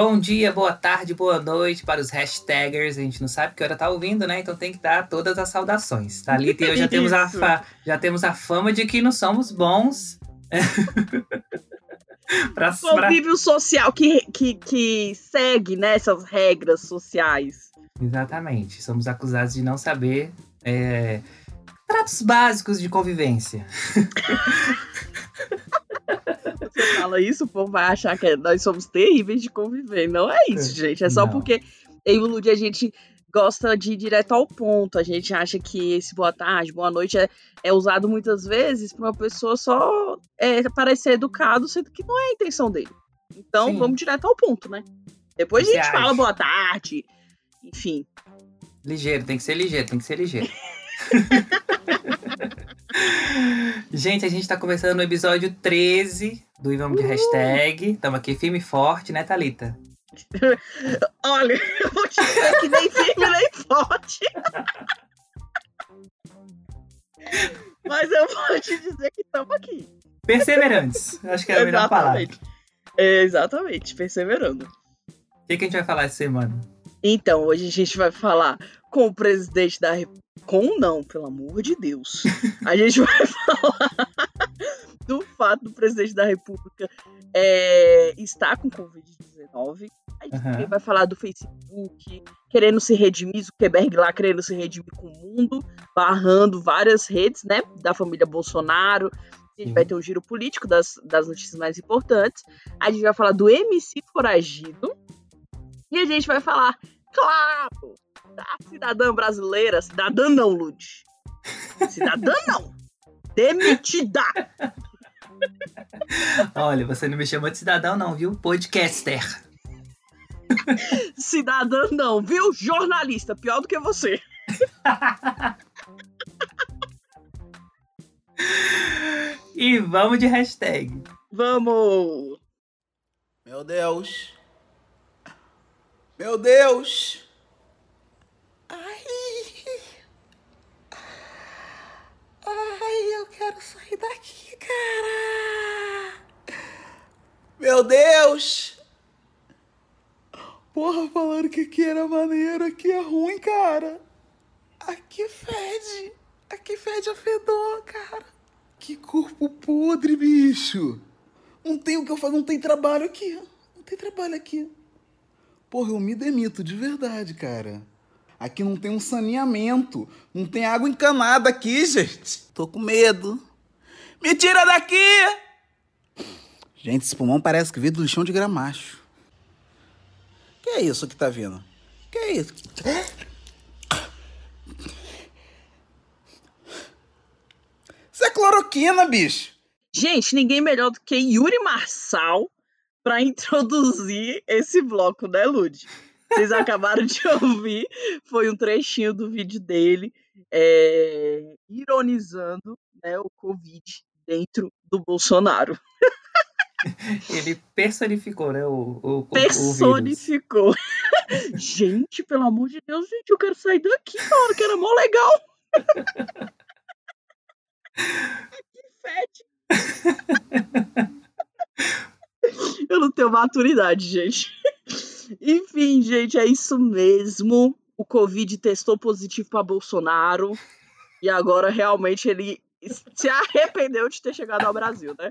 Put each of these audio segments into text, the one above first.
Bom dia, boa tarde, boa noite para os hashtagers. A gente não sabe que hora tá ouvindo, né? Então tem que dar todas as saudações. Thalita e eu já temos, a fa... já temos a fama de que não somos bons. pra, Convívio pra... social que, que, que segue né, essas regras sociais. Exatamente. Somos acusados de não saber é, tratos básicos de convivência. Você fala isso, o povo vai achar que nós somos terríveis de conviver. Não é isso, gente. É só não. porque eu e o Ludi a gente gosta de ir direto ao ponto. A gente acha que esse boa tarde, boa noite é, é usado muitas vezes para uma pessoa só é, parecer educado, sendo que não é a intenção dele. Então Sim. vamos direto ao ponto, né? Depois Você a gente acha? fala boa tarde, enfim. Ligeiro, tem que ser ligeiro, tem que ser ligeiro. gente, a gente tá começando o episódio 13 do Ivamos de Hashtag. Estamos aqui firme e forte, né, Thalita? Olha, eu vou te dizer que nem firme nem forte. Mas eu vou te dizer que estamos aqui. Perseverantes. Acho que é a melhor palavra. Exatamente, perseverando. O que, que a gente vai falar essa semana? Então, hoje a gente vai falar com o presidente da República. Com não, pelo amor de Deus. A gente vai falar do fato do presidente da República é, estar com Covid-19. A gente uhum. vai falar do Facebook querendo se redimir, Zuckerberg lá querendo se redimir com o mundo, barrando várias redes, né, da família Bolsonaro. A gente vai ter um giro político das, das notícias mais importantes. A gente vai falar do MC foragido. E a gente vai falar, claro, da cidadã brasileira. Cidadã não, Lud. Cidadã não. Demitida. Olha, você não me chama de cidadão, não, viu? Podcaster. Cidadão, não, viu? Jornalista, pior do que você. e vamos de hashtag. Vamos! Meu Deus! Meu Deus! Ai! Ai, eu quero sair daqui, cara! Meu Deus! Porra, falaram que aqui era maneiro, aqui é ruim, cara! Aqui fede! Aqui fede a fedor, cara! Que corpo podre, bicho! Não tem o que eu faço, não tem trabalho aqui. Não tem trabalho aqui. Porra, eu me demito de verdade, cara. Aqui não tem um saneamento, não tem água encanada aqui, gente. Tô com medo. Me tira daqui! Gente, esse pulmão parece que veio do lixão de gramacho. Que é isso que tá vindo? Que é isso? Isso é cloroquina, bicho. Gente, ninguém melhor do que Yuri Marçal para introduzir esse bloco, né, Lud? Vocês acabaram de ouvir, foi um trechinho do vídeo dele é, ironizando né, o Covid dentro do Bolsonaro. Ele personificou, né? O, o, personificou. O gente, pelo amor de Deus, gente, eu quero sair daqui, cara, que era mó legal. que fede. Eu não tenho maturidade, gente. Enfim, gente, é isso mesmo. O Covid testou positivo para Bolsonaro. E agora realmente ele se arrependeu de ter chegado ao Brasil, né?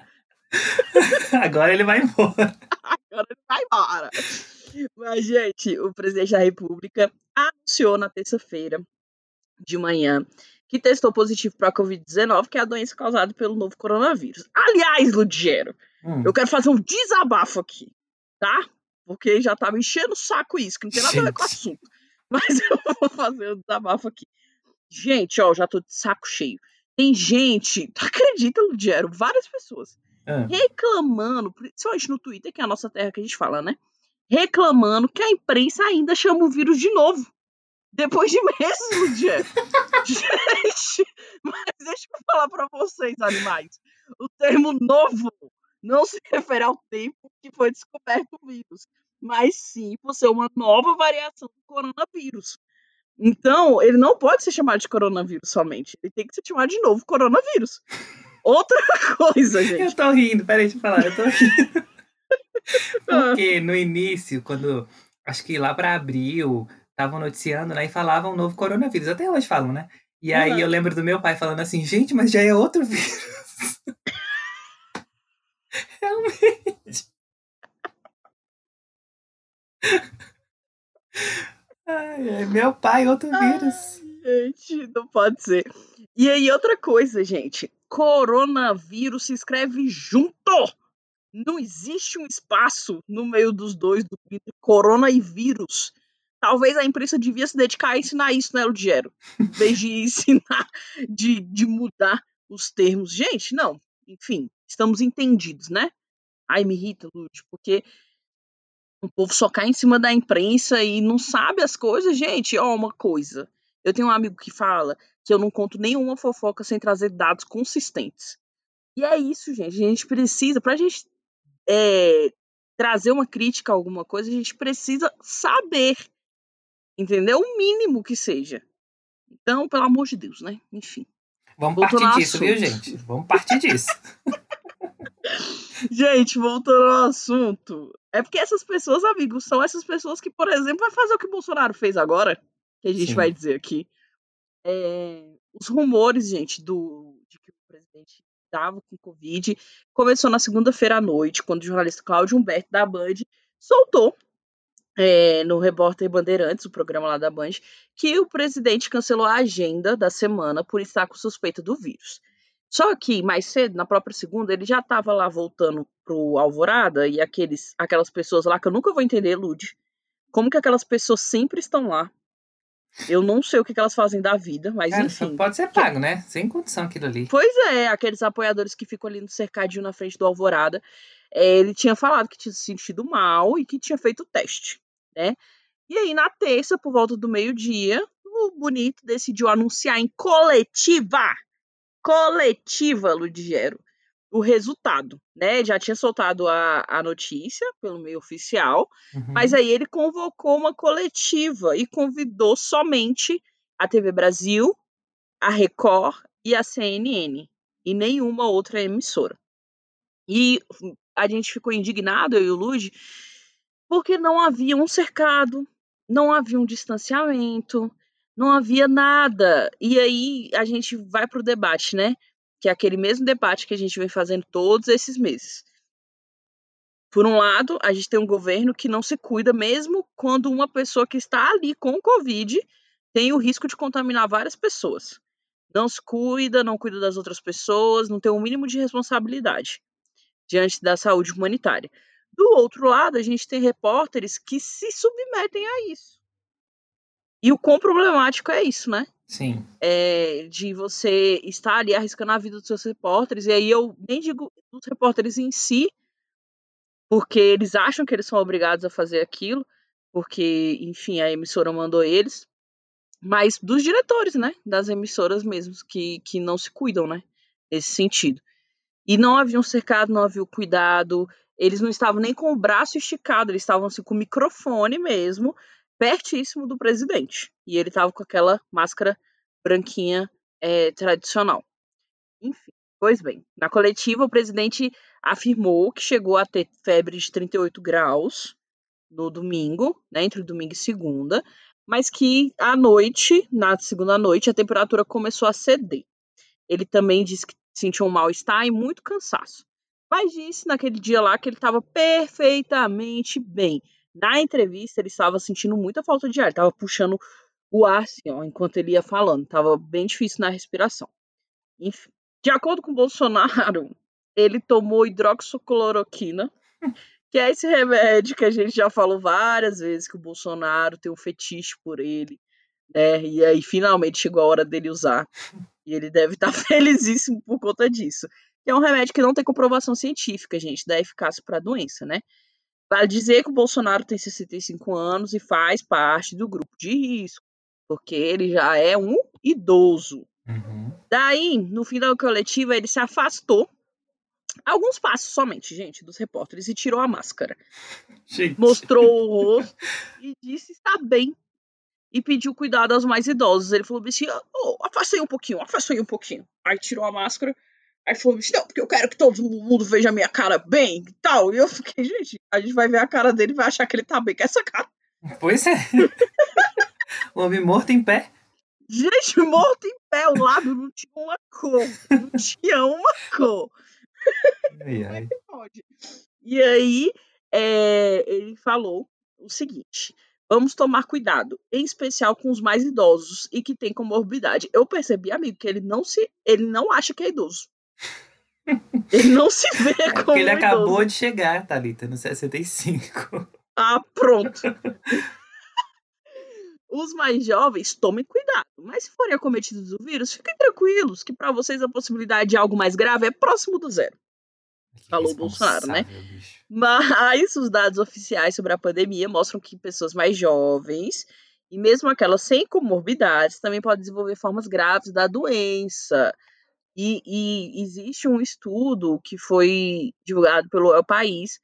Agora ele vai embora. Agora ele vai embora. Mas, gente, o presidente da República anunciou na terça-feira de manhã que testou positivo para a Covid-19, que é a doença causada pelo novo coronavírus. Aliás, Ludiero, hum. eu quero fazer um desabafo aqui, tá? Porque já tava enchendo o saco isso, que não tem nada Gente. a ver com o assunto. Mas eu vou fazer um desabafo aqui. Gente, ó, já tô de saco cheio. Tem gente, tu acredita, Ludiero? Várias pessoas é. reclamando, principalmente no Twitter, que é a nossa terra que a gente fala, né? Reclamando que a imprensa ainda chama o vírus de novo. Depois de meses, Ludiero. gente, mas deixa eu falar pra vocês, animais. O termo novo não se refere ao tempo que foi descoberto o vírus, mas sim por ser uma nova variação do coronavírus. Então, ele não pode ser chamado de coronavírus somente, ele tem que ser chamado de novo coronavírus. Outra coisa, gente. Eu tô rindo, peraí, deixa eu falar, eu tô rindo. Porque no início, quando. Acho que lá para abril, estavam noticiando, né? E falavam novo coronavírus. Até hoje falam, né? E aí Uhum. eu lembro do meu pai falando assim, gente, mas já é outro vírus. Realmente. Ai, ai, meu pai, outro vírus. Gente, não pode ser. E aí, outra coisa, gente. Coronavírus se escreve junto. Não existe um espaço no meio dos dois, do corona e vírus. Talvez a imprensa devia se dedicar a ensinar isso, né, Ludiero? Em vez de ensinar, de, de mudar os termos. Gente, não. Enfim, estamos entendidos, né? Ai, me irrita, Lud, porque o povo só cai em cima da imprensa e não sabe as coisas, gente. Ó, uma coisa. Eu tenho um amigo que fala que eu não conto nenhuma fofoca sem trazer dados consistentes. E é isso, gente. A gente precisa, pra gente é, trazer uma crítica a alguma coisa, a gente precisa saber. Entendeu? O mínimo que seja. Então, pelo amor de Deus, né? Enfim. Vamos partir disso, viu, assunto. gente? Vamos partir disso. Gente, voltando ao assunto. É porque essas pessoas, amigos, são essas pessoas que, por exemplo, vai fazer o que o Bolsonaro fez agora, que a gente Sim. vai dizer aqui. É, os rumores, gente, do, de que o presidente estava com Covid começou na segunda-feira à noite, quando o jornalista Cláudio Humberto da Band soltou é, no Repórter Bandeirantes, o programa lá da Band, que o presidente cancelou a agenda da semana por estar com suspeita do vírus. Só que mais cedo, na própria segunda, ele já estava lá voltando pro Alvorada e aqueles, aquelas pessoas lá que eu nunca vou entender, Lud. Como que aquelas pessoas sempre estão lá? Eu não sei o que, que elas fazem da vida, mas Cara, enfim. pode ser pago, né? Sem condição aquilo ali. Pois é, aqueles apoiadores que ficam ali no cercadinho na frente do Alvorada. é, ele tinha falado que tinha se sentido mal e que tinha feito o teste, né? E aí, na terça, por volta do meio-dia, o Bonito decidiu anunciar em coletiva, coletiva, Ludigero, o resultado, né? Já tinha soltado a, a notícia pelo meio oficial, Uhum. mas aí ele convocou uma coletiva e convidou somente a TV Brasil, a Record e a CNN, e nenhuma outra emissora. E a gente ficou indignado, eu e o Luigi, porque não havia um cercado, não havia um distanciamento, não havia nada. E aí a gente vai para o debate, né? Que é aquele mesmo debate que a gente vem fazendo todos esses meses. Por um lado, a gente tem um governo que não se cuida mesmo quando uma pessoa que está ali com o Covid tem o risco de contaminar várias pessoas. Não se cuida, não cuida das outras pessoas, não tem o um mínimo de responsabilidade diante da saúde humanitária. Do outro lado, a gente tem repórteres que se submetem a isso. E o quão problemático é isso, né? Sim. É, de você estar ali arriscando a vida dos seus repórteres, e aí eu nem digo dos repórteres em si, porque eles acham que eles são obrigados a fazer aquilo, porque, enfim, a emissora mandou eles, mas dos diretores, né? Das emissoras mesmo, que, que não se cuidam, né? Nesse sentido. E não havia um cercado, não havia o cuidado, eles não estavam nem com o braço esticado, eles estavam assim com o microfone mesmo, pertíssimo do presidente. E ele estava com aquela máscara branquinha é, tradicional. Enfim, pois bem, na coletiva o presidente afirmou que chegou a ter febre de 38 graus no domingo, né, entre domingo e segunda, mas que à noite, na segunda noite, a temperatura começou a ceder. Ele também disse que sentiu um mal-estar e muito cansaço. Mas disse naquele dia lá que ele estava perfeitamente bem. Na entrevista, ele estava sentindo muita falta de ar, estava puxando o ar assim, ó, enquanto ele ia falando, estava bem difícil na respiração. Enfim, de acordo com Bolsonaro, ele tomou hidroxicloroquina, que é esse remédio que a gente já falou várias vezes que o Bolsonaro tem um fetiche por ele, né? E aí finalmente chegou a hora dele usar. E ele deve estar felizíssimo por conta disso. É um remédio que não tem comprovação científica, gente, da eficácia para a doença, né? Vale dizer que o Bolsonaro tem 65 anos e faz parte do grupo de risco, porque ele já é um idoso. Uhum. Daí, no fim da coletiva, ele se afastou alguns passos somente, gente, dos repórteres e tirou a máscara. Gente. Mostrou o rosto e disse estar bem e pediu cuidado aos mais idosos. Ele falou assim: oh, afasta aí um pouquinho, afasta aí um pouquinho. Aí tirou a máscara, Aí falou, não, porque eu quero que todo mundo veja a minha cara bem e tal. E eu fiquei, gente, a gente vai ver a cara dele e vai achar que ele tá bem com essa cara. Pois é. o homem morto em pé. Gente, morto em pé, o lábio não tinha uma cor. Não tinha uma cor. Ai, ai. Pode. E aí, é, ele falou o seguinte: vamos tomar cuidado, em especial com os mais idosos e que têm comorbidade. Eu percebi, amigo, que ele não se, ele não acha que é idoso. Ele não se vê É como porque ele idoso. acabou de chegar, Thalita, no 65. Ah, pronto. Os mais jovens, tomem cuidado. Mas se forem acometidos do vírus, fiquem tranquilos, que para vocês a possibilidade de algo mais grave é próximo do zero. Que Falou o Bolsonaro, né? bicho. Mas os dados oficiais sobre a pandemia mostram que pessoas mais jovens e mesmo aquelas sem comorbidades também podem desenvolver formas graves da doença. E, e existe um estudo que foi divulgado pelo El País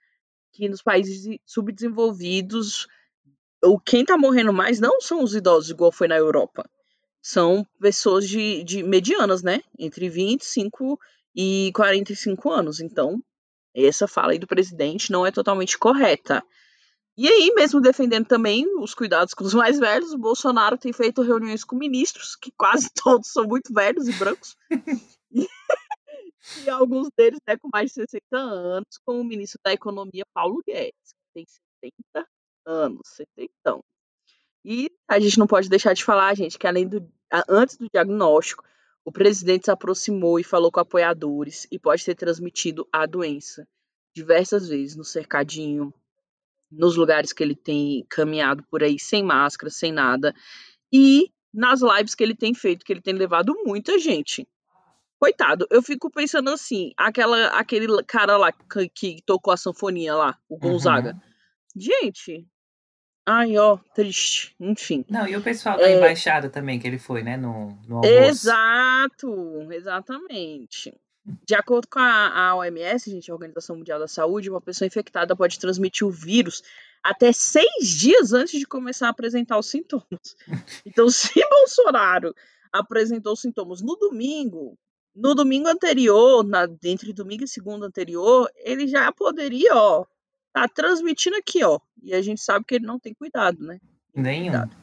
que nos países subdesenvolvidos o quem está morrendo mais não são os idosos igual foi na Europa. São pessoas de, de medianas, né? Entre 25 e 45 anos. Então, essa fala aí do presidente não é totalmente correta. E aí, mesmo defendendo também os cuidados com os mais velhos, o Bolsonaro tem feito reuniões com ministros, que quase todos são muito velhos e brancos, e, alguns deles né, com mais de 60 anos, como o ministro da Economia, Paulo Guedes, que tem 70 anos, 70. E a gente não pode deixar de falar, gente, que além do antes do diagnóstico, o presidente se aproximou e falou com apoiadores e pode ter transmitido a doença diversas vezes no cercadinho, nos lugares que ele tem caminhado por aí sem máscara, sem nada, e nas lives que ele tem feito, que ele tem levado muita gente. Coitado, eu fico pensando assim, aquela, aquele cara lá que, que tocou a sanfonia lá, o Gonzaga. Uhum. Gente, ai ó, triste, enfim. Não, e o pessoal da É. embaixada também, que ele foi, né? No, no almoço. Exato, exatamente. De acordo com a, a OMS, gente, a Organização Mundial da Saúde, uma pessoa infectada pode transmitir o vírus até seis dias antes de começar a apresentar os sintomas. Então, se Bolsonaro apresentou sintomas no domingo, no domingo anterior, na, entre domingo e segunda anterior, ele já poderia, ó, tá transmitindo aqui, ó. E a gente sabe que ele não tem cuidado, né? Nenhum. Cuidado.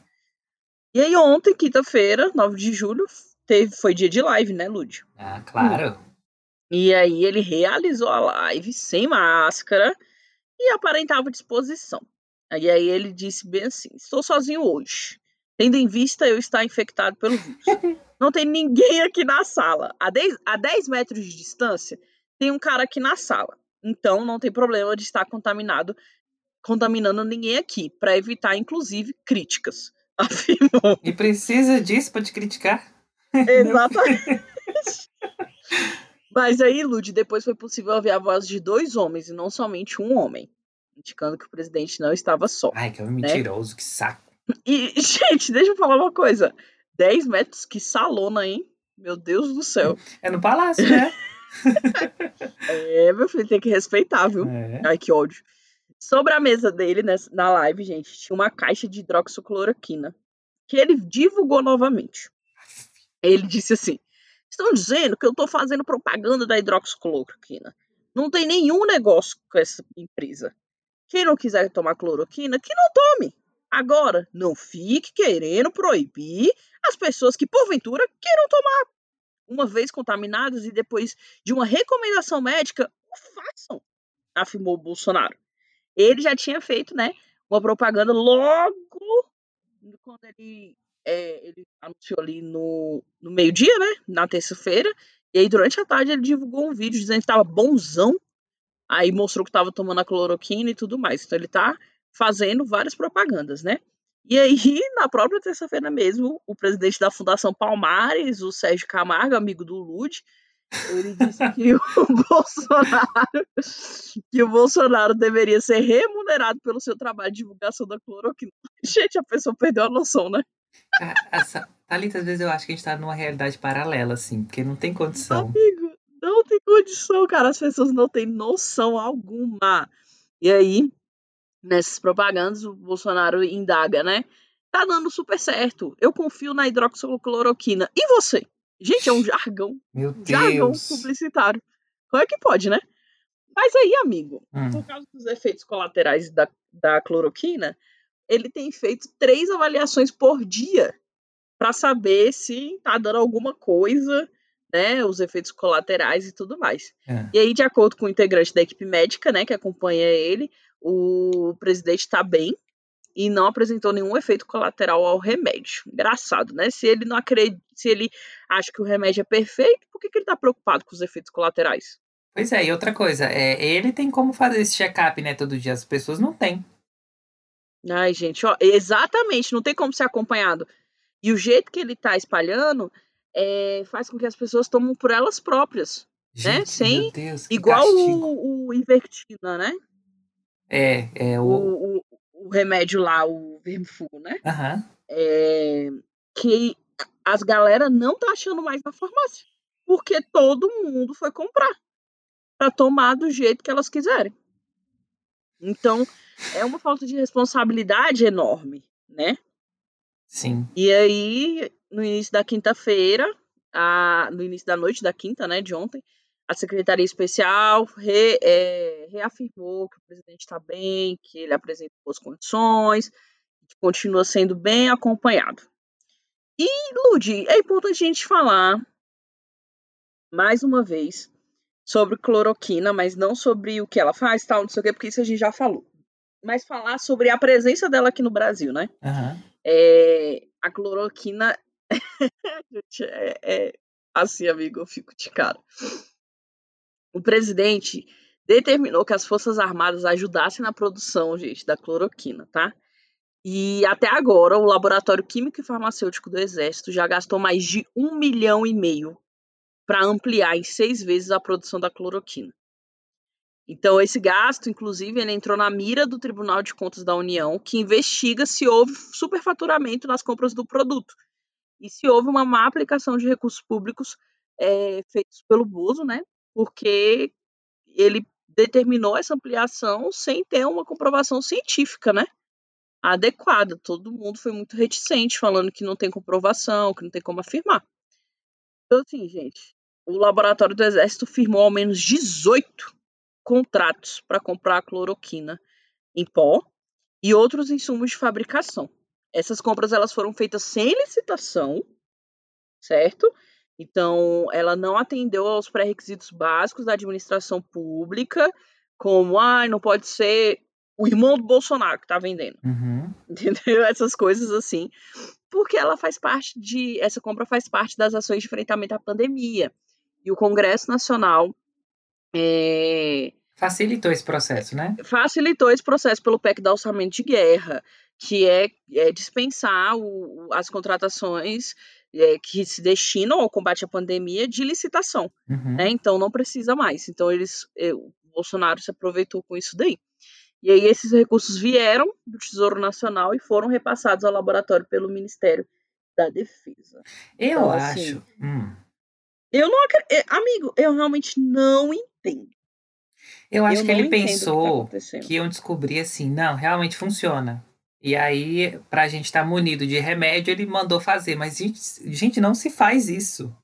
E aí ontem, quinta-feira, 9 de julho, teve, foi dia de live, né, Lúdio? Ah, claro. E aí ele realizou a live sem máscara e aparentava disposição. E aí ele disse bem assim: estou sozinho hoje. Tendo em vista eu estar infectado pelo vírus. Não tem ninguém aqui na sala. A 10, a 10 metros de distância, tem um cara aqui na sala. Então não tem problema de estar contaminado, contaminando ninguém aqui, para evitar, inclusive, críticas. Afirmou. E precisa disso pra te criticar? Exatamente. Mas aí, Lud, depois foi possível ouvir a voz de dois homens e não somente um homem, indicando que o presidente não estava só. Ai, que homem mentiroso, que saco. E, gente, deixa eu falar uma coisa: 10 metros, que salona, hein? Meu Deus do céu. É no palácio, né? É, meu filho, tem que respeitar, viu? É. Ai, que ódio. Sobre a mesa dele, nessa- na live, gente, tinha uma caixa de hidroxicloroquina que ele divulgou novamente. Ele disse assim: estão dizendo que eu tô fazendo propaganda da hidroxicloroquina. Não tem nenhum negócio com essa empresa. Quem não quiser tomar cloroquina, que não tome. Agora, não fique querendo proibir as pessoas que, porventura, queiram tomar. Uma vez contaminadas e depois de uma recomendação médica, o façam, afirmou Bolsonaro. Ele já tinha feito, né, uma propaganda logo quando ele, é, ele anunciou ali no, no meio-dia, né, na terça-feira, e aí durante a tarde ele divulgou um vídeo dizendo que estava bonzão, aí mostrou que estava tomando a cloroquina e tudo mais. Então ele tá fazendo várias propagandas, né? E aí, na própria terça-feira mesmo, o presidente da Fundação Palmares, o Sérgio Camargo, amigo do Lud, ele disse que o Bolsonaro que o Bolsonaro deveria ser remunerado pelo seu trabalho de divulgação da cloroquina. Gente, a pessoa perdeu a noção, né? Essa... Thalita, às vezes eu acho que a gente tá numa realidade paralela, assim, porque não tem condição. Amigo, não tem condição, cara. As pessoas não têm noção alguma. E aí, nessas propagandas, o Bolsonaro indaga, né? Tá dando super certo. Eu confio na hidroxicloroquina. E você? Gente, é um jargão. Meu Um jargão Deus. publicitário. Como é que pode, né? Mas aí, amigo, Hum. por causa dos efeitos colaterais da, da cloroquina, ele tem feito três avaliações por dia para saber se tá dando alguma coisa, né? Os efeitos colaterais e tudo mais. É. E aí, de acordo com o integrante da equipe médica, né, que acompanha ele, o presidente está bem e não apresentou nenhum efeito colateral ao remédio. Engraçado, né? Se ele não acredita, se ele acha que o remédio é perfeito, por que, que ele tá preocupado com os efeitos colaterais? Pois é, e outra coisa, é, ele tem como fazer esse check-up, né, todo dia. As pessoas não têm. Ai, gente, ó, exatamente, não tem como ser acompanhado. E o jeito que ele tá espalhando é, faz com que as pessoas tomem por elas próprias. Né? Gente, Sem- meu Deus, Igual castigo. o, o Invertina, né? É, é o... O, o, o remédio lá, o Vermifugo, né? Aham. É, que as galera não tá achando mais na farmácia. Porque todo mundo foi comprar. Pra tomar do jeito que elas quiserem. Então, é uma falta de responsabilidade enorme, né? Sim. E aí, no início da quinta-feira, a- no início da noite da quinta, né, de ontem, a Secretaria Especial re- é, reafirmou que o presidente está bem, que ele apresenta boas condições, que continua sendo bem acompanhado. E, Ludi, é importante a gente falar, mais uma vez, sobre cloroquina, mas não sobre o que ela faz, tal, não sei o quê, porque isso a gente já falou. Mas falar sobre a presença dela aqui no Brasil, né? Aham. É, a cloroquina. Gente, é, é assim, amigo, eu fico de cara. O presidente determinou que as Forças Armadas ajudassem na produção, gente, da cloroquina, tá? E até agora, o Laboratório Químico e Farmacêutico do Exército já gastou mais de um milhão e meio para ampliar em seis vezes a produção da cloroquina. Então, esse gasto, inclusive, ele entrou na mira do Tribunal de Contas da União, que investiga se houve superfaturamento nas compras do produto e se houve uma má aplicação de recursos públicos eh, feitos pelo Bozo, né? Porque ele determinou essa ampliação sem ter uma comprovação científica, né? Adequada. Todo mundo foi muito reticente, falando que não tem comprovação, que não tem como afirmar. Então, assim, gente, o laboratório do Exército firmou ao menos 18 contratos para comprar cloroquina em pó e outros insumos de fabricação. Essas compras elas foram feitas sem licitação, certo? Então, ela não atendeu aos pré-requisitos básicos da administração pública, como, ah, não pode ser o irmão do Bolsonaro que está vendendo, Uhum. entendeu? Essas coisas assim, porque ela faz parte de, essa compra faz parte das ações de enfrentamento à pandemia. E o Congresso Nacional eh, Facilitou esse processo, né? facilitou esse processo pelo PEC do orçamento de guerra, que é, é dispensar o- as contratações é, que se destinam ao combate à pandemia de licitação, Uhum. né? Então não precisa mais. Então eles, é, o Bolsonaro se aproveitou com isso daí. E aí esses recursos vieram do Tesouro Nacional e foram repassados ao laboratório pelo Ministério da Defesa. Eu Então, acho. assim, hum, Eu não acredito, amigo, eu realmente não entendo. eu acho eu que ele o que tá pensou que iam descobrir assim, não, realmente funciona. E aí, pra gente estar munido de remédio, ele mandou fazer. Mas, gente, gente, não se faz isso.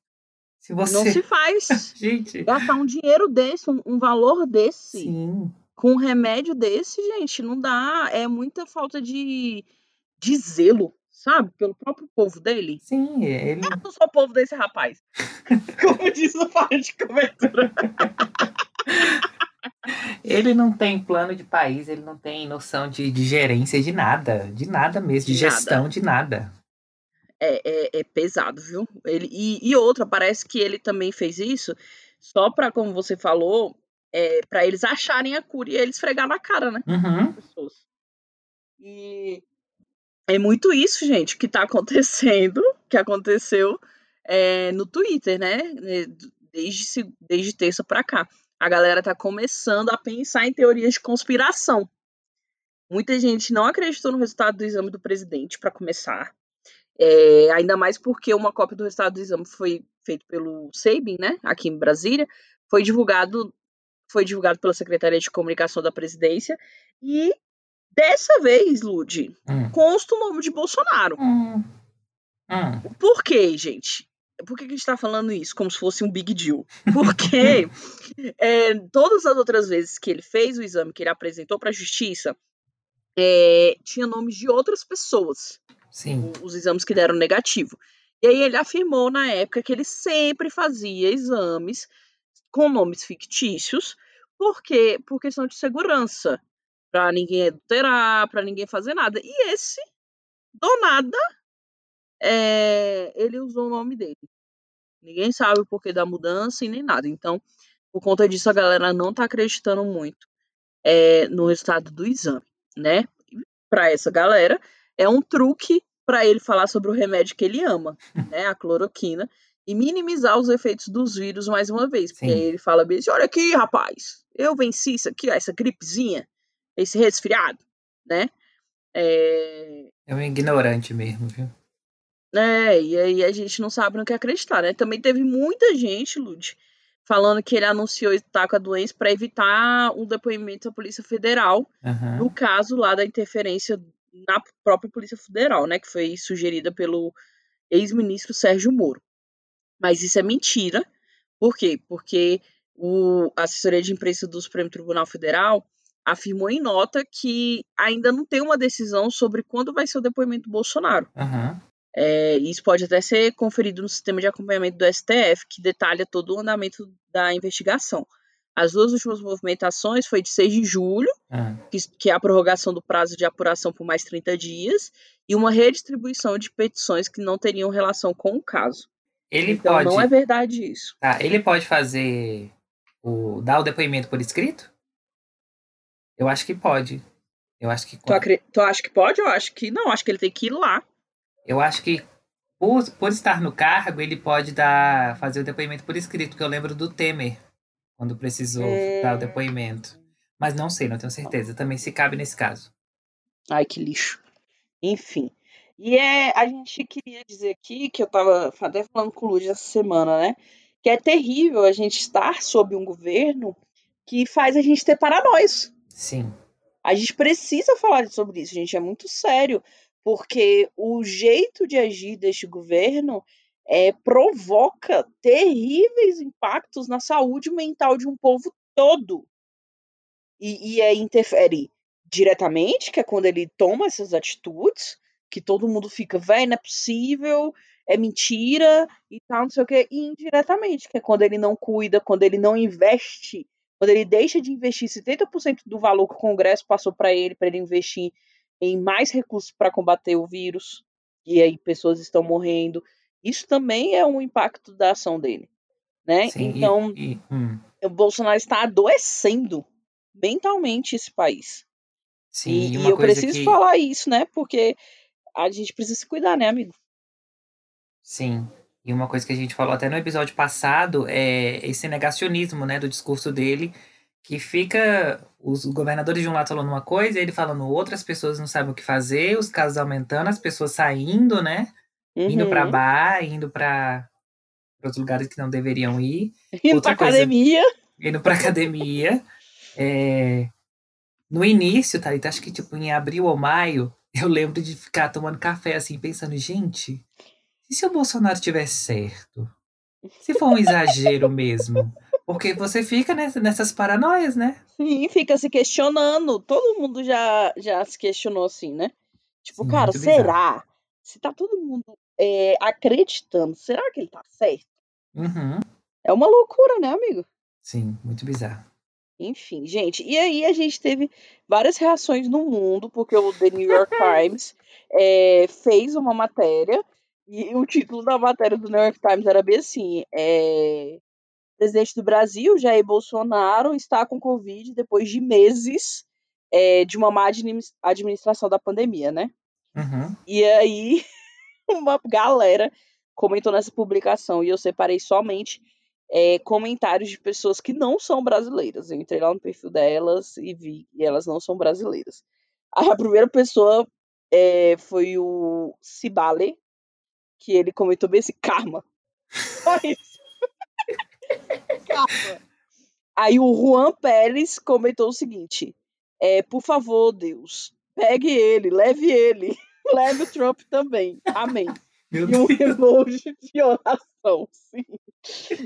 Se você. Não se faz Gente, gastar um dinheiro desse, um, um valor desse, sim. com um remédio desse, gente, não dá. É muita falta de, de zelo, sabe? Pelo próprio povo dele. Sim, ele. Eu não sou o povo desse rapaz. Como diz o pai de cobertura. Ele não tem plano de país, ele não tem noção de, de gerência de nada. De nada mesmo, de De nada. gestão de nada. É, é, é pesado, viu? Ele, e, e outra, parece que ele também fez isso só pra, como você falou, é, para eles acharem a cura e eles esfregar na cara, né? Uhum. pessoas. E é muito isso, gente, que tá acontecendo, que aconteceu é, no Twitter, né? É, Desde, desde terça pra cá. A galera tá começando a pensar em teorias de conspiração. Muita gente não acreditou no resultado do exame do presidente, para começar. É, ainda mais porque uma cópia do resultado do exame foi feito pelo Sabin, né? Aqui em Brasília. Foi divulgado, foi divulgado pela Secretaria de Comunicação da Presidência. E dessa vez, Lud, Hum. consta o nome de Bolsonaro. Hum. Hum. Por quê, gente? Por que a gente está falando isso? Como se fosse um big deal. Porque é, todas as outras vezes que ele fez o exame, que ele apresentou para a justiça, é, tinha nomes de outras pessoas. Sim. Os exames que deram negativo. E aí ele afirmou na época que ele sempre fazia exames com nomes fictícios, porque por questão de segurança, para ninguém adulterar, para ninguém fazer nada. E esse, do nada, é, ele usou o nome dele. Ninguém sabe o porquê da mudança e nem nada. Então, por conta disso, a galera não tá acreditando muito é, no resultado do exame, né? Para essa galera, é um truque para ele falar sobre o remédio que ele ama, né? A cloroquina. E minimizar os efeitos dos vírus mais uma vez. Porque aí ele fala bem assim: olha aqui, rapaz, eu venci isso aqui, ó, essa gripezinha, esse resfriado, né? É... é um ignorante mesmo, viu? É, e aí a gente não sabe no que acreditar, né? Também teve muita gente, Lud, falando que ele anunciou estar com a doença para evitar um depoimento à Polícia Federal, uhum. no caso lá da interferência na própria Polícia Federal, né? Que foi sugerida pelo ex-ministro Sérgio Moro. Mas isso é mentira. Por quê? Porque o, a assessoria de imprensa do Supremo Tribunal Federal afirmou em nota que ainda não tem uma decisão sobre quando vai ser o depoimento do Bolsonaro. Uhum. É, isso pode até ser conferido no sistema de acompanhamento do STF, que detalha todo o andamento da investigação. As duas últimas movimentações foi de 6 de julho, uhum. que, que, é a prorrogação do prazo de apuração por mais 30 dias, e uma redistribuição de petições que não teriam relação com o caso. Ele então pode. não é verdade isso. Tá, ele pode fazer o. dar o depoimento por escrito? Eu acho que pode. Eu acho que. Tu, acri... tu acha que pode? Eu acho que não. Acho que ele tem que ir lá. Eu acho que por, por estar no cargo, ele pode dar fazer o depoimento por escrito, porque eu lembro do Temer, quando precisou é... dar o depoimento. Mas não sei, não tenho certeza. Também se cabe nesse caso. Ai, que lixo. Enfim. E é, a gente queria dizer aqui, que eu estava até falando com o Lúcio essa semana, né? Que é terrível a gente estar sob um governo que faz a gente ter paranoias. Sim. A gente precisa falar sobre isso, gente. É muito sério porque o jeito de agir deste governo é, provoca terríveis impactos na saúde mental de um povo todo. E, e é, interfere diretamente, que é quando ele toma essas atitudes, que todo mundo fica, velho, não é possível, é mentira e tal, não sei o quê, e indiretamente, que é quando ele não cuida, quando ele não investe, quando ele deixa de investir 70% do valor que o Congresso passou para ele, para ele investir em mais recursos para combater o vírus, e aí pessoas estão morrendo. Isso também é um impacto da ação dele. Né? Sim, então, e, e, hum. o Bolsonaro está adoecendo mentalmente esse país. Sim, e, e eu preciso que... falar isso, né? Porque a gente precisa se cuidar, né, amigo? Sim. E uma coisa que a gente falou até no episódio passado é esse negacionismo, né, do discurso dele, que fica os governadores de um lado falando uma coisa, ele falando outra, as pessoas não sabem o que fazer, os casos aumentando, as pessoas saindo, né? Uhum. Indo para bar, indo para outros lugares que não deveriam ir. Indo para academia. Indo para academia. é... No início, tá? Acho que tipo em abril ou maio, eu lembro de ficar tomando café assim, pensando, gente, e se o Bolsonaro tivesse certo? Se for um exagero mesmo? Porque você fica nessas paranoias, né? Sim, fica se questionando. Todo mundo já, já se questionou assim, né? Tipo, Sim, cara, será? Se tá todo mundo é, acreditando, será que ele tá certo? Uhum. É uma loucura, né, amigo? Sim, muito bizarro. Enfim, gente. E aí a gente teve várias reações no mundo, porque o The New York Times é, fez uma matéria, e o título da matéria do New York Times era bem assim: é, presidente do Brasil, Jair Bolsonaro, está com Covid depois de meses é, de uma má administração da pandemia, né? Uhum. E aí, uma galera comentou nessa publicação, e eu separei somente é, comentários de pessoas que não são brasileiras. Eu entrei lá no perfil delas e vi, e elas não são brasileiras. A primeira pessoa é, foi o Cibale, que ele comentou bem assim, karma. Só isso. Aí o Juan Pérez comentou o seguinte: é, por favor, Deus, pegue ele, leve ele, leve o Trump também. Amém. Meu e um Deus. emoji de oração, sim.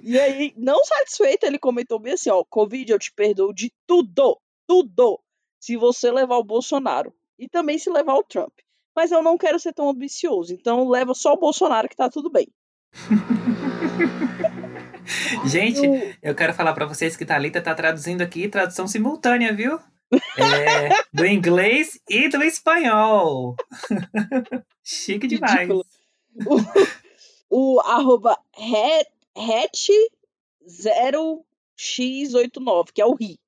E aí, não satisfeito, ele comentou bem assim, ó, Covid, eu te perdoo de tudo, tudo, se você levar o Bolsonaro. E também se levar o Trump. Mas eu não quero ser tão ambicioso, então leva só o Bolsonaro que tá tudo bem. Gente, eu quero falar pra vocês que Thalita tá traduzindo aqui, tradução simultânea, viu? É, do inglês e do espanhol. Chique demais. O, o arroba hat0x89, que é o ri.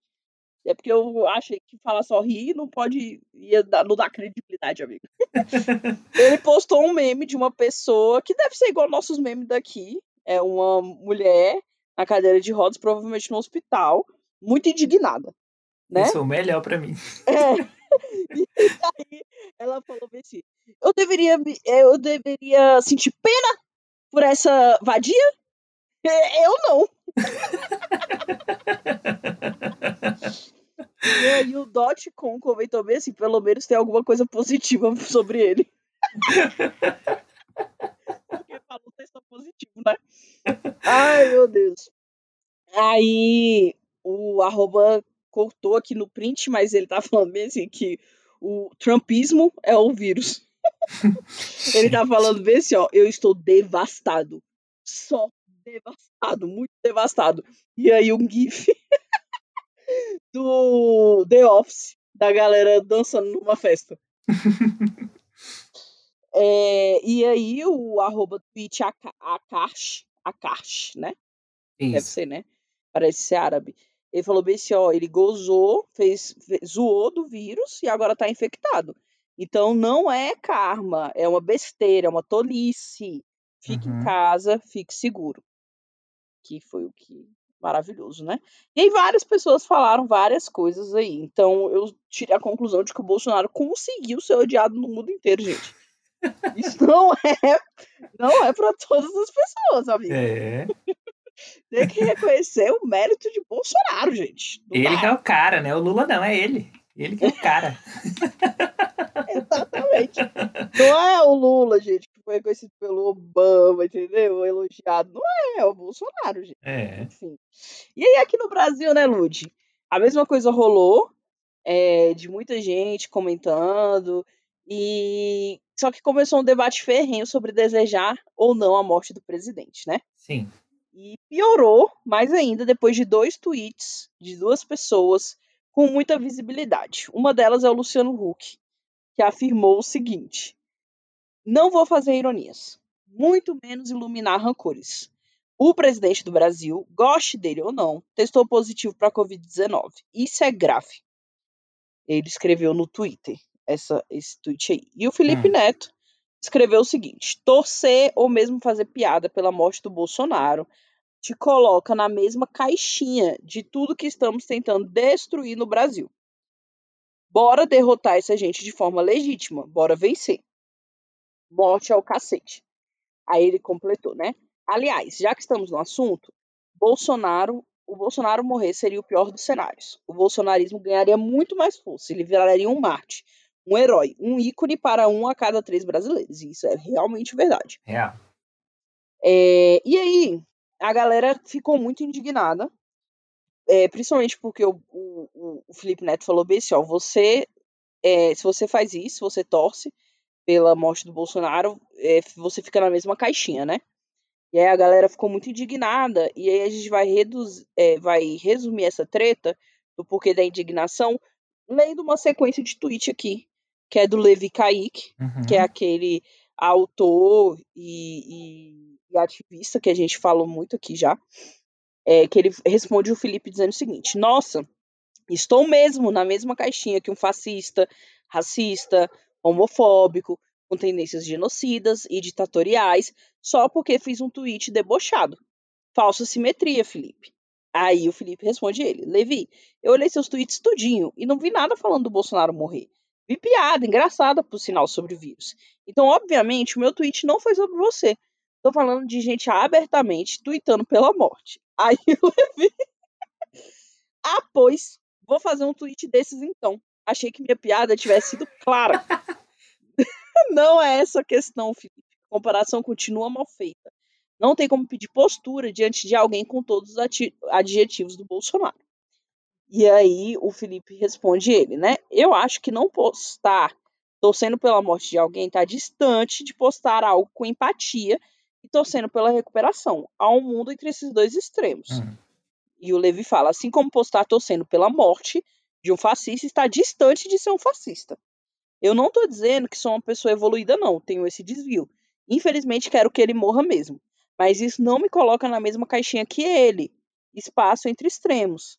É porque eu achei que falar só ri não pode. Ia dar, não dá credibilidade, amigo. Ele postou um meme de uma pessoa que deve ser igual nossos memes daqui. É uma mulher na cadeira de rodas, provavelmente no hospital, muito indignada. Né? Isso é o melhor pra mim. É. E aí ela falou assim: eu deveria, me- eu deveria sentir pena por essa vadia? É, Eu não. E aí o Dotcom comentou bem assim: pelo menos tem alguma coisa positiva sobre ele. Positivo, né? Ai, meu Deus. Aí o arroba cortou aqui no print, mas ele tá falando bem assim que o trumpismo é o vírus. ele tá falando bem assim, ó, eu estou devastado. Só devastado, muito devastado. E aí um gif do The Office, da galera dançando numa festa. É, e aí o arroba tweet Akash, Akash, né? Deve Isso. ser, né? Parece ser árabe. Ele falou bem assim, ó, ele gozou, fez, fe- zoou do vírus e agora tá infectado. Então não é karma, é uma besteira, é uma tolice. Fique Uhum. em casa, fique seguro. Que foi o que maravilhoso, né? E aí várias pessoas falaram várias coisas aí. Então eu tirei a conclusão de que o Bolsonaro conseguiu ser odiado no mundo inteiro, gente. Isso não é, não é para todas as pessoas, amigo. É. Tem que reconhecer o mérito de Bolsonaro, gente. Ele que é o cara, né? O Lula não, é ele. Ele que é o cara. Exatamente. Não é o Lula, gente, que foi reconhecido pelo Obama, entendeu? Elogiado. Não é, é o Bolsonaro, gente. É. Enfim. E aí, aqui no Brasil, né, Lud? A mesma coisa rolou, é, de muita gente comentando, e só que começou um debate ferrenho sobre desejar ou não a morte do presidente, né? Sim. E piorou mais ainda depois de dois tweets de duas pessoas com muita visibilidade. Uma delas é o Luciano Huck, que afirmou o seguinte: Não vou fazer ironias, muito menos iluminar rancores. O presidente do Brasil, goste dele ou não, testou positivo para a Covid-19. Isso é grave. Ele escreveu no Twitter essa, esse tweet aí. E o Felipe Hum. Neto escreveu o seguinte: torcer ou mesmo fazer piada pela morte do Bolsonaro te coloca na mesma caixinha de tudo que estamos tentando destruir no Brasil. Bora derrotar essa gente de forma legítima, bora vencer. Morte ao cacete. Aí ele completou, né? Aliás, já que estamos no assunto, Bolsonaro, o Bolsonaro morrer seria o pior dos cenários. O bolsonarismo ganharia muito mais força, ele viraria um Marte, um herói, um ícone para um a cada três brasileiros. E isso é realmente verdade. Real. É, e aí, a galera ficou muito indignada, é, principalmente porque o, o, o- o Felipe Neto falou bem assim, ó, você, é, se você faz isso, você torce pela morte do Bolsonaro, é, você fica na mesma caixinha, né? E aí a galera ficou muito indignada, e aí a gente vai, reduz, é, vai resumir essa treta do porquê da indignação lendo uma sequência de tweet aqui, que é do Levi Kaique, Uhum. que é aquele autor e, e- e ativista que a gente falou muito aqui já, é, que ele responde o Felipe dizendo o seguinte: Nossa, estou mesmo na mesma caixinha que um fascista, racista, homofóbico, com tendências genocidas e ditatoriais, só porque fiz um tweet debochado. Falsa simetria, Felipe. Aí o Felipe responde ele: Levi, eu olhei seus tweets tudinho e não vi nada falando do Bolsonaro morrer. Vi piada, engraçada, por sinal, sobre o vírus. Então, obviamente, o meu tweet não foi sobre você. Tô falando de gente abertamente tweetando pela morte. Aí o Levi. Ah, pois. Vou fazer um tweet desses então. Achei que minha piada tivesse sido clara. não é essa a questão, Felipe. comparação continua mal feita. Não tem como pedir postura diante de alguém com todos os adjetivos do Bolsonaro. E aí o Felipe responde ele, né? Eu acho que não postar torcendo pela morte de alguém está distante de postar algo com empatia e torcendo pela recuperação. Há um mundo entre esses dois extremos. Hum. E o Levi fala, assim como postar torcendo pela morte de um fascista está distante de ser um fascista. Eu não estou dizendo que sou uma pessoa evoluída, não. Tenho esse desvio. Infelizmente, quero que ele morra mesmo. Mas isso não me coloca na mesma caixinha que ele. Espaço entre extremos.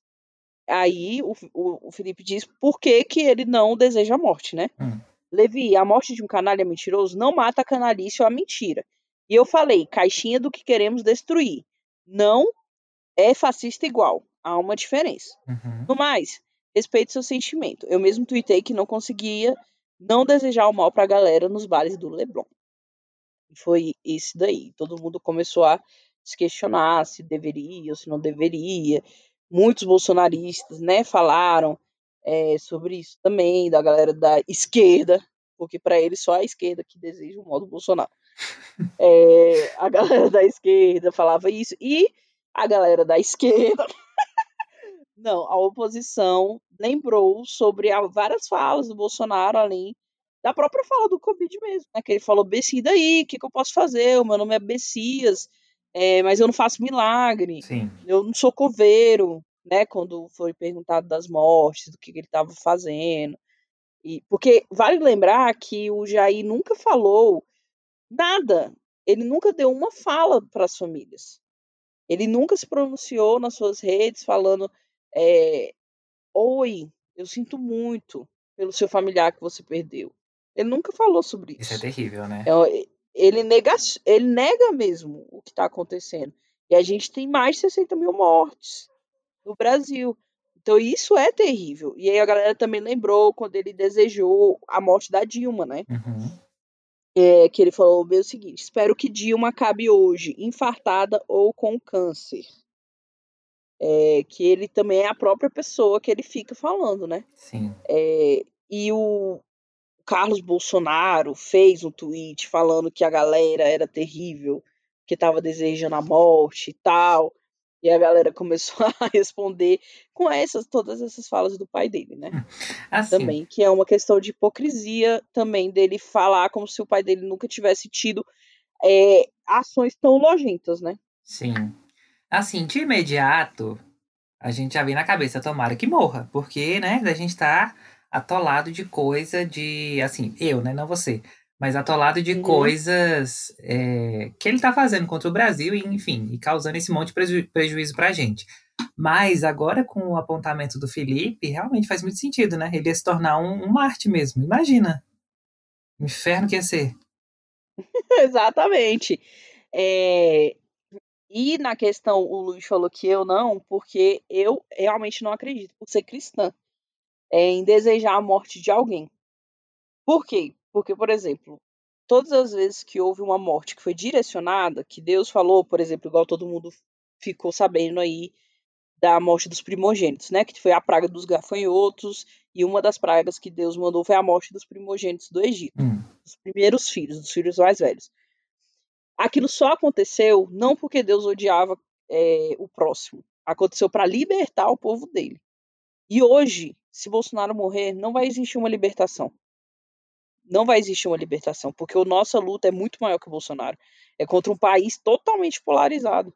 Aí o, o, o Felipe diz por que, que ele não deseja a morte, né? Hum. Levi, a morte de um canalha mentiroso não mata a canalice ou a mentira. E eu falei, caixinha do que queremos destruir. Não é fascista igual. Há uma diferença. Uhum. No mais, respeite seu sentimento. Eu mesmo tuitei que não conseguia não desejar o mal para a galera nos bares do Leblon. E foi isso daí. Todo mundo começou a se questionar se deveria ou se não deveria. Muitos bolsonaristas, né, falaram é, sobre isso também, da galera da esquerda, porque para eles só a esquerda que deseja o modo Bolsonaro. É, a galera da esquerda falava isso, e a galera da esquerda não, a oposição lembrou sobre várias falas do Bolsonaro, além da própria fala do Covid mesmo, né? Que ele falou, Bessi, daí, o que, que eu posso fazer? O meu nome é Bessias, é, mas eu não faço milagre. Sim. Eu não sou coveiro, né? Quando foi perguntado das mortes, do que, que ele estava fazendo. E, porque vale lembrar que o Jair nunca falou nada. Ele nunca deu uma fala para as famílias. Ele nunca se pronunciou nas suas redes falando é, Oi, eu sinto muito pelo seu familiar que você perdeu. Ele nunca falou sobre isso. Isso é terrível, né? É, ele, nega, ele nega mesmo o que está acontecendo. E a gente tem mais de 60 mil mortes no Brasil. Então isso é terrível. E aí a galera também lembrou quando ele desejou a morte da Dilma, né? Uhum. É, que ele falou o seguinte: espero que Dilma acabe hoje, infartada ou com câncer é, que ele também é a própria pessoa que ele fica falando, né? Sim. É, e o Carlos Bolsonaro fez um tweet falando que a galera era terrível, que estava desejando a morte e tal. E a galera começou a responder com essas todas essas falas do pai dele, né? Assim. Também, que é uma questão de hipocrisia também dele falar como se o pai dele nunca tivesse tido é, ações tão nojentas, né? Sim. Assim, de imediato, a gente já vem na cabeça, tomara que morra, porque, né, a gente tá atolado de coisa de, assim, eu, né, não você, mas atolado de uhum. coisas é, que ele tá fazendo contra o Brasil, e, enfim, e causando esse monte de preju prejuízo pra gente. Mas agora, com o apontamento do Felipe, realmente faz muito sentido, né? Ele ia se tornar um, um Marte mesmo, imagina. O inferno que ia ser. Exatamente. É, e na questão, o Luiz falou que eu não, porque eu realmente não acredito, por ser cristã, em desejar a morte de alguém. Por quê? Porque, por exemplo, todas as vezes que houve uma morte que foi direcionada, que Deus falou, por exemplo, igual todo mundo ficou sabendo aí da morte dos primogênitos, né? Que foi a praga dos gafanhotos, e uma das pragas que Deus mandou foi a morte dos primogênitos do Egito, hum. dos primeiros filhos, dos filhos mais velhos aquilo só aconteceu não porque Deus odiava é, o próximo, aconteceu para libertar o povo dele. E hoje, se Bolsonaro morrer, não vai existir uma libertação. Não vai existir uma libertação, porque a nossa luta é muito maior que o Bolsonaro. É contra um país totalmente polarizado.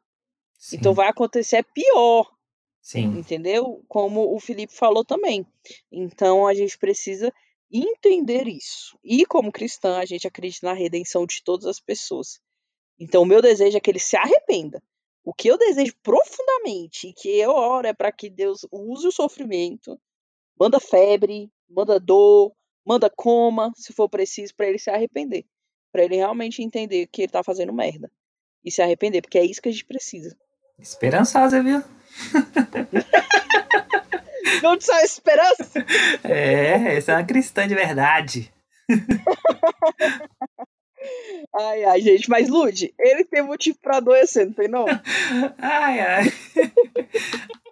Sim. Então vai acontecer pior. Sim. Entendeu? Como o Felipe falou também. Então a gente precisa entender isso. E como cristã, a gente acredita na redenção de todas as pessoas. Então, o meu desejo é que ele se arrependa. O que eu desejo profundamente e que eu oro é para que Deus use o sofrimento, manda febre, manda dor, manda coma, se for preciso, para ele se arrepender. Para ele realmente entender que ele tá fazendo merda. E se arrepender, porque é isso que a gente precisa. Esperançosa, viu? Não te sai esperança? É, essa é uma cristã de verdade. Ai, ai, gente, mas Lude, ele tem motivo pra adoecer, não tem não? ai, ai.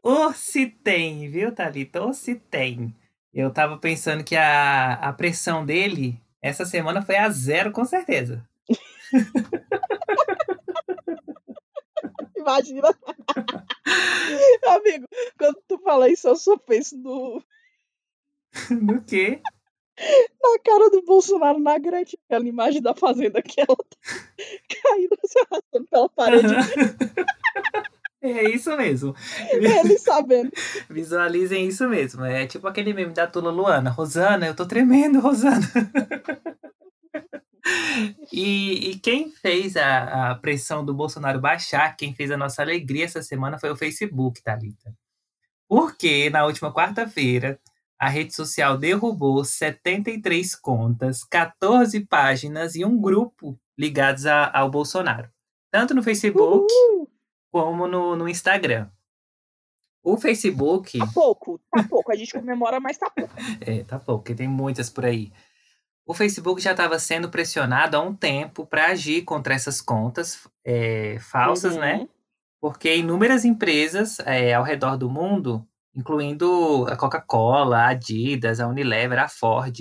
Ou se tem, viu, Thalita? Ou se tem. Eu tava pensando que a, a pressão dele essa semana foi a zero, com certeza. Imagina. Amigo, quando tu fala isso, eu só penso no, No quê? Na cara do Bolsonaro na Gretchen, aquela imagem da fazenda que ela tá caindo, se arrastando pela parede, É isso mesmo. ele sabendo. Visualizem isso mesmo. É tipo aquele meme da Tula Luana. Rosana, eu tô tremendo, Rosana. E, e quem fez a, a pressão do Bolsonaro baixar, quem fez a nossa alegria essa semana foi o Facebook, Thalita. Porque na última quarta-feira, a rede social derrubou 73 contas, 14 páginas e um grupo ligados a- ao Bolsonaro. Tanto no Facebook Uhul. como no, no Instagram. O Facebook. Tá pouco, tá pouco. A gente comemora, mas tá pouco. É, tá pouco, porque tem muitas por aí. O Facebook já estava sendo pressionado há um tempo para agir contra essas contas é, falsas, Uhum. né? Porque inúmeras empresas é, ao redor do mundo, incluindo a Coca-Cola, a Adidas, a Unilever, a Ford,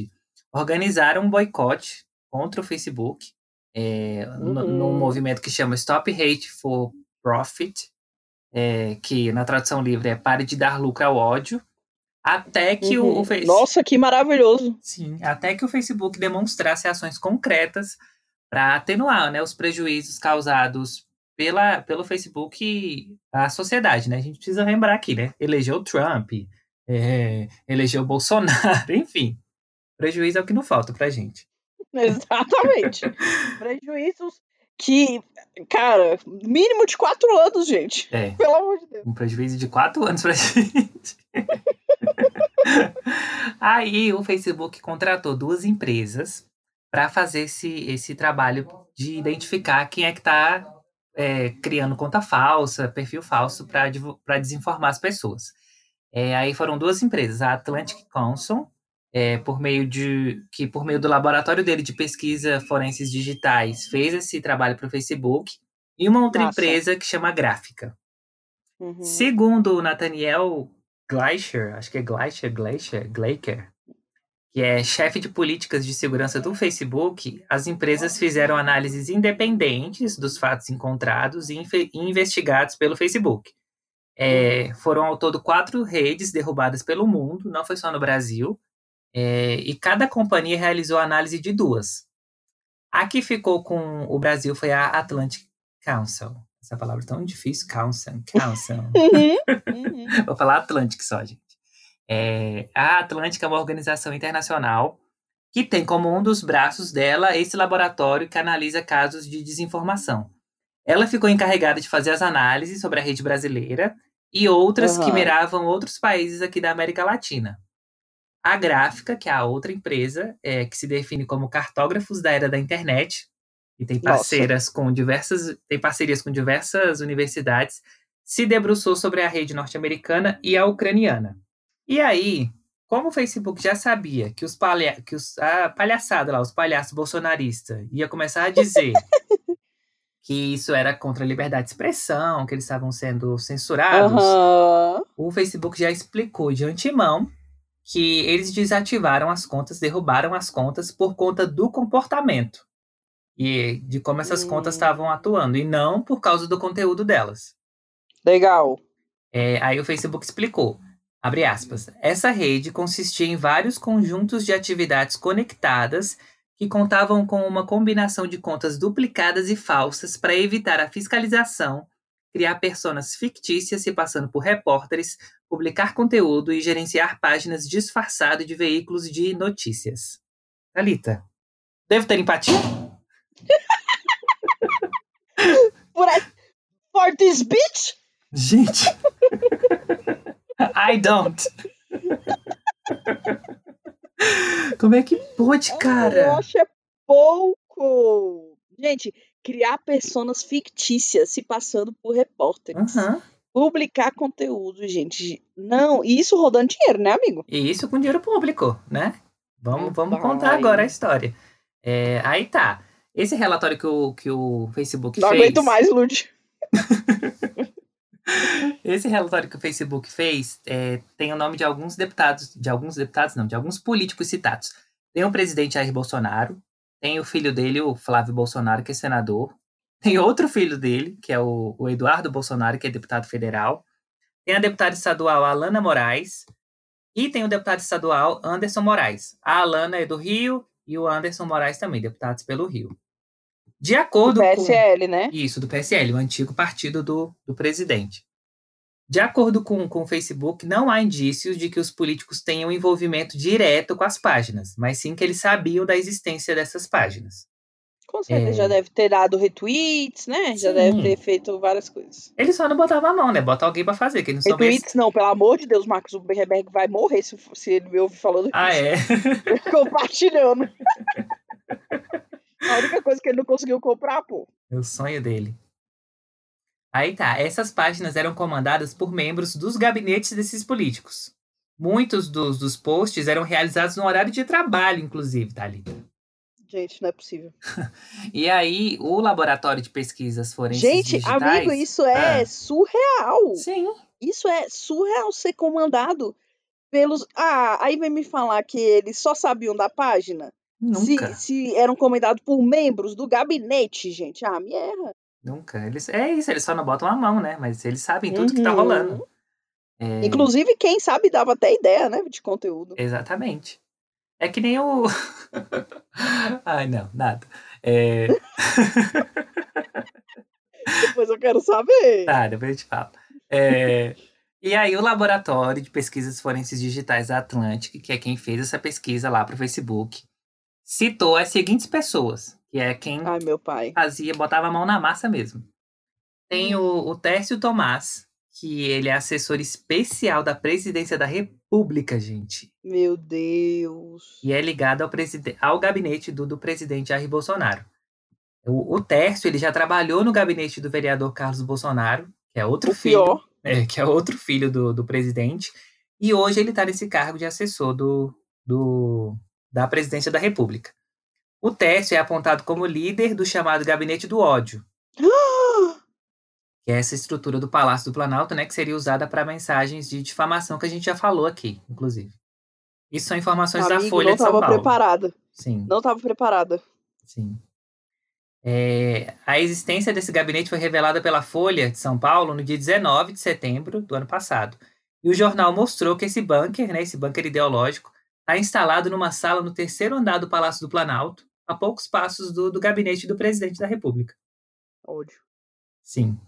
organizaram um boicote contra o Facebook é, no- Uhum. num movimento que chama Stop Hate for Profit, é, que na tradução livre é Pare de dar lucro ao ódio, até que o, Uhum. o Facebook. Nossa, que maravilhoso. Sim, até que o Facebook demonstrasse ações concretas para atenuar né, os prejuízos causados pela, pelo Facebook à sociedade, né? A gente precisa lembrar aqui, né? Elegeu Trump, é, elegeu Bolsonaro, enfim. Prejuízo é o que não falta pra gente. Exatamente. Prejuízos que, cara, mínimo de quatro anos, gente. É, Pelo amor de Deus. um prejuízo de quatro anos pra gente. Aí o Facebook contratou duas empresas para fazer esse, esse trabalho de identificar quem é que está criando conta falsa, perfil falso para desinformar as pessoas. É, aí foram duas empresas, a Atlantic Council, é, por meio de que por meio do laboratório dele de pesquisa forenses digitais fez esse trabalho para o Facebook, e uma outra Massa. empresa que chama Gráfica. Uhum. Segundo o Nathaniel Gleicher, acho que é Gleicher, Gleicher, Gleicher, que é chefe de políticas de segurança do Facebook, as empresas fizeram análises independentes dos fatos encontrados e investigados pelo Facebook. É, foram ao todo quatro redes derrubadas pelo mundo, não foi só no Brasil, é, e cada companhia realizou análise de duas. A que ficou com o Brasil foi a Atlantic Council. Essa palavra é tão difícil, Council, Council. Uhum. Uhum. Vou falar Atlantic só, gente. É, a Atlântica é uma organização internacional que tem como um dos braços dela esse laboratório que analisa casos de desinformação. Ela ficou encarregada de fazer as análises sobre a rede brasileira e outras que Aham. miravam outros países aqui da América Latina. A Gráfica, que é a outra empresa, é, que se define como cartógrafos da era da internet, e tem Nossa. parceiras com diversas, tem parcerias com diversas universidades, se debruçou sobre a rede norte-americana e a ucraniana. E aí, como o Facebook já sabia que os, palha que os a palhaçada lá, os palhaços bolsonaristas, ia começar a dizer que isso era contra a liberdade de expressão, que eles estavam sendo censurados, Aham. o Facebook já explicou de antemão que eles desativaram as contas, derrubaram as contas por conta do comportamento e de como essas Hum. contas estavam atuando, e não por causa do conteúdo delas. Legal. É, aí o Facebook explicou, abre aspas, essa rede consistia em vários conjuntos de atividades conectadas que contavam com uma combinação de contas duplicadas e falsas para evitar a fiscalização, criar personas fictícias se passando por repórteres, publicar conteúdo e gerenciar páginas disfarçado de veículos de notícias. Thalita, devo ter empatia? Por a... For this bitch? Gente! I don't! Como é que pode, Eu cara? acho é pouco. Gente, criar personas fictícias se passando por repórteres. Aham. Publicar conteúdo, gente. Não, e isso rodando dinheiro, né, amigo? E isso com dinheiro público, né? Vamos, vamos contar agora a história. É, aí tá. Esse relatório que o, que o Facebook Não fez. aguento mais, Lud. Esse relatório que o Facebook fez é, tem o nome de alguns deputados, de alguns deputados, não, de alguns políticos citados. Tem o presidente Jair Bolsonaro, Tem o filho dele, o Flávio Bolsonaro, que é senador. Tem outro filho dele, que é o, o Eduardo Bolsonaro, que é deputado federal. Tem a deputada estadual Alana Moraes. E tem o deputado estadual Anderson Moraes. A Alana é do Rio e o Anderson Moraes também, deputados pelo Rio. De acordo do PSL, com... né? Isso, do PSL, o antigo partido do, do presidente. De acordo com, com o Facebook, não há indícios de que os políticos tenham envolvimento direto com as páginas, mas sim que eles sabiam da existência dessas páginas. Com certeza, é... já deve ter dado retweets, né? Sim. Já deve ter feito várias coisas. Ele só não botava a mão, né? Bota alguém pra fazer, que ele não Retweets soubesse... não, pelo amor de Deus, Marcos Zuckerberg vai morrer se, se ele me ouvir falando ah, isso. Ah, é? Compartilhando. a única coisa que ele não conseguiu comprar, pô. É o sonho dele. Aí tá, essas páginas eram comandadas por membros dos gabinetes desses políticos. Muitos dos, dos posts eram realizados no horário de trabalho, inclusive, Thalita. Gente, não é possível. e aí, o laboratório de pesquisas forenses Gente, digitais... amigo, isso é ah. surreal. Sim. Isso é surreal ser comandado pelos... Ah, aí vem me falar que eles só sabiam da página? Nunca. Se, se eram comandados por membros do gabinete, gente. Ah, me erra. Nunca. Eles, é isso, eles só não botam a mão, né? Mas eles sabem tudo uhum. que tá uhum. rolando. É... Inclusive, quem sabe dava até ideia, né? De conteúdo. Exatamente. É que nem o. Ai, não, nada. É... depois eu quero saber. Tá, depois eu te falo. É... E aí, o Laboratório de Pesquisas Forenses Digitais da Atlantic, que é quem fez essa pesquisa lá para o Facebook, citou as seguintes pessoas que é quem Ai, fazia, botava a mão na massa mesmo. Tem o, o Tércio Tomás, que ele é assessor especial da presidência da República, gente. Meu Deus. E é ligado ao, ao gabinete do, do presidente Jair Bolsonaro. O, o Tércio, ele já trabalhou no gabinete do vereador Carlos Bolsonaro, que é outro o filho. É, que é outro filho do, do presidente. E hoje ele está nesse cargo de assessor do, do, da presidência da República. O Tércio é apontado como líder do chamado Gabinete do Ódio. que é essa estrutura do Palácio do Planalto, né, que seria usada para mensagens de difamação que a gente já falou aqui, inclusive. Isso são informações Amigo, da Folha de São Paulo. Não estava preparada. Sim. Não estava preparada. Sim. É, a existência desse gabinete foi revelada pela Folha de São Paulo no dia 19 de setembro do ano passado. E o jornal mostrou que esse bunker, né, esse bunker ideológico, está instalado numa sala no terceiro andar do Palácio do Planalto, a poucos passos do, do gabinete do presidente da República. Ódio. Sim.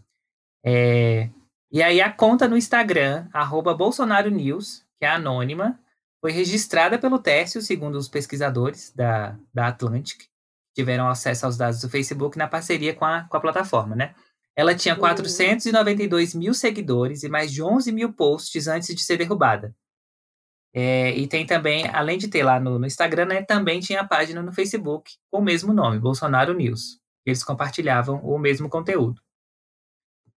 É, e aí a conta no Instagram, arroba Bolsonaro News, que é anônima, foi registrada pelo Tércio, segundo os pesquisadores da, da Atlantic, que tiveram acesso aos dados do Facebook na parceria com a, com a plataforma, né? Ela tinha 492 uhum. mil seguidores e mais de 11 mil posts antes de ser derrubada. É, e tem também, além de ter lá no, no, Instagram, né, também tinha a página no Facebook com o mesmo nome, Bolsonaro News. Eles compartilhavam o mesmo conteúdo.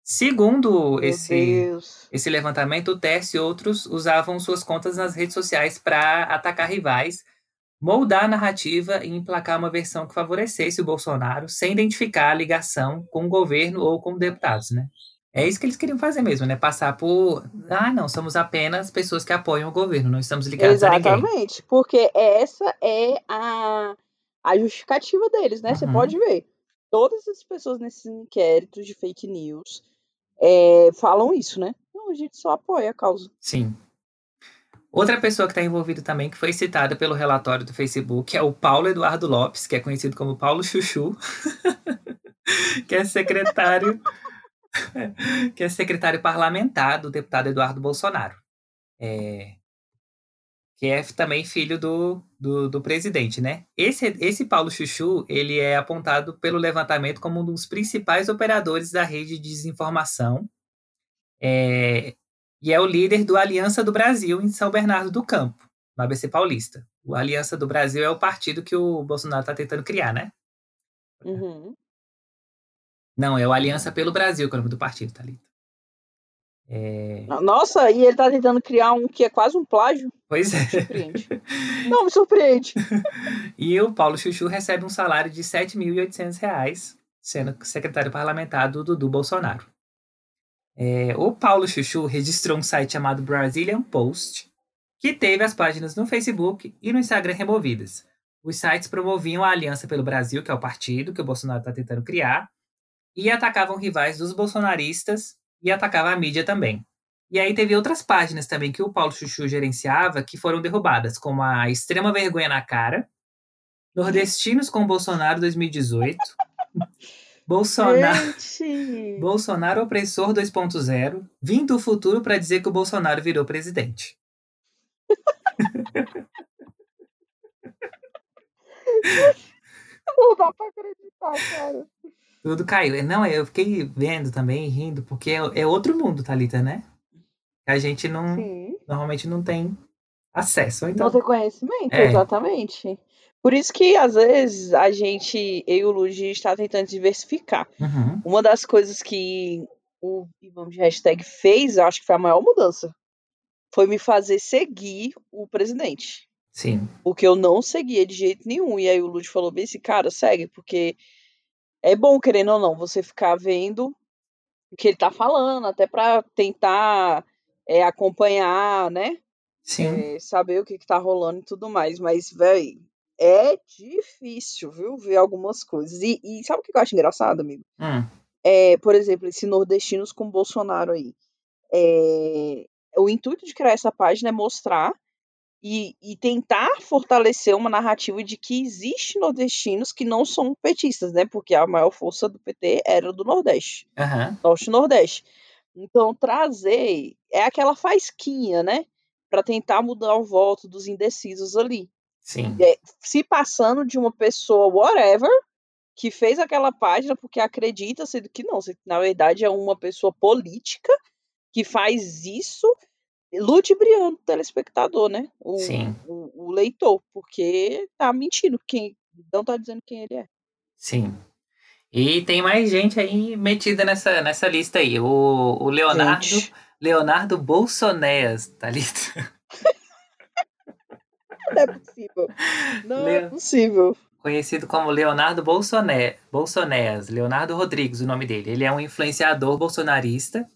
Segundo esse, esse levantamento, o Tess e outros usavam suas contas nas redes sociais para atacar rivais, moldar a narrativa e emplacar uma versão que favorecesse o Bolsonaro, sem identificar a ligação com o governo ou com deputados, né? É isso que eles queriam fazer mesmo, né? Passar por. Ah, não, somos apenas pessoas que apoiam o governo, não estamos ligados Exatamente, a ninguém. Exatamente, porque essa é a, a justificativa deles, né? Uhum. Você pode ver. Todas as pessoas nesses inquéritos de fake news é, falam isso, né? Não, a gente só apoia a causa. Sim. Outra pessoa que está envolvida também, que foi citada pelo relatório do Facebook, é o Paulo Eduardo Lopes, que é conhecido como Paulo Chuchu, que é secretário que é secretário parlamentar do deputado Eduardo Bolsonaro. É, que é também filho do, do, do, presidente, né? Esse, esse Paulo Chuchu, ele é apontado pelo levantamento como um dos principais operadores da rede de desinformação é, e é o líder do Aliança do Brasil em São Bernardo do Campo, no ABC Paulista. O Aliança do Brasil é o partido que o Bolsonaro está tentando criar, né? Uhum. Não, é o Aliança pelo Brasil, que é o nome do partido, Thalita. É... Nossa, e ele tá tentando criar um que é quase um plágio. Pois é. Surpreende. Não, me surpreende. e o Paulo Chuchu recebe um salário de R$ 7.800, sendo secretário parlamentar do Dudu Bolsonaro. É, o Paulo Chuchu registrou um site chamado Brazilian Post, que teve as páginas no Facebook e no Instagram removidas. os sites promoviam a Aliança pelo Brasil, que é o partido que o Bolsonaro está tentando criar, e atacavam rivais dos bolsonaristas e atacava a mídia também. E aí teve outras páginas também que o Paulo Chuchu gerenciava que foram derrubadas, como a Extrema Vergonha na Cara, Nordestinos com Bolsonaro 2018, Bolsonaro, Gente! Bolsonaro opressor 2.0, vim do futuro para dizer que o Bolsonaro virou presidente. Não dá pra acreditar, cara. Tudo caiu. Não, eu fiquei vendo também, rindo, porque é, é outro mundo, Thalita, né? A gente não, Sim. normalmente não tem acesso. Então, Não ter conhecimento, É. exatamente. Por isso que, às vezes, a gente, eu e o Luigi, está tentando diversificar. Uhum, Uma das coisas que o Ivan de Hashtag fez, eu acho que foi a maior mudança, foi me fazer seguir o presidente. sim, Porque eu não seguia de jeito nenhum. E aí o Lud falou bem assim, cara, segue, porque é bom, querendo ou não, você ficar vendo o que ele tá falando, até pra tentar é, acompanhar, né? sim. É, saber o que, que tá rolando e tudo mais. Mas, véi, é difícil, viu? Ver algumas coisas. E, e sabe o que eu acho engraçado, amigo? Hum, É, por exemplo, esse nordestinos com Bolsonaro aí. É, o intuito de criar essa página é mostrar e, e tentar fortalecer uma narrativa de que existe nordestinos que não são petistas, né? Porque a maior força do PT era do Nordeste, aham, Norte e Nordeste. Então, trazer é aquela faisquinha, né? Para tentar mudar o voto dos indecisos ali. sim, É, se passando de uma pessoa whatever que fez aquela página porque acredita, sendo que não, na verdade é uma pessoa política que faz isso ludibriando o telespectador, né? O, Sim. o, o leitor, porque tá mentindo quem não tá dizendo quem ele é. sim. E tem mais gente aí metida nessa, nessa lista aí. O, o Leonardo, Gente, Leonardo Bolsonéas, Thalita. não é possível. Não é Leo- possível. Conhecido como Leonardo Bolsoné, Bolsonéas, Leonardo Rodrigues, o nome dele. Ele é um influenciador bolsonarista.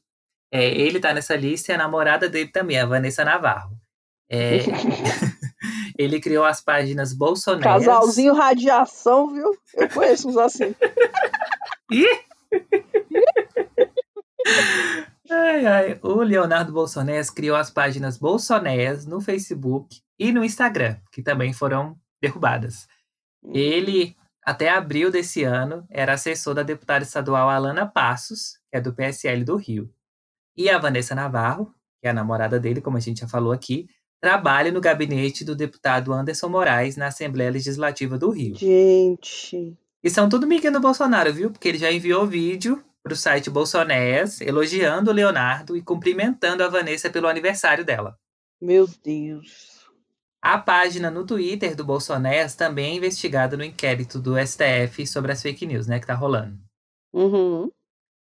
É, ele tá nessa lista e a namorada dele também, a Vanessa Navarro. É, ele criou as páginas Bolsonéas. Casalzinho radiação, viu? Eu conheço uns assim. Ai, ai. O Leonardo Bolsonés criou as páginas Bolsonés no Facebook e no Instagram, que também foram derrubadas. Ele, até abril desse ano, era assessor da deputada estadual Alana Passos, que é do PSL do Rio. E a Vanessa Navarro, que é a namorada dele, como a gente já falou aqui, trabalha no gabinete do deputado Anderson Moraes na Assembleia Legislativa do Rio. Gente. E são tudo miga do Bolsonaro, viu? Porque ele já enviou vídeo pro site Bolsonéas, elogiando o Leonardo e cumprimentando a Vanessa pelo aniversário dela. Meu Deus. A página no Twitter do Bolsonéas também é investigada no inquérito do STF sobre as fake news, né, que tá rolando. Uhum.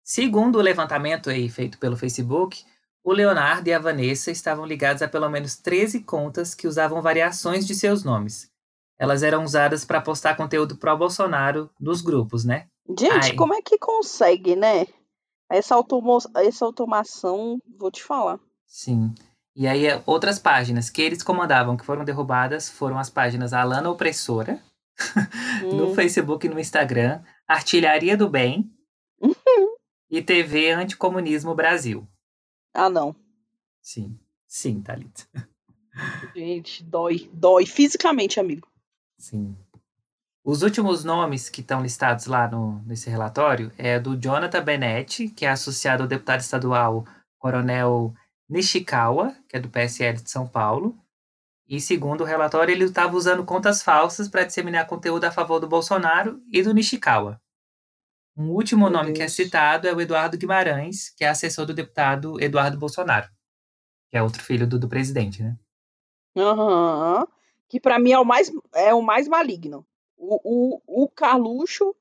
Segundo o levantamento aí feito pelo Facebook, o Leonardo e a Vanessa estavam ligados a pelo menos 13 contas que usavam variações de seus nomes. Elas eram usadas para postar conteúdo pró-Bolsonaro nos grupos, né? Gente, Ai. como é que consegue, né? Essa, automo essa automação, vou te falar. Sim. E aí, é, outras páginas que eles comandavam que foram derrubadas foram as páginas Alana Opressora, no Hum. Facebook e no Instagram, Artilharia do Bem e TV Anticomunismo Brasil. Ah, não. Sim, sim, Thalita. Gente, dói. Dói fisicamente, amigo. Sim. Os últimos nomes que estão listados lá no, nesse relatório é do Jonathan Benetti, que é associado ao deputado estadual Coronel Nishikawa, que é do PSL de São Paulo. E segundo o relatório, ele estava usando contas falsas para disseminar conteúdo a favor do Bolsonaro e do Nishikawa. Um último Meu nome que é Deus. citado é o Eduardo Guimarães, que é assessor do deputado Eduardo Bolsonaro, que é outro filho do, do presidente, né? Aham. Que pra mim é o mais, é o mais maligno. O, o, o Carluxo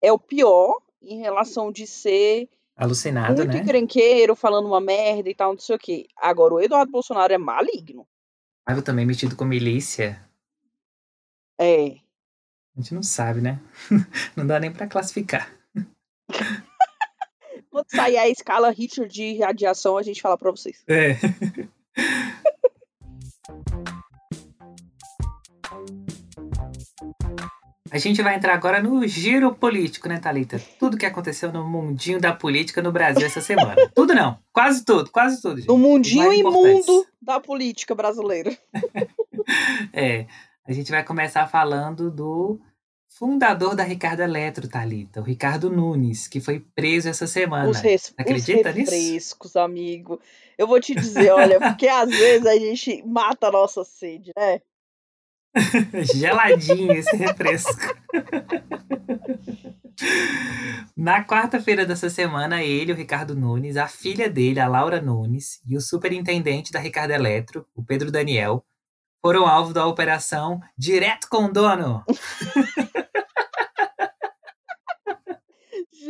é o pior em relação de ser Alucinado, muito né? encrenqueiro, falando uma merda e tal, não sei o quê. Agora, o Eduardo Bolsonaro é maligno. Ah, eu também metido com milícia. É. A gente não sabe, né? não dá nem pra classificar. Quando sair a escala Richter de radiação, a gente fala pra vocês. É. A gente vai entrar agora no giro político, né, Thalita? Tudo que aconteceu no mundinho da política no Brasil essa semana. tudo não, quase tudo, quase tudo. Gente. No mundinho imundo da política brasileira. é, a gente vai começar falando do fundador da Ricardo Eletro, Thalita, o Ricardo Nunes, que foi preso essa semana. Os res... Acredita os refrescos, nisso? amigo. Eu vou te dizer, olha, porque às vezes a gente mata a nossa sede, né? Geladinho esse refresco. Na quarta-feira dessa semana, ele, o Ricardo Nunes, a filha dele, a Laura Nunes, e o superintendente da Ricardo Eletro, o Pedro Daniel, foram alvo da operação Direto com o Dono.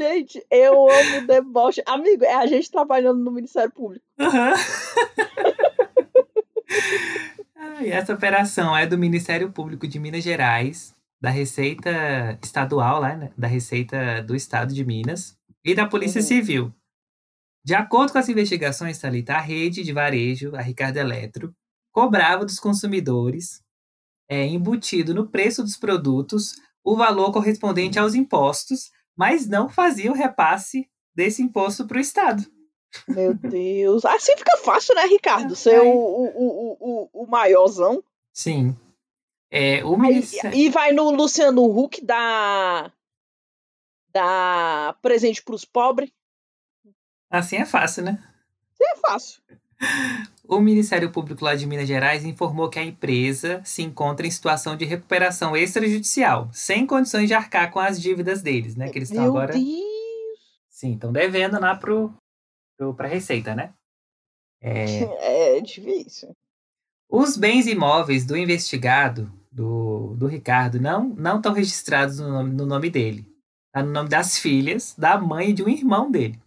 Gente, eu amo o deboche. Amigo, é a gente trabalhando no Ministério Público. Uhum. ah, e essa operação é do Ministério Público de Minas Gerais, da Receita Estadual, lá, né? da Receita do Estado de Minas, e da Polícia uhum. Civil. De acordo com as investigações, Thalita, a rede de varejo, a Ricardo Eletro, cobrava dos consumidores, é, embutido no preço dos produtos, o valor correspondente aos impostos, mas não fazia o repasse desse imposto para o Estado. Meu Deus. Assim fica fácil, né, Ricardo? Ser o, o, o, o maiorzão. Sim. É, o ministério... E vai no Luciano Huck dar, dar presente para os pobres. Assim é fácil, né? Assim é fácil. O Ministério Público lá de Minas Gerais informou que a empresa se encontra em situação de recuperação extrajudicial, sem condições de arcar com as dívidas deles, né? Que eles estão agora. Deus. Sim, estão devendo lá pro, pro, pra Receita, né? É... é difícil. Os bens imóveis do investigado, do, do Ricardo, não não estão registrados no nome, no nome dele. Está no nome das filhas, da mãe e de um irmão dele.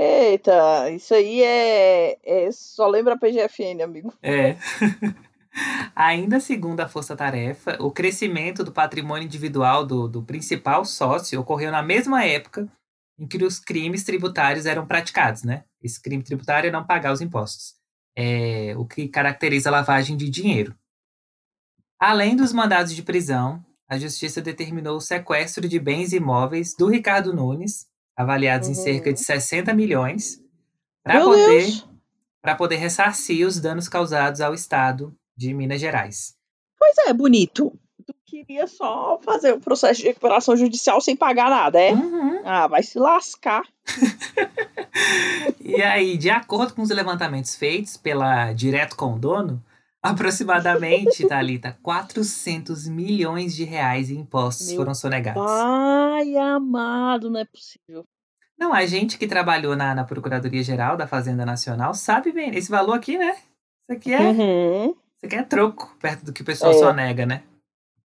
Eita, isso aí é, é só lembra a PGFN, amigo. É. Ainda segundo a Força Tarefa, o crescimento do patrimônio individual do, do principal sócio ocorreu na mesma época em que os crimes tributários eram praticados, né? Esse crime tributário é não pagar os impostos, é o que caracteriza a lavagem de dinheiro. Além dos mandados de prisão, a Justiça determinou o sequestro de bens imóveis do Ricardo Nunes, avaliados uhum. em cerca de 60 milhões, para poder, poder ressarcir os danos causados ao Estado de Minas Gerais. Pois é, bonito. Tu queria só fazer o processo de recuperação judicial sem pagar nada, é? Uhum. Ah, vai se lascar. e aí, de acordo com os levantamentos feitos pela Direto com o Dono, aproximadamente, Thalita, 400 milhões de reais em impostos Meu foram sonegados. Ai, amado, não é possível. Não, a gente que trabalhou na, na Procuradoria-Geral da Fazenda Nacional sabe bem, esse valor aqui, né? Isso aqui é, uhum. isso aqui é troco, perto do que o pessoal é. sonega, né?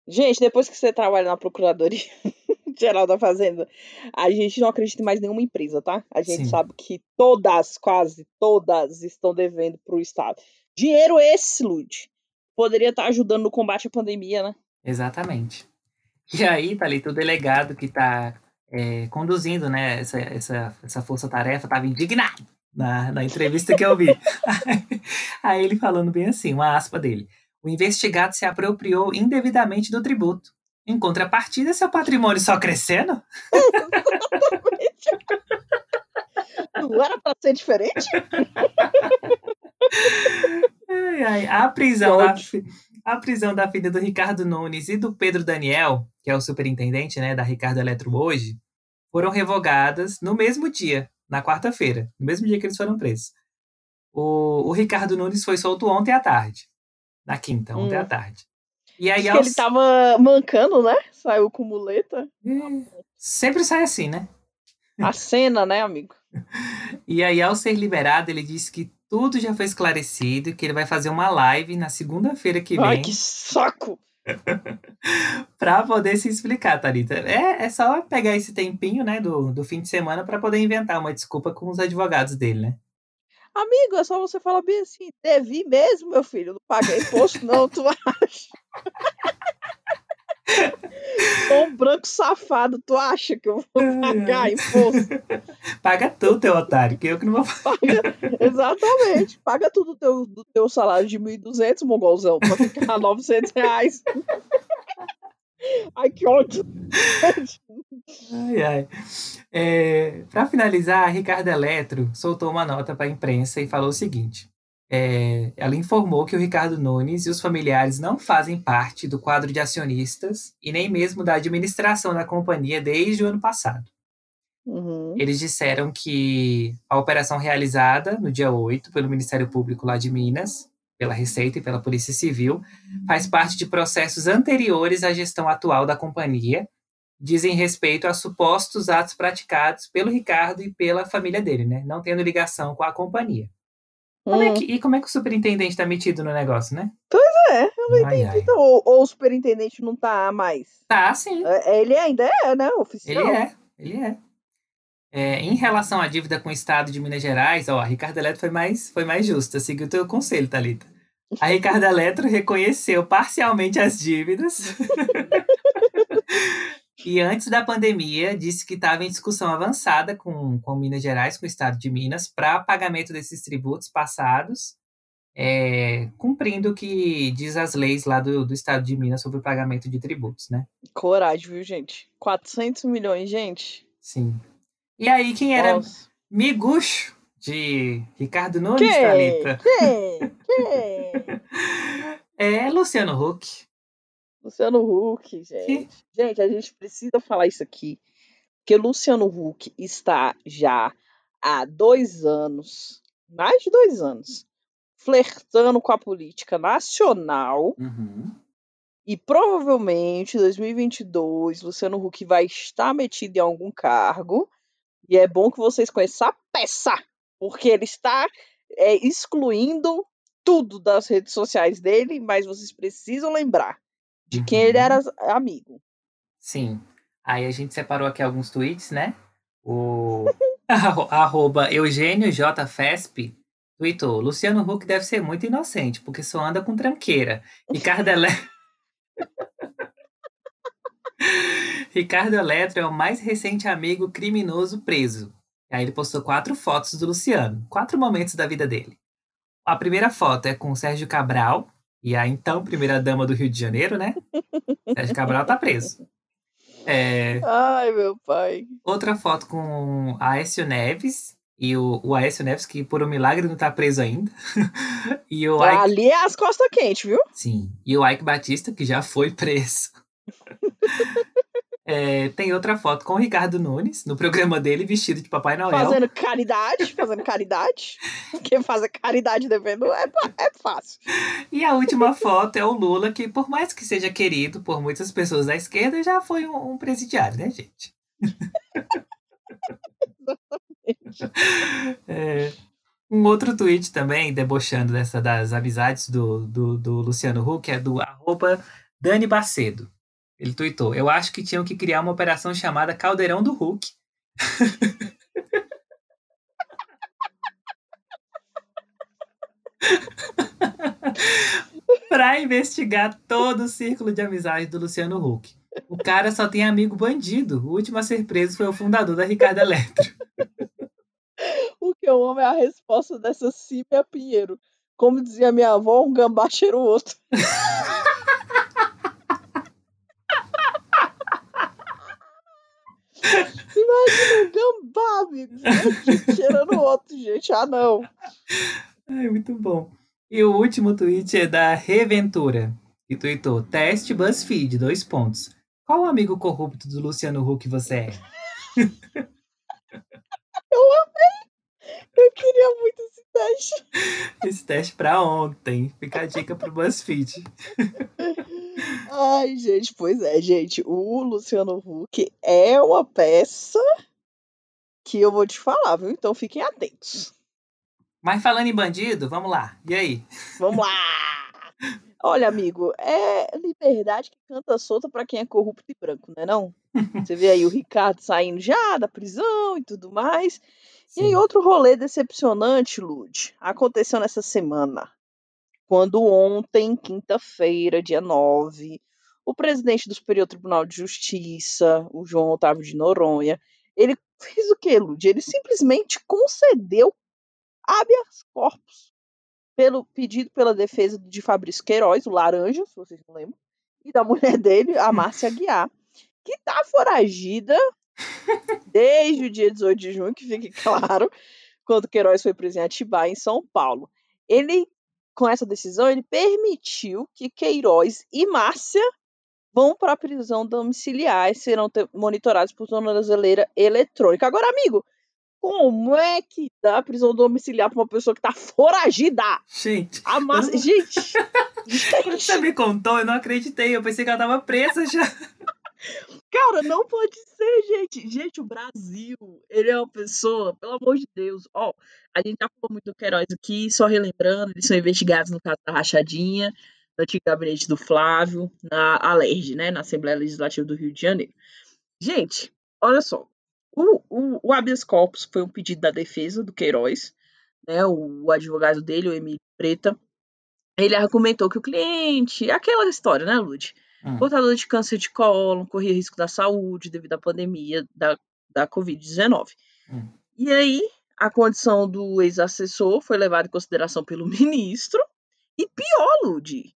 Gente, depois que você trabalha na Procuradoria Geral da Fazenda, a gente não acredita em mais nenhuma empresa, tá? A gente Sim. sabe que todas, quase todas, estão devendo para o Estado. Dinheiro esse, Lud, poderia estar ajudando no combate à pandemia, né? Exatamente. E aí, tá ali, o delegado que está é, conduzindo né, essa, essa, essa força-tarefa estava indignado na, na entrevista que eu vi. aí ele falando bem assim, uma aspa dele. O investigado se apropriou indevidamente do tributo. Em contrapartida, seu patrimônio só crescendo? Não era para ser diferente? Ai, ai. A, prisão da, a prisão da filha do Ricardo Nunes e do Pedro Daniel, que é o superintendente né, da Ricardo Eletro hoje, foram revogadas no mesmo dia, na quarta-feira, no mesmo dia que eles foram presos. O, o Ricardo Nunes foi solto ontem à tarde, na quinta, ontem hum. à tarde. E aí, aos... ele tava mancando, né? Saiu com muleta. É, sempre sai assim, né? A cena, né, amigo? e aí, ao ser liberado, ele disse que tudo já foi esclarecido, que ele vai fazer uma live na segunda-feira que vem. Ai, que saco! para poder se explicar, Thalita. É, é só pegar esse tempinho, né, do, do fim de semana para poder inventar uma desculpa com os advogados dele, né? Amigo, é só você falar bem assim, devi mesmo, meu filho, não paguei imposto não, tu acha? Sou um branco safado, tu acha que eu vou pagar imposto? Paga tudo, teu otário, que eu que não vou pagar. Exatamente. Paga tudo do teu, do teu salário de 1.200, mongolzão, pra ficar 900 reais. Ai, que ódio. Ai, ai. É, para finalizar, a Ricardo Eletro soltou uma nota para a imprensa e falou o seguinte: é, ela informou que o Ricardo Nunes e os familiares não fazem parte do quadro de acionistas e nem mesmo da administração da companhia desde o ano passado. Uhum. Eles disseram que a operação realizada no dia 8 pelo Ministério Público lá de Minas, pela Receita e pela Polícia Civil, faz parte de processos anteriores à gestão atual da companhia, dizem respeito a supostos atos praticados pelo Ricardo e pela família dele, né? Não tendo ligação com a companhia. Como é Hum. que, e como é que o superintendente está metido no negócio, né? É, eu não Ai, entendi. ai. Então, ou, ou o superintendente não tá mais. Tá, sim. É, Ele ainda é, né? Ele Oficial. é, ele é. É, em relação à dívida com o Estado de Minas Gerais, ó, a Ricardo Eletro foi mais, foi mais justa, seguiu o teu conselho, Thalita. A Ricardo Eletro reconheceu parcialmente as dívidas. e antes da pandemia, disse que estava em discussão avançada com, com Minas Gerais, com o Estado de Minas, para pagamento desses tributos passados, é, cumprindo o que diz as leis lá do, do Estado de Minas sobre o pagamento de tributos, né? Coragem, viu, gente? 400 milhões, gente. Sim. E aí, quem era Nossa. Miguxo de Ricardo Nunes, Quem? Thalita? Quem? Quem? É Luciano Huck. Luciano Huck, gente. Gente, a gente precisa falar isso aqui. Porque Luciano Huck está já há dois anos, mais de dois anos, flertando com a política nacional. E provavelmente em 2022 Luciano Huck vai estar metido em algum cargo. E é bom que vocês conheçam a peça, porque ele está é, excluindo tudo das redes sociais dele, mas vocês precisam lembrar de quem ele Uhum. era amigo. Sim. Aí a gente separou aqui alguns tweets, né? O arro- arroba Eugênio J. Fesp tweetou: Luciano Huck deve ser muito inocente, porque só anda com tranqueira. Ricardo Eletro. Ricardo Eletro é o mais recente amigo criminoso preso. Aí ele postou quatro fotos do Luciano, quatro momentos da vida dele. A primeira foto é com o Sérgio Cabral, e a então primeira dama do Rio de Janeiro, né? Sérgio Cabral tá preso. É, Ai, meu pai. outra foto com Aécio Neves, e o, o Aécio Neves, que por um milagre não tá preso ainda. e o Ike, Ali é as costas quentes, viu? sim, e o Ike Batista, que já foi preso. É, tem outra foto com o Ricardo Nunes, no programa dele, vestido de Papai Noel. Fazendo caridade, fazendo caridade. Porque fazer caridade devendo é, é fácil. E a última foto é o Lula, que por mais que seja querido por muitas pessoas da esquerda, já foi um, um presidiário, né, gente? É, um outro tweet também, debochando dessa, das amizades do, do, do Luciano Huck, é do arroba Dani Bacedo. Ele tweetou, eu acho que tinham que criar uma operação chamada Caldeirão do Hulk. pra investigar todo o círculo de amizade do Luciano Huck. O cara só tem amigo bandido. O último a ser preso foi o fundador da Ricardo Eletro. O que eu amo é a resposta dessa Cíbia Pinheiro. Como dizia minha avó, um gambá cheira o outro. Imagina gambá, amigo. gente, Cheirando o outro, gente. Ah, não. Ai, muito bom. E o último tweet é da Reventura, que tweetou: Teste BuzzFeed, dois pontos. Qual amigo corrupto do Luciano Huck você é? Eu queria muito teste. Esse teste pra ontem. Fica a dica pro BuzzFeed. Ai, gente, pois é, gente. O Luciano Huck é uma peça que eu vou te falar, viu? Então fiquem atentos. Mas falando em bandido, vamos lá. E aí? Vamos lá! Olha, amigo, é liberdade que canta solta pra quem é corrupto e branco, né não? Você vê aí o Ricardo saindo já da prisão e tudo mais. E aí, Sim. outro rolê decepcionante, Lud, aconteceu nessa semana. Quando ontem, quinta-feira, dia 9, o presidente do Superior Tribunal de Justiça, o João Otávio de Noronha, ele fez o que, Lud? Ele simplesmente concedeu habeas corpus pelo pedido pela defesa de Fabrício Queiroz, o Laranja, se vocês não lembram, e da mulher dele, a Márcia Guiar, que tá foragida desde o dia 18 de junho, que fique claro, quando Queiroz foi preso em Atibaia, em São Paulo. Ele, com essa decisão, ele permitiu que Queiroz e Márcia vão para a prisão domiciliar e serão monitorados por tornozeleira eletrônica. Agora, amigo, como é que dá prisão domiciliar para uma pessoa que tá foragida? Gente. A massa... Gente! Quando você me contou, eu não acreditei. Eu pensei que ela tava presa já. Cara, não pode ser, gente. Gente, o Brasil, ele é uma pessoa, pelo amor de Deus. Ó, a gente já falou muito do Queiroz aqui, só relembrando, eles são investigados no caso da rachadinha, no antigo gabinete do Flávio, na ALERJ, né, na Assembleia Legislativa do Rio de Janeiro. Gente, olha só, o, o, o habeas corpus foi um pedido da defesa do Queiroz, né, o, o advogado dele, o Emílio Preta, ele argumentou que o cliente, aquela história, né, Lud? Hum. Portador de câncer de colo, corria risco da saúde devido à pandemia da, da Covid-19. Hum. E aí, a condição do ex-assessor foi levada em consideração pelo ministro. E pior, Lud,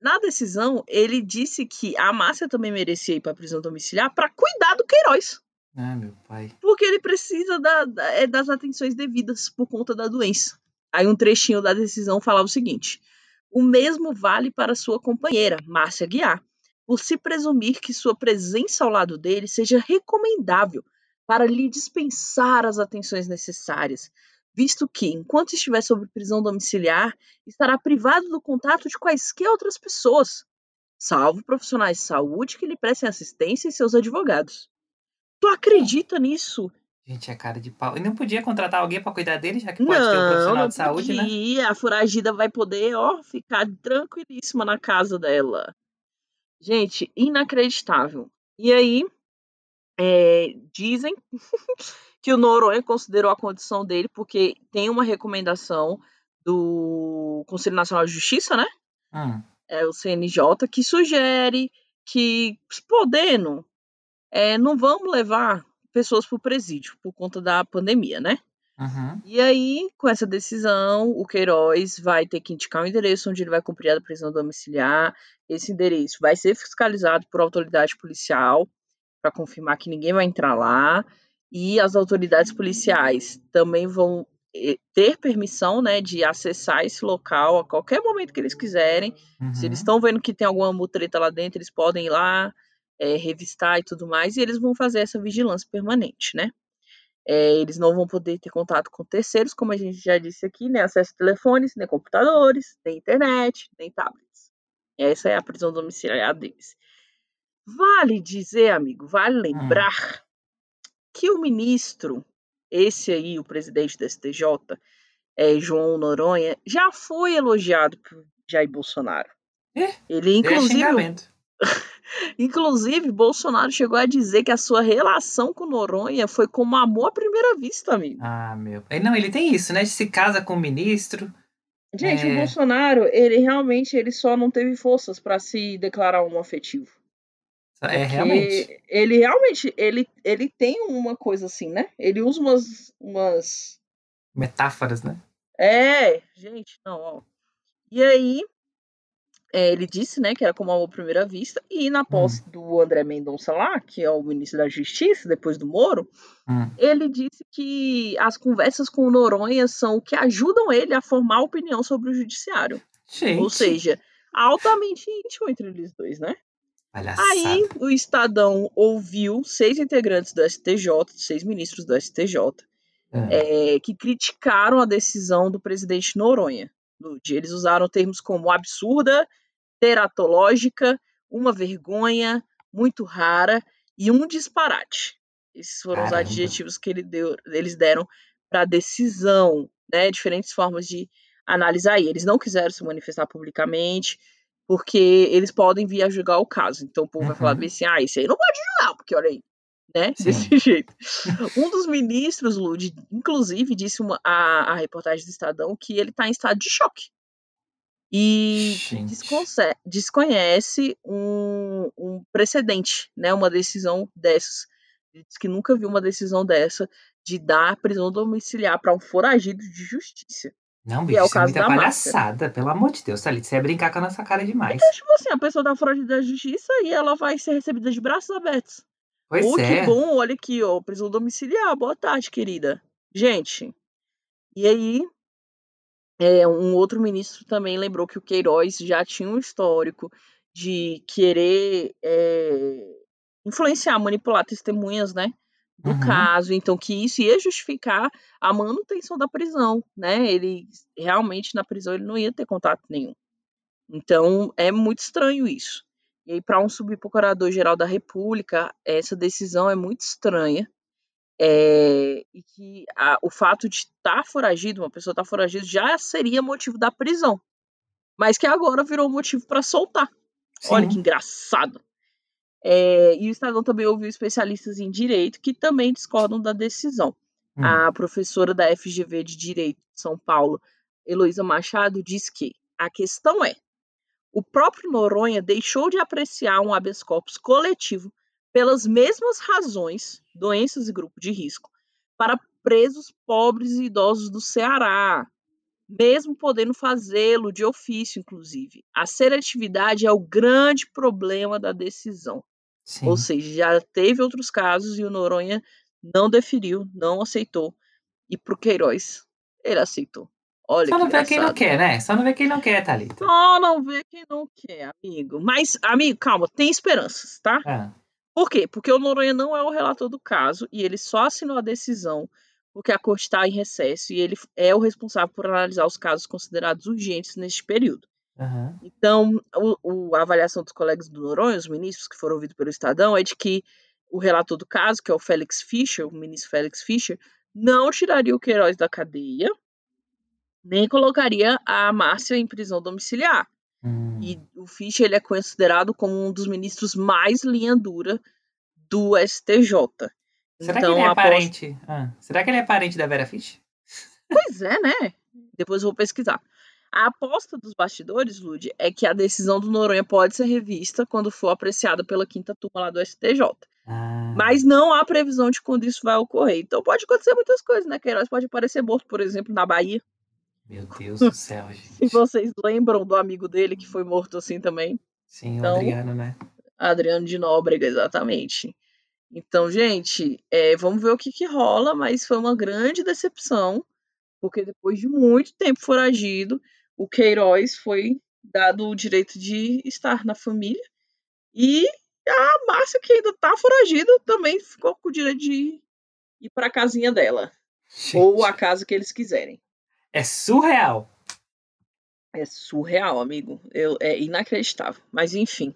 na decisão, ele disse que a Márcia também merecia ir para a prisão domiciliar para cuidar do Queiroz. Ah, meu pai. Porque ele precisa da, da, é, das atenções devidas por conta da doença. Aí um trechinho da decisão falava o seguinte: o mesmo vale para sua companheira, Márcia Guiar, por se presumir que sua presença ao lado dele seja recomendável para lhe dispensar as atenções necessárias, visto que, enquanto estiver sob prisão domiciliar, estará privado do contato de quaisquer outras pessoas, salvo profissionais de saúde que lhe prestem assistência e seus advogados. Tu acredita nisso? Gente, é cara de pau. E não podia contratar alguém para cuidar dele, já que pode não, ter um profissional de saúde, podia. né? A foragida vai poder, ó, ficar tranquilíssima na casa dela. Gente, inacreditável. E aí, é, dizem que o Noronha considerou a condição dele porque tem uma recomendação do Conselho Nacional de Justiça, né? Hum. É o CNJ, que sugere que, podendo, é, não vamos levar pessoas para o presídio por conta da pandemia, né? Uhum. E aí, com essa decisão, o Queiroz vai ter que indicar o um endereço onde ele vai cumprir a prisão domiciliar. Esse endereço vai ser fiscalizado por autoridade policial para confirmar que ninguém vai entrar lá. E as autoridades policiais também vão eh, ter permissão né, de acessar esse local a qualquer momento que eles quiserem. Uhum. Se eles uhum. estão vendo que tem alguma mutreta lá dentro, eles podem ir lá é, revistar e tudo mais, e eles vão fazer essa vigilância permanente, né? É, eles não vão poder ter contato com terceiros, como a gente já disse aqui, nem acesso a telefones, nem computadores, nem internet, nem tablets. Essa é a prisão domiciliar deles. Vale dizer, amigo, vale hum. lembrar hum. que o ministro, esse aí, o presidente da STJ, é, João Noronha, já foi elogiado por Jair Bolsonaro. É, Ele, inclusive. Inclusive, Bolsonaro chegou a dizer que a sua relação com Noronha foi como amor à primeira vista, amigo. Ah, meu. Não, ele tem isso, né? Se casa com o ministro. Gente, é... o Bolsonaro, ele realmente ele só não teve forças para se declarar um afetivo. É, realmente. Ele realmente, ele, ele tem uma coisa assim, né? Ele usa umas, umas... Metáforas, né? É, gente, não, ó. E aí, é, ele disse, né, que era como amor à primeira vista, e na posse hum. do André Mendonça lá, que é o ministro da Justiça, depois do Moro, hum. ele disse que as conversas com o Noronha são o que ajudam ele a formar opinião sobre o judiciário. Gente. Ou seja, altamente íntimo entre eles dois, né? Palhaçada. Aí o Estadão ouviu seis integrantes do STJ, seis ministros do STJ, é. É, que criticaram a decisão do presidente Noronha. Eles usaram termos como absurda, teratológica, uma vergonha, muito rara e um disparate. Esses foram Caramba. os adjetivos que ele deu, eles deram para a decisão, né? Diferentes formas de analisar. E eles não quiseram se manifestar publicamente, porque eles podem vir a julgar o caso. Então o povo uhum. vai falar uhum. assim: ah, isso aí não pode julgar, porque olha aí. Né? Desse jeito. Um dos ministros, Lud, inclusive, disse uma, a, a reportagem do Estadão que ele está em estado de choque e desconhece um, um, precedente, né, uma decisão dessas. Ele diz que nunca viu uma decisão dessa de dar prisão domiciliar para um foragido de justiça. Não, Que bicho, é o isso é caso muita da Márcia. palhaçada, pelo amor de Deus, Thalita, você é brincar com a nossa cara demais. Então, tipo assim, a pessoa tá fora da justiça e ela vai ser recebida de braços abertos. Pois Oh, que é. bom, olha aqui, ó, prisão domiciliar. Boa tarde, querida. Gente, e aí, é, um outro ministro também lembrou que o Queiroz já tinha um histórico de querer é, influenciar, manipular testemunhas, né? Do Uhum. caso, então que isso ia justificar a manutenção da prisão, né? Ele realmente na prisão ele não ia ter contato nenhum. Então é muito estranho isso. E aí, para um subprocurador-geral da República, essa decisão é muito estranha. É, e que a- o fato de estar foragido, uma pessoa estar foragida, já seria motivo da prisão. Mas que agora virou motivo para soltar. Olha que Sim. engraçado. É, e o Estadão também ouviu especialistas em direito que também discordam da decisão. Hum. A professora da FGV de Direito de São Paulo, Heloísa Machado, diz que a questão é: o próprio Noronha deixou de apreciar um habeas corpus coletivo pelas mesmas razões, doenças e grupo de risco, para presos pobres e idosos do Ceará, mesmo podendo fazê-lo de ofício, inclusive. A seletividade é o grande problema da decisão. Sim. Ou seja, já teve outros casos e o Noronha não deferiu, não aceitou. E pro Queiroz, ele aceitou. Olha Só que não vê quem não quer, né? Só não vê quem não quer, Thalita. Só não vê quem não quer, amigo. Mas, amigo, calma, tem esperanças, tá? Ah, Por quê? Porque o Noronha não é o relator do caso e ele só assinou a decisão porque a corte está em recesso e ele é o responsável por analisar os casos considerados urgentes neste período. aham. Então, o- o- a avaliação dos colegas do Noronha, os ministros que foram ouvidos pelo Estadão, é de que o relator do caso, que é o Félix Fischer, o ministro Félix Fischer, não tiraria o Queiroz da cadeia, nem colocaria a Márcia em prisão domiciliar. Hum. E o Fischer ele é considerado como um dos ministros mais linha dura do STJ. Será então, que ele é a aposta- parente? Ah, será que ele é parente da Vera Fish? Pois é, né? Depois eu vou pesquisar. A aposta dos bastidores, Lud, é que a decisão do Noronha pode ser revista quando for apreciada pela quinta turma lá do STJ. Ah, Mas não há previsão de quando isso vai ocorrer. Então pode acontecer muitas coisas, né? Queiroz pode aparecer morto, por exemplo, na Bahia. Meu Deus do céu, Se gente. vocês lembram do amigo dele que foi morto assim também. Sim, o Então- Adriano, né? Adriano de Nóbrega, exatamente. Então, gente, é, vamos ver o que, que rola, mas foi uma grande decepção, porque depois de muito tempo foragido, o Queiroz foi dado o direito de estar na família e a Márcia, que ainda tá foragida, também ficou com o direito de ir para a casinha dela, ou a Gente, casa que eles quiserem. É surreal. É surreal, amigo. Eu, é inacreditável. Mas enfim,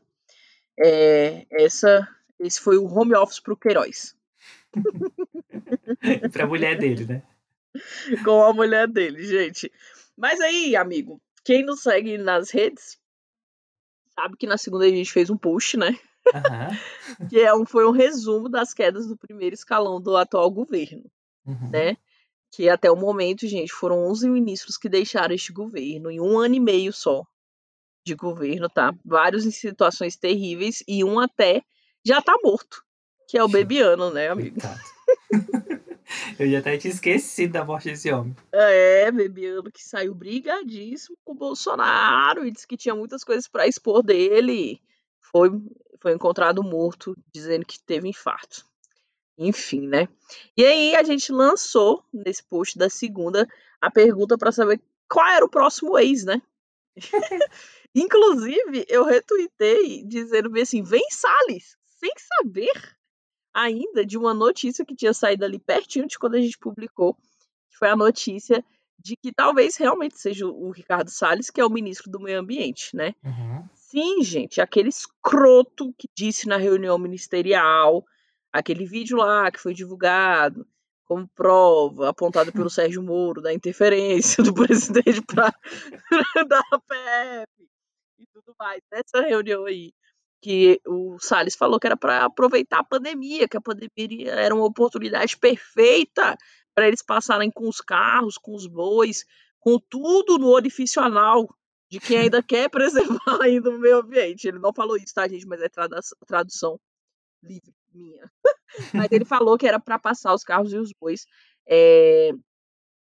é, essa, esse foi o home office pro Queiroz. pra mulher dele, né? com a mulher dele, gente. Mas aí, amigo, quem nos segue nas redes sabe que na segunda a gente fez um post, né? Aham. Que é um, foi um resumo das quedas do primeiro escalão do atual governo, Uhum. né? Que até o momento, gente, foram 11 ministros que deixaram este governo em um ano e meio só de governo, tá? Vários em situações terríveis e um até já tá morto, que é o Bebiano, né, amigo? Eu já até tinha esquecido da morte desse homem. É, Bebiano que saiu brigadíssimo com o Bolsonaro e disse que tinha muitas coisas para expor dele. Foi, foi encontrado morto, dizendo que teve infarto. Enfim, né? E aí a gente lançou nesse post da segunda a pergunta para saber qual era o próximo ex, né? Inclusive, eu retuitei dizendo bem assim: vem Salles, sem saber ainda de uma notícia que tinha saído ali pertinho de quando a gente publicou, que foi a notícia de que talvez realmente seja o Ricardo Salles, que é o ministro do Meio Ambiente, né? Uhum. Sim, gente, aquele escroto que disse na reunião ministerial, aquele vídeo lá que foi divulgado como prova, apontado pelo Sérgio Moro, da interferência do presidente pra, da PF e tudo mais. Nessa reunião aí, que o Salles falou que era para aproveitar a pandemia, que a pandemia era uma oportunidade perfeita para eles passarem com os carros, com os bois, com tudo no orifício anal de quem ainda quer preservar ainda o meio ambiente. Ele não falou isso, tá, gente? Mas é tradu tradução livre minha. Mas ele falou que era para passar os carros e os bois é,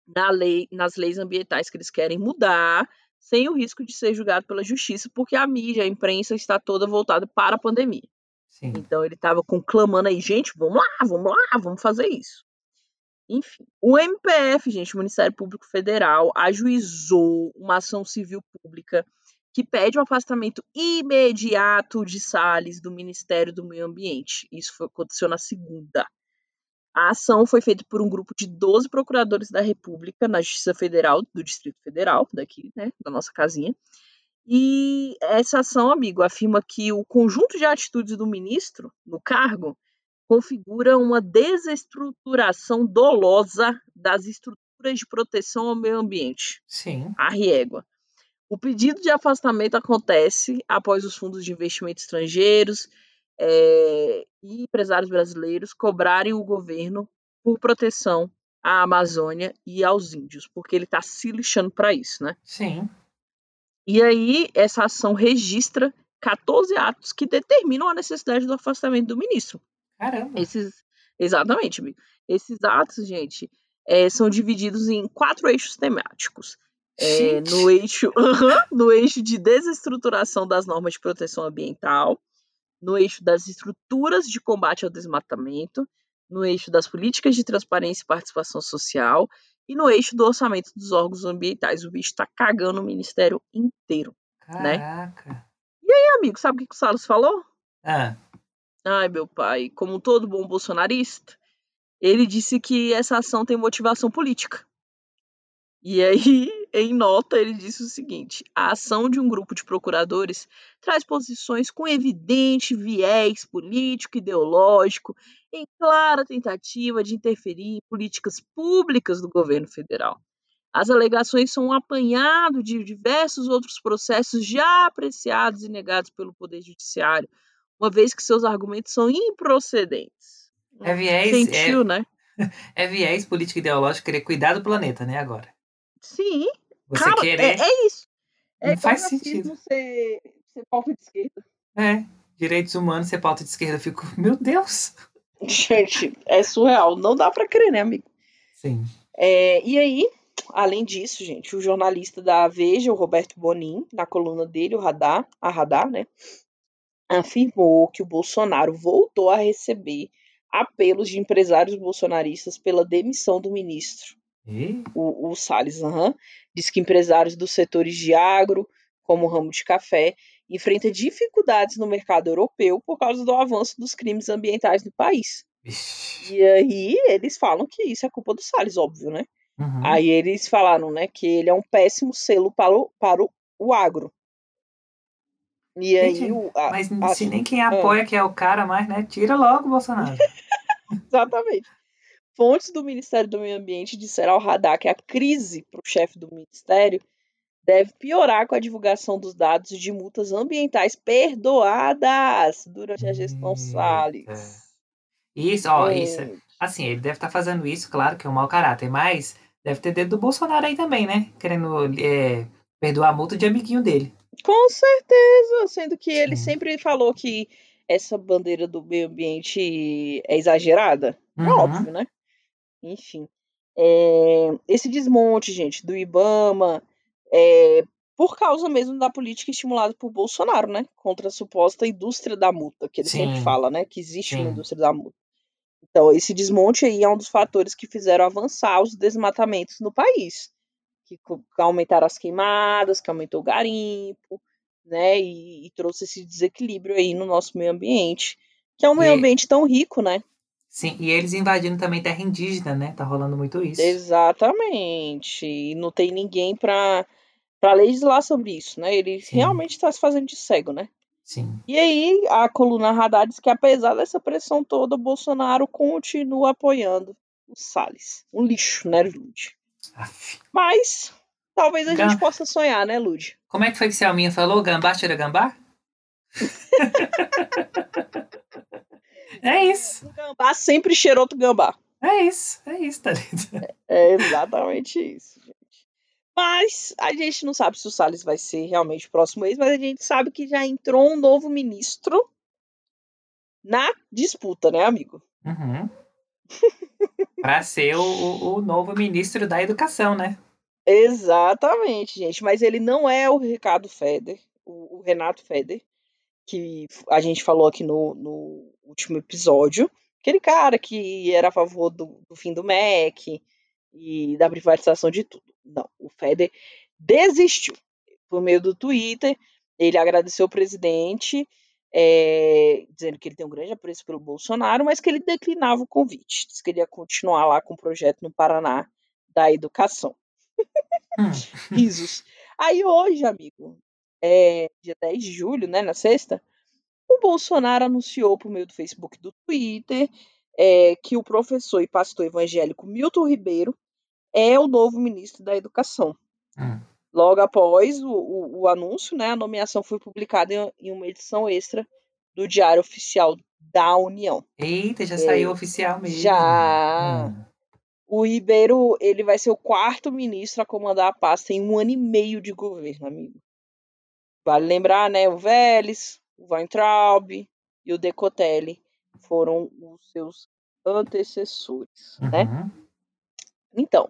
na lei, nas leis ambientais que eles querem mudar, sem o risco de ser julgado pela justiça, porque a mídia, a imprensa está toda voltada para a pandemia. Sim. Então ele estava conclamando aí, gente, vamos lá, vamos lá, vamos fazer isso. Enfim, o MPF, gente, o Ministério Público Federal, ajuizou uma ação civil pública que pede o afastamento imediato de Salles do Ministério do Meio Ambiente. Isso foi, aconteceu na segunda. A ação foi feita por um grupo de 12 procuradores da República na Justiça Federal do Distrito Federal, daqui, né, da nossa casinha. E essa ação, amigo, afirma que o conjunto de atitudes do ministro no cargo configura uma desestruturação dolosa das estruturas de proteção ao meio ambiente. Sim. A régua. O pedido de afastamento acontece após os fundos de investimento estrangeiros é, e empresários brasileiros cobrarem o governo por proteção à Amazônia e aos índios, porque ele está se lixando para isso, né? Sim. E aí, essa ação registra 14 atos que determinam a necessidade do afastamento do ministro. Caramba. Esses, exatamente, amigo. Esses atos, gente, é, são divididos em quatro eixos temáticos. É, no eixo no eixo de desestruturação das normas de proteção ambiental, no eixo das estruturas de combate ao desmatamento, no eixo das políticas de transparência e participação social e no eixo do orçamento dos órgãos ambientais. O bicho está cagando o ministério inteiro. Caraca. Né? E aí, amigo, sabe o que, que o Salles falou? Ah. Ai, meu pai, como todo bom bolsonarista, ele disse que essa ação tem motivação política. E aí, em nota, ele disse o seguinte: a ação de um grupo de procuradores traz posições com evidente viés político ideológico, em clara tentativa de interferir em políticas públicas do governo federal. As alegações são um apanhado de diversos outros processos já apreciados e negados pelo Poder Judiciário, uma vez que seus argumentos são improcedentes. É viés, Sentiu, é, né? É viés político ideológico querer cuidar do planeta, né, agora? Sim. Você Cara, querer. é, é isso. É Não faz sentido. Ser, ser pauta de esquerda. É, direitos humanos ser pauta de esquerda. Eu fico, meu Deus. Gente, é surreal. Não dá pra crer, né, amigo? Sim. É, e aí, além disso, gente, o jornalista da Veja, o Roberto Bonin, na coluna dele, o Radar, a Radar, né, afirmou que o Bolsonaro voltou a receber apelos de empresários bolsonaristas pela demissão do ministro. E? O, o Salles aham, diz que empresários dos setores de agro, como o ramo de café, enfrentam dificuldades no mercado europeu por causa do avanço dos crimes ambientais no país. Vixe. E aí eles falam que isso é culpa do Salles, óbvio, né? Uhum. Aí eles falaram, né, que ele é um péssimo selo para o, para o, o agro. E aí Gente, o. a- Mas se nem quem apoia que é o cara mais, né? Tira logo o Bolsonaro. Exatamente. Fontes do Ministério do Meio Ambiente disseram ao Radar que a crise para o chefe do ministério deve piorar com a divulgação dos dados de multas ambientais perdoadas durante a gestão Eita. Salles. Isso, ó, Hum, isso. Assim, ele deve estar fazendo isso, claro que é um mau caráter, mas deve ter dedo do Bolsonaro aí também, né? Querendo é, perdoar a multa de amiguinho dele. Com certeza, sendo que ele Sim. sempre falou que essa bandeira do meio ambiente é exagerada. É Uhum. óbvio, né? Enfim. É, esse desmonte, gente, do Ibama, é por causa mesmo da política estimulada por Bolsonaro, né? Contra a suposta indústria da multa, que ele sempre Sim. fala, né? Que existe uma Sim. indústria da multa. Então, esse desmonte aí é um dos fatores que fizeram avançar os desmatamentos no país. Que, aumentaram as queimadas, que aumentou o garimpo, né? E, e trouxe esse desequilíbrio aí no nosso meio ambiente. Que é um meio E- ambiente tão rico, né? Sim, e eles invadindo também terra indígena, né? Tá rolando muito isso. Exatamente. E não tem ninguém para para legislar sobre isso, né? Ele Sim. realmente está se fazendo de cego, né? Sim. E aí, a coluna Radar diz que apesar dessa pressão toda, o Bolsonaro continua apoiando o Salles. Um lixo, né, Lud? Aff. Mas talvez a Gam- gente possa sonhar, né, Lud? Como é que foi que Selminha falou? Gambá tira gambá? é isso. Um gambá sempre cheira outro gambá. É isso. É isso, Thalita. É exatamente isso, gente. Mas a gente não sabe se o Salles vai ser realmente o próximo ex, mas a gente sabe que já entrou um novo ministro na disputa, né, amigo? Uhum. Para ser o, o, o novo ministro da Educação, né? Exatamente, gente. Mas ele não é o Ricardo Feder, o, o Renato Feder, que a gente falou aqui no, no último episódio. Aquele cara que era a favor do, do fim do MEC e da privatização de tudo. Não, o Feder desistiu. Por meio do Twitter, ele agradeceu o presidente, é, dizendo que ele tem um grande apreço pelo Bolsonaro, mas que ele declinava o convite. Disse que ele ia continuar lá com o projeto no Paraná da educação. Hum. Risos. Aí hoje, amigo, é, dia 10 de julho, né, na sexta, o Bolsonaro anunciou por meio do Facebook e do Twitter é, que o professor e pastor evangélico Milton Ribeiro é o novo ministro da Educação. Hum. Logo após o, o, o, anúncio, né, a nomeação foi publicada em, em, uma edição extra do Diário Oficial da União. Eita, já é, saiu oficial mesmo. Já. Hum. O Ribeiro, ele vai ser o quarto ministro a comandar a pasta em um ano e meio de governo, amigo. Vale lembrar, né, o Vélez, o Weintraub e o Decotelli foram os seus antecessores, né? Uhum. Então,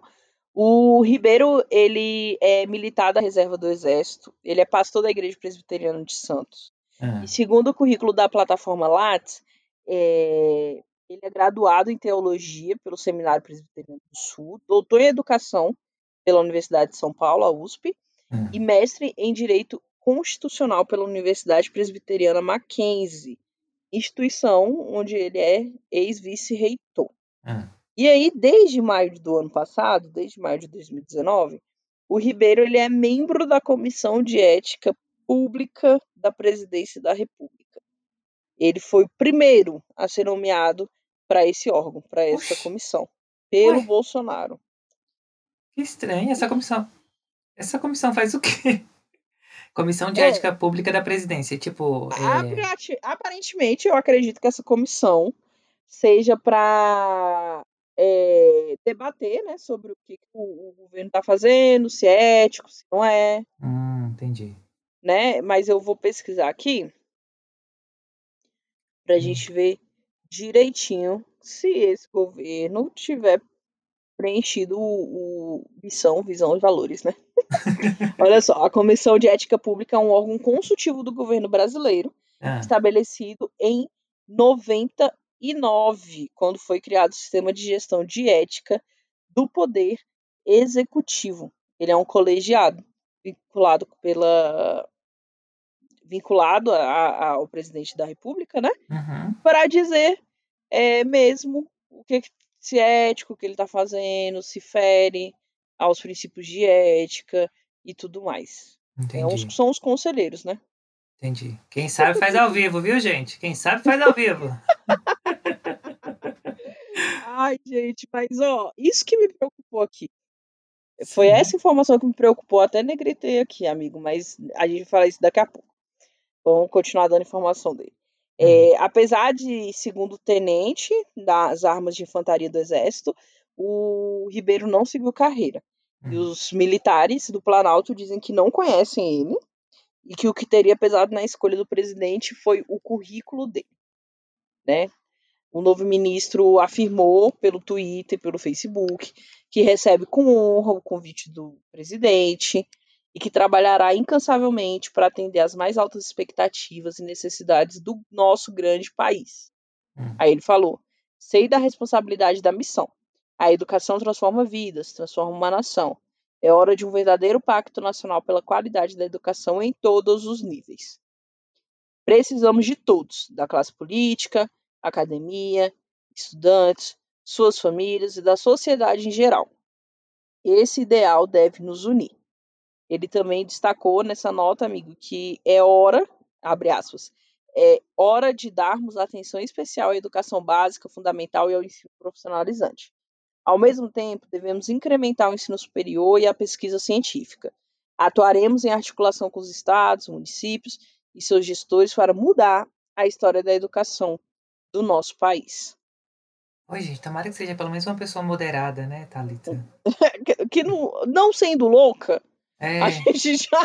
o Ribeiro, ele é militar da reserva do Exército, ele é pastor da Igreja Presbiteriana de Santos. Ah. E segundo o currículo da plataforma Lattes, é, ele é graduado em Teologia pelo Seminário Presbiteriano do Sul, doutor em Educação pela Universidade de São Paulo, a USP, Ah. e mestre em Direito Constitucional pela Universidade Presbiteriana Mackenzie, instituição onde ele é ex-vice-reitor. Ah. E aí, desde maio do ano passado, desde maio de 2019, o Ribeiro ele é membro da Comissão de Ética Pública da Presidência da República. Ele foi o primeiro a ser nomeado para esse órgão, para essa Oxi. comissão, pelo Ué. Bolsonaro. Que estranho. Essa comissão. Essa comissão faz o quê? Comissão de É. Ética Pública da Presidência. Tipo, é... Aparente- Aparentemente, eu acredito que essa comissão seja para debater né, sobre o que que o, o governo está fazendo, se é ético, se não é, Hum, entendi. né? Mas eu vou pesquisar aqui para a Hum. gente ver direitinho se esse governo tiver preenchido o, o missão, visão e valores, né? Olha só, a Comissão de Ética Pública é um órgão consultivo do governo brasileiro Ah, estabelecido em 99, quando foi criado o sistema de gestão de ética do Poder Executivo. Ele é um colegiado vinculado pela vinculado a- a- ao presidente da República, né? uhum. Para dizer é, mesmo o que que- se é ético o que ele está fazendo, se fere aos princípios de ética e tudo mais. É são os conselheiros, né? Entendi. Quem sabe faz ao vivo, viu, gente? Quem sabe faz ao vivo. Ai, gente, mas ó, isso que me preocupou aqui. Foi Sim. essa informação que me preocupou, até negritei aqui, amigo, mas a gente vai falar isso daqui a pouco. Vamos continuar dando informação dele. É, apesar de, segundo o tenente das armas de infantaria do Exército, o Ribeiro não seguiu carreira. E Hum. os militares do Planalto dizem que não conhecem ele e que o que teria pesado na escolha do presidente foi o currículo dele, né? O novo ministro afirmou pelo Twitter, pelo Facebook, que recebe com honra o convite do presidente e que trabalhará incansavelmente para atender às mais altas expectativas e necessidades do nosso grande país. Hum. Aí ele falou: sei da responsabilidade da missão. A educação transforma vidas, transforma uma nação. É hora de um verdadeiro pacto nacional pela qualidade da educação em todos os níveis. Precisamos de todos, da classe política, academia, estudantes, suas famílias e da sociedade em geral. Esse ideal deve nos unir. Ele também destacou nessa nota, amigo, que é hora, abre aspas, é hora de darmos atenção especial à educação básica, fundamental e ao ensino profissionalizante. Ao mesmo tempo, devemos incrementar o ensino superior e a pesquisa científica. Atuaremos em articulação com os estados, municípios e seus gestores para mudar a história da educação do nosso país. Oi, gente, tomara que seja pelo menos uma pessoa moderada, né, Thalita? Que, que não, não sendo louca, É, a gente já,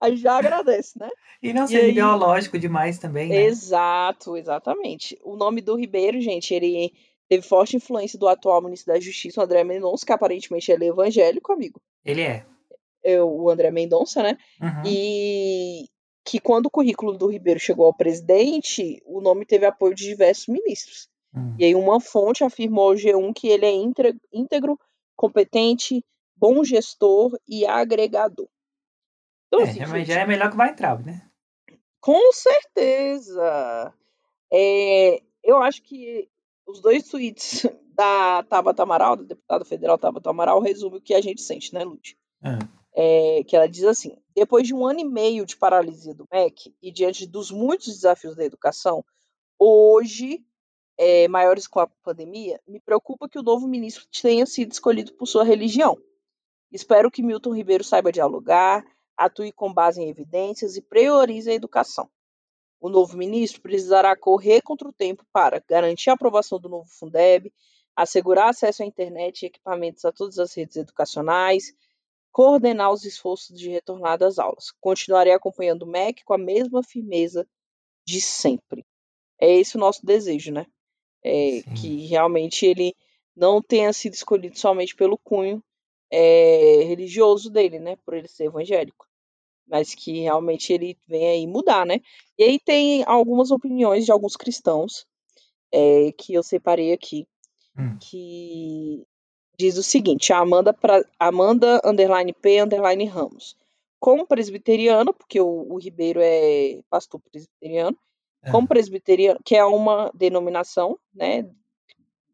a gente já agradece, né? e não e aí- ideológico demais também, né? Exato, exatamente. O nome do Ribeiro, gente, ele teve forte influência do atual ministro da Justiça, o André Mendonça, que aparentemente ele é evangélico, amigo. Ele é. é o André Mendonça, né? Uhum. E que quando o currículo do Ribeiro chegou ao presidente, o nome teve apoio de diversos ministros. Hum. E aí uma fonte afirmou ao G1 que ele é íntegro, competente, bom gestor e agregador. Então, É, assim, mas já é melhor que vai entrar, né? com certeza. É, eu acho que os dois tweets da Tabata Amaral, da deputada federal Tabata Amaral, resumem o que a gente sente, né, Lute? Ah, É, que ela diz assim: depois de um ano e meio de paralisia do MEC e diante dos muitos desafios da educação, hoje, é, maiores com a pandemia, me preocupa que o novo ministro tenha sido escolhido por sua religião. Espero que Milton Ribeiro saiba dialogar, atue com base em evidências e priorize a educação. O novo ministro precisará correr contra o tempo para garantir a aprovação do novo Fundeb, assegurar acesso à internet e equipamentos a todas as redes educacionais, coordenar os esforços de retornada às aulas. Continuarei acompanhando o MEC com a mesma firmeza de sempre. É esse o nosso desejo, né? É, que realmente ele não tenha sido escolhido somente pelo cunho é, religioso dele, né? Por ele ser evangélico. Mas que realmente ele venha aí mudar, né? E aí tem algumas opiniões de alguns cristãos é, que eu separei aqui, Hum. que diz o seguinte, a Amanda, pra, Amanda underline P underline Ramos. Como presbiteriana, porque o, o Ribeiro é pastor presbiteriano, ah, como presbiteriano, que é uma denominação, né,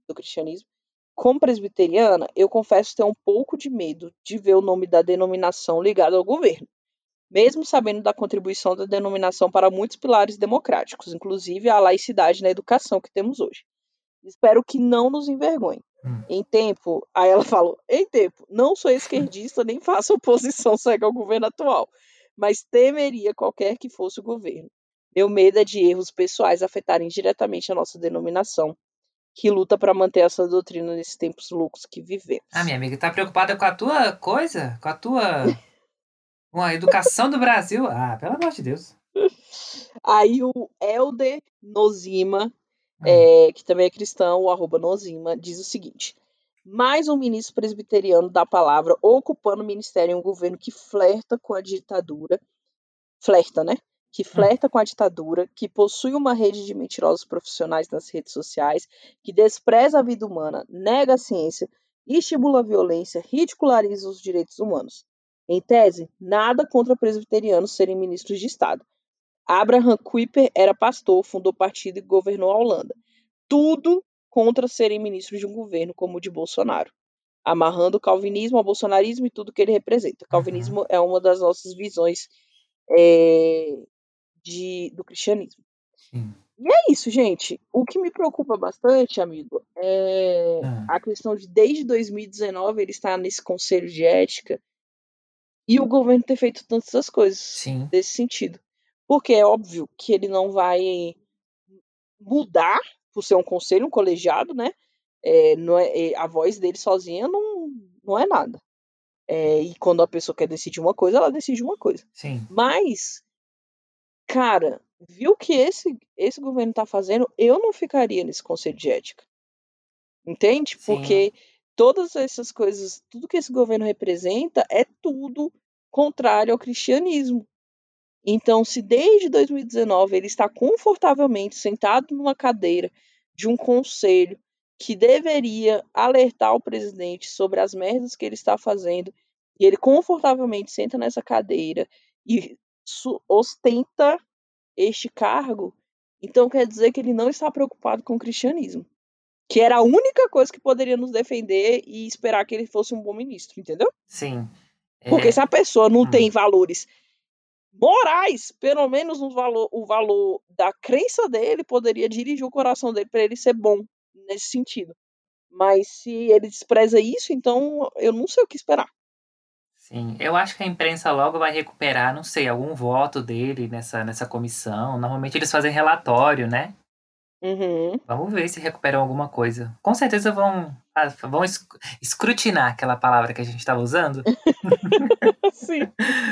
do cristianismo, como presbiteriana, eu confesso ter um pouco de medo de ver o nome da denominação ligado ao governo, mesmo sabendo da contribuição da denominação para muitos pilares democráticos, inclusive a laicidade na educação que temos hoje. Espero que não nos envergonhe. Hum. Em tempo, aí ela falou, em tempo, não sou esquerdista nem faço oposição cega ao governo atual, mas temeria qualquer que fosse o governo. Meu medo é de erros pessoais afetarem diretamente a nossa denominação, que luta para manter essa doutrina nesses tempos loucos que vivemos. Ah, minha amiga, tá preocupada com a tua coisa? Com a tua. Com a educação do Brasil? Ah, pelo amor de Deus. Aí o Helder Nozima, Hum. é, que também é cristão, o arroba Nozima, diz o seguinte: mais um ministro presbiteriano da palavra ocupando o ministério em um governo que flerta com a ditadura, flerta, né? Que flerta com a ditadura, que possui uma rede de mentirosos profissionais nas redes sociais, que despreza a vida humana, nega a ciência, estimula a violência, ridiculariza os direitos humanos. Em tese, nada contra presbiterianos serem ministros de Estado. Abraham Kuyper era pastor, fundou partido e governou a Holanda. Tudo contra serem ministros de um governo como o de Bolsonaro, amarrando o calvinismo ao bolsonarismo e tudo que ele representa. O calvinismo é uma das nossas visões é, de, do cristianismo. Sim. E é isso, gente. O que me preocupa bastante, amigo, é Ah. a questão de desde 2019 ele estar nesse conselho de ética e o governo ter feito tantas coisas Sim. desse sentido. Porque é óbvio que ele não vai mudar por ser um conselho, um colegiado, né? É, não é, a voz dele sozinha não, não é nada. É, e quando a pessoa quer decidir uma coisa, ela decide uma coisa. Sim. Mas, cara, viu o que esse, esse governo tá fazendo? Eu não ficaria nesse conselho de ética. Entende? Sim. Porque todas essas coisas, tudo que esse governo representa é tudo contrário ao cristianismo. Então, se desde 2019 ele está confortavelmente sentado numa cadeira de um conselho que deveria alertar o presidente sobre as merdas que ele está fazendo, e ele confortavelmente senta nessa cadeira e ostenta este cargo, então quer dizer que ele não está preocupado com o cristianismo. Que era a única coisa que poderia nos defender e esperar que ele fosse um bom ministro, entendeu? Sim. Porque É, se a pessoa não Hum. tem valores morais, pelo menos valor, o valor da crença dele poderia dirigir o coração dele para ele ser bom nesse sentido. Mas se ele despreza isso, então eu não sei o que esperar. Sim, eu acho que a imprensa logo vai recuperar, não sei, algum voto dele nessa, nessa comissão. Normalmente eles fazem relatório, né? Uhum. Vamos ver se recuperam alguma coisa. Com certeza vão, ah, vão es- escrutinar aquela palavra que a gente estava usando. Sim.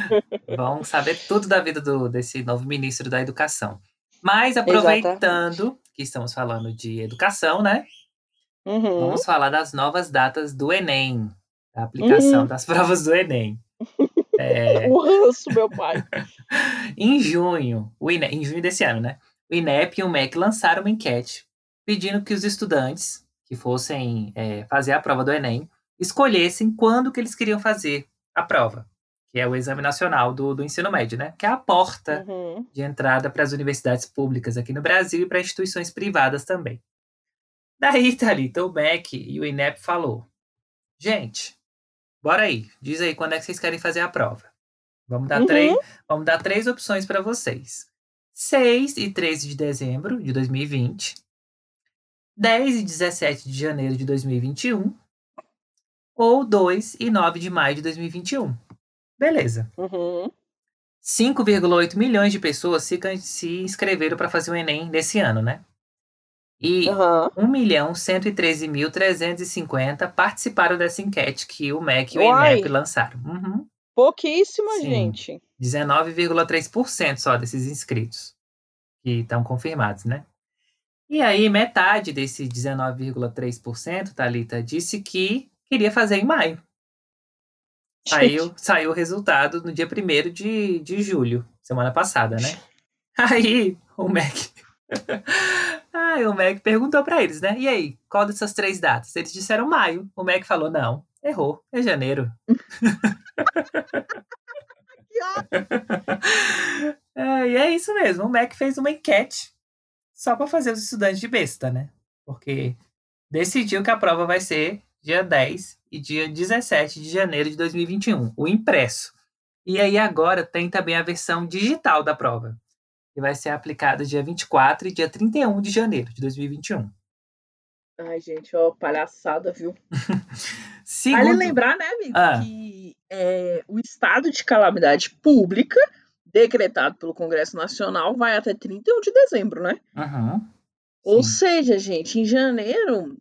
Vão saber tudo da vida do, desse novo ministro da Educação. Mas aproveitando que estamos falando de educação, né? Uhum. Vamos falar das novas datas do Enem, da aplicação Uhum. das provas do Enem. É, O ranço, meu pai. em junho, o INE em junho desse ano, né? O INEP e o MEC lançaram uma enquete pedindo que os estudantes que fossem é, fazer a prova do Enem escolhessem quando que eles queriam fazer a prova, que é o Exame Nacional do, do Ensino Médio, né? Que é a porta Uhum. de entrada para as universidades públicas aqui no Brasil e para instituições privadas também. Daí, Thalita, o MEC e o INEP falou, gente, bora aí, diz aí quando é que vocês querem fazer a prova. Vamos dar, Uhum. três, vamos dar três opções para vocês. 6 e 13 de dezembro de 2020, 10 e 17 de janeiro de 2021 ou 2 e 9 de maio de 2021. Beleza. Uhum. 5,8 milhões de pessoas se, se inscreveram para fazer o Enem nesse ano, né? E Aham. 1 milhão 113.350 participaram dessa enquete que o MEC e o Uai. INEP lançaram. Uhum. Pouquíssima, Sim. gente. 19,3% só desses inscritos que estão confirmados, né? E aí, metade desse 19,3%, Thalita, disse que queria fazer em maio. Saiu, saiu o resultado no dia 1 de, de julho, semana passada, né? Aí, o Mac. aí, o Mac perguntou pra eles, né? E aí, qual dessas três datas? Eles disseram maio. O Mac falou: não, errou, é janeiro. Ótimo. É, e é isso mesmo. O MEC fez uma enquete só para fazer os estudantes de besta, né? Porque decidiu que a prova vai ser dia 10 e dia 17 de janeiro de 2021, o impresso. E aí agora tem também a versão digital da prova, que vai ser aplicada dia 24 e dia 31 de janeiro de 2021. Ai, gente, ó, palhaçada, viu? Segundo... Vale lembrar, né, amigo, Ah. que é, o estado de calamidade pública, decretado pelo Congresso Nacional, vai até 31 de dezembro, né? Uhum. Ou Sim. seja, gente, em janeiro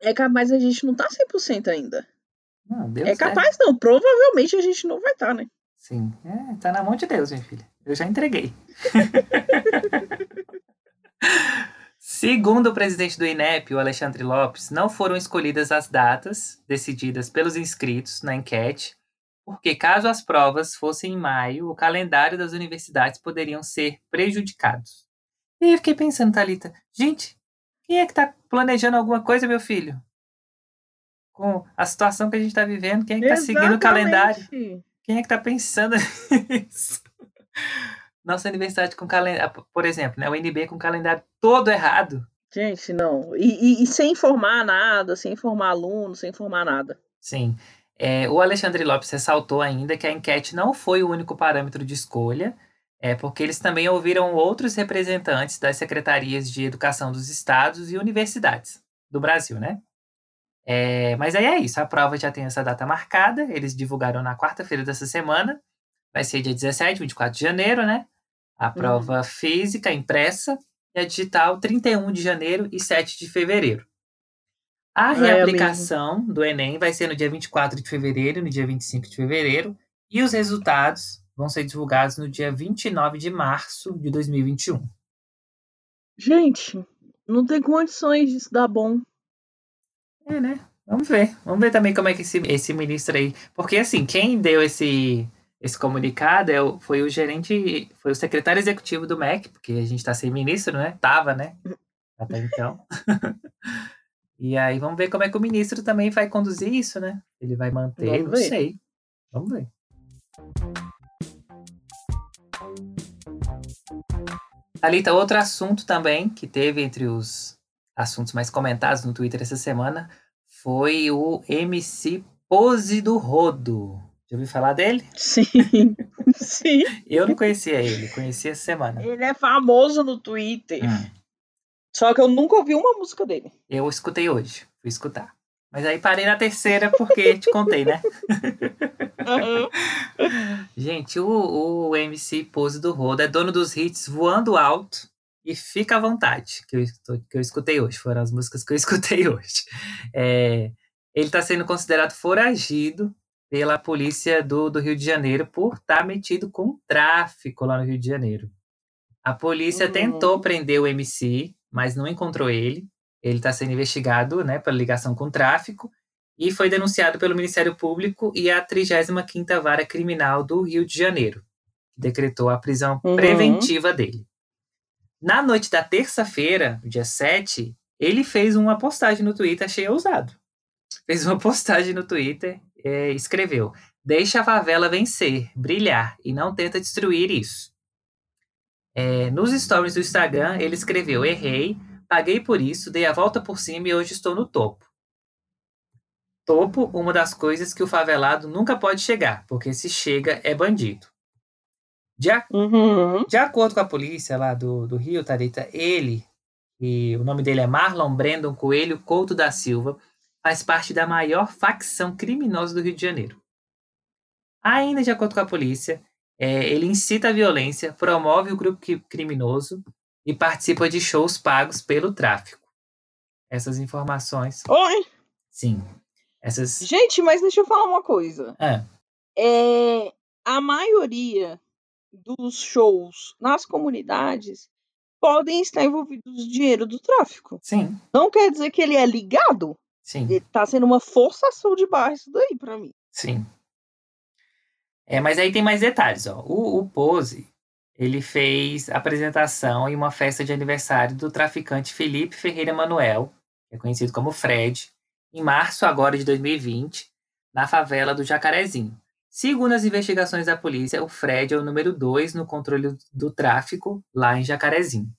é capaz a gente não tá 100% ainda. Não, Deus é capaz não, provavelmente a gente não vai estar, né? Sim, é, tá na mão de Deus, minha filha. Eu já entreguei. Segundo o presidente do INEP, o Alexandre Lopes, não foram escolhidas as datas decididas pelos inscritos na enquete, porque caso as provas fossem em maio, o calendário das universidades poderiam ser prejudicados. E aí eu fiquei pensando, Thalita, gente, quem é que tá planejando alguma coisa, meu filho? Com a situação que a gente tá vivendo, quem é que tá seguindo o calendário? Quem é que tá pensando nisso? Nossa universidade com calendário, por exemplo, né, o NB com calendário todo errado. Gente, não. E, e- e sem informar nada, sem informar aluno, sem informar nada. Sim. É, o Alexandre Lopes ressaltou ainda que a enquete não foi o único parâmetro de escolha, é porque eles também ouviram outros representantes das secretarias de educação dos estados e universidades do Brasil, né? É, mas aí é isso, a prova já tem essa data marcada, eles divulgaram na quarta-feira dessa semana, vai ser dia 17, 24 de janeiro, né? A prova física impressa e a digital 31 de janeiro e 7 de fevereiro. A Ah, é reaplicação do Enem vai ser no dia 24 de fevereiro, no dia 25 de fevereiro, e os resultados vão ser divulgados no dia 29 de março de 2021. Gente, não tem condições disso dar bom. É, né? Vamos ver. Vamos ver também como é que esse, esse ministro aí. Porque, assim, quem deu esse, esse comunicado é o- foi o gerente, foi o secretário executivo do MEC, porque a gente tá sem ministro, né? Tava, né? Até então. e aí, vamos ver como é que o ministro também vai conduzir isso, né? Ele vai manter, Vamos não ver. sei. Vamos ver. Thalita, outro assunto também que teve entre os assuntos mais comentados no Twitter essa semana foi o MC Pose do Rodo. Já ouviu falar dele? Sim, sim. Eu não conhecia ele, conheci essa semana. Ele é famoso no Twitter. Hum, Só que eu nunca ouvi uma música dele. eu escutei hoje, fui escutar. Mas aí parei na terceira porque te contei, né? Gente, o, o MC Pose do Rodo é dono dos hits Voando Alto e Fica à Vontade, que eu, que eu escutei hoje. Foram as músicas que eu escutei hoje. É, ele está sendo considerado foragido pela polícia do, do Rio de Janeiro por estar metido com tráfico lá no Rio de Janeiro. A polícia Uhum. tentou prender o MC, mas não encontrou ele. Ele está sendo investigado né, pela ligação com tráfico e foi denunciado pelo Ministério Público e a 35ª Vara Criminal do Rio de Janeiro, que decretou a prisão Uhum. preventiva dele. Na noite da terça-feira, dia 7, ele fez uma postagem no Twitter, achei ousado. Fez uma postagem no Twitter e escreveu: Deixa a favela vencer, brilhar e não tenta destruir isso. É, nos stories do Instagram, ele escreveu: Errei, paguei por isso, dei a volta por cima e hoje estou no topo. Topo, uma das coisas que o favelado nunca pode chegar, porque se chega é bandido. De, a- Uhum. de acordo com a polícia lá do, do Rio, Tarita, ele, e o nome dele é Marlon Brandon Coelho Couto da Silva, faz parte da maior facção criminosa do Rio de Janeiro. Ainda de acordo com a polícia, é, ele incita a violência, promove o grupo cri- criminoso e participa de shows pagos pelo tráfico. Essas informações, Oi, sim. Essas. gente, mas deixa eu falar uma coisa. É, É, a maioria dos shows nas comunidades podem estar envolvidos no dinheiro do tráfico. sim, Não quer dizer que ele é ligado. Sim. Ele tá sendo uma forçação de barra isso daí pra mim. Sim. É, mas aí tem mais detalhes, ó. O, o Pose, ele fez apresentação em uma festa de aniversário do traficante Felipe Ferreira Manuel, que é conhecido como Fred, em março agora de 2020, na favela do Jacarezinho. Segundo as investigações da polícia, o Fred é o número 2 no controle do tráfico lá em Jacarezinho.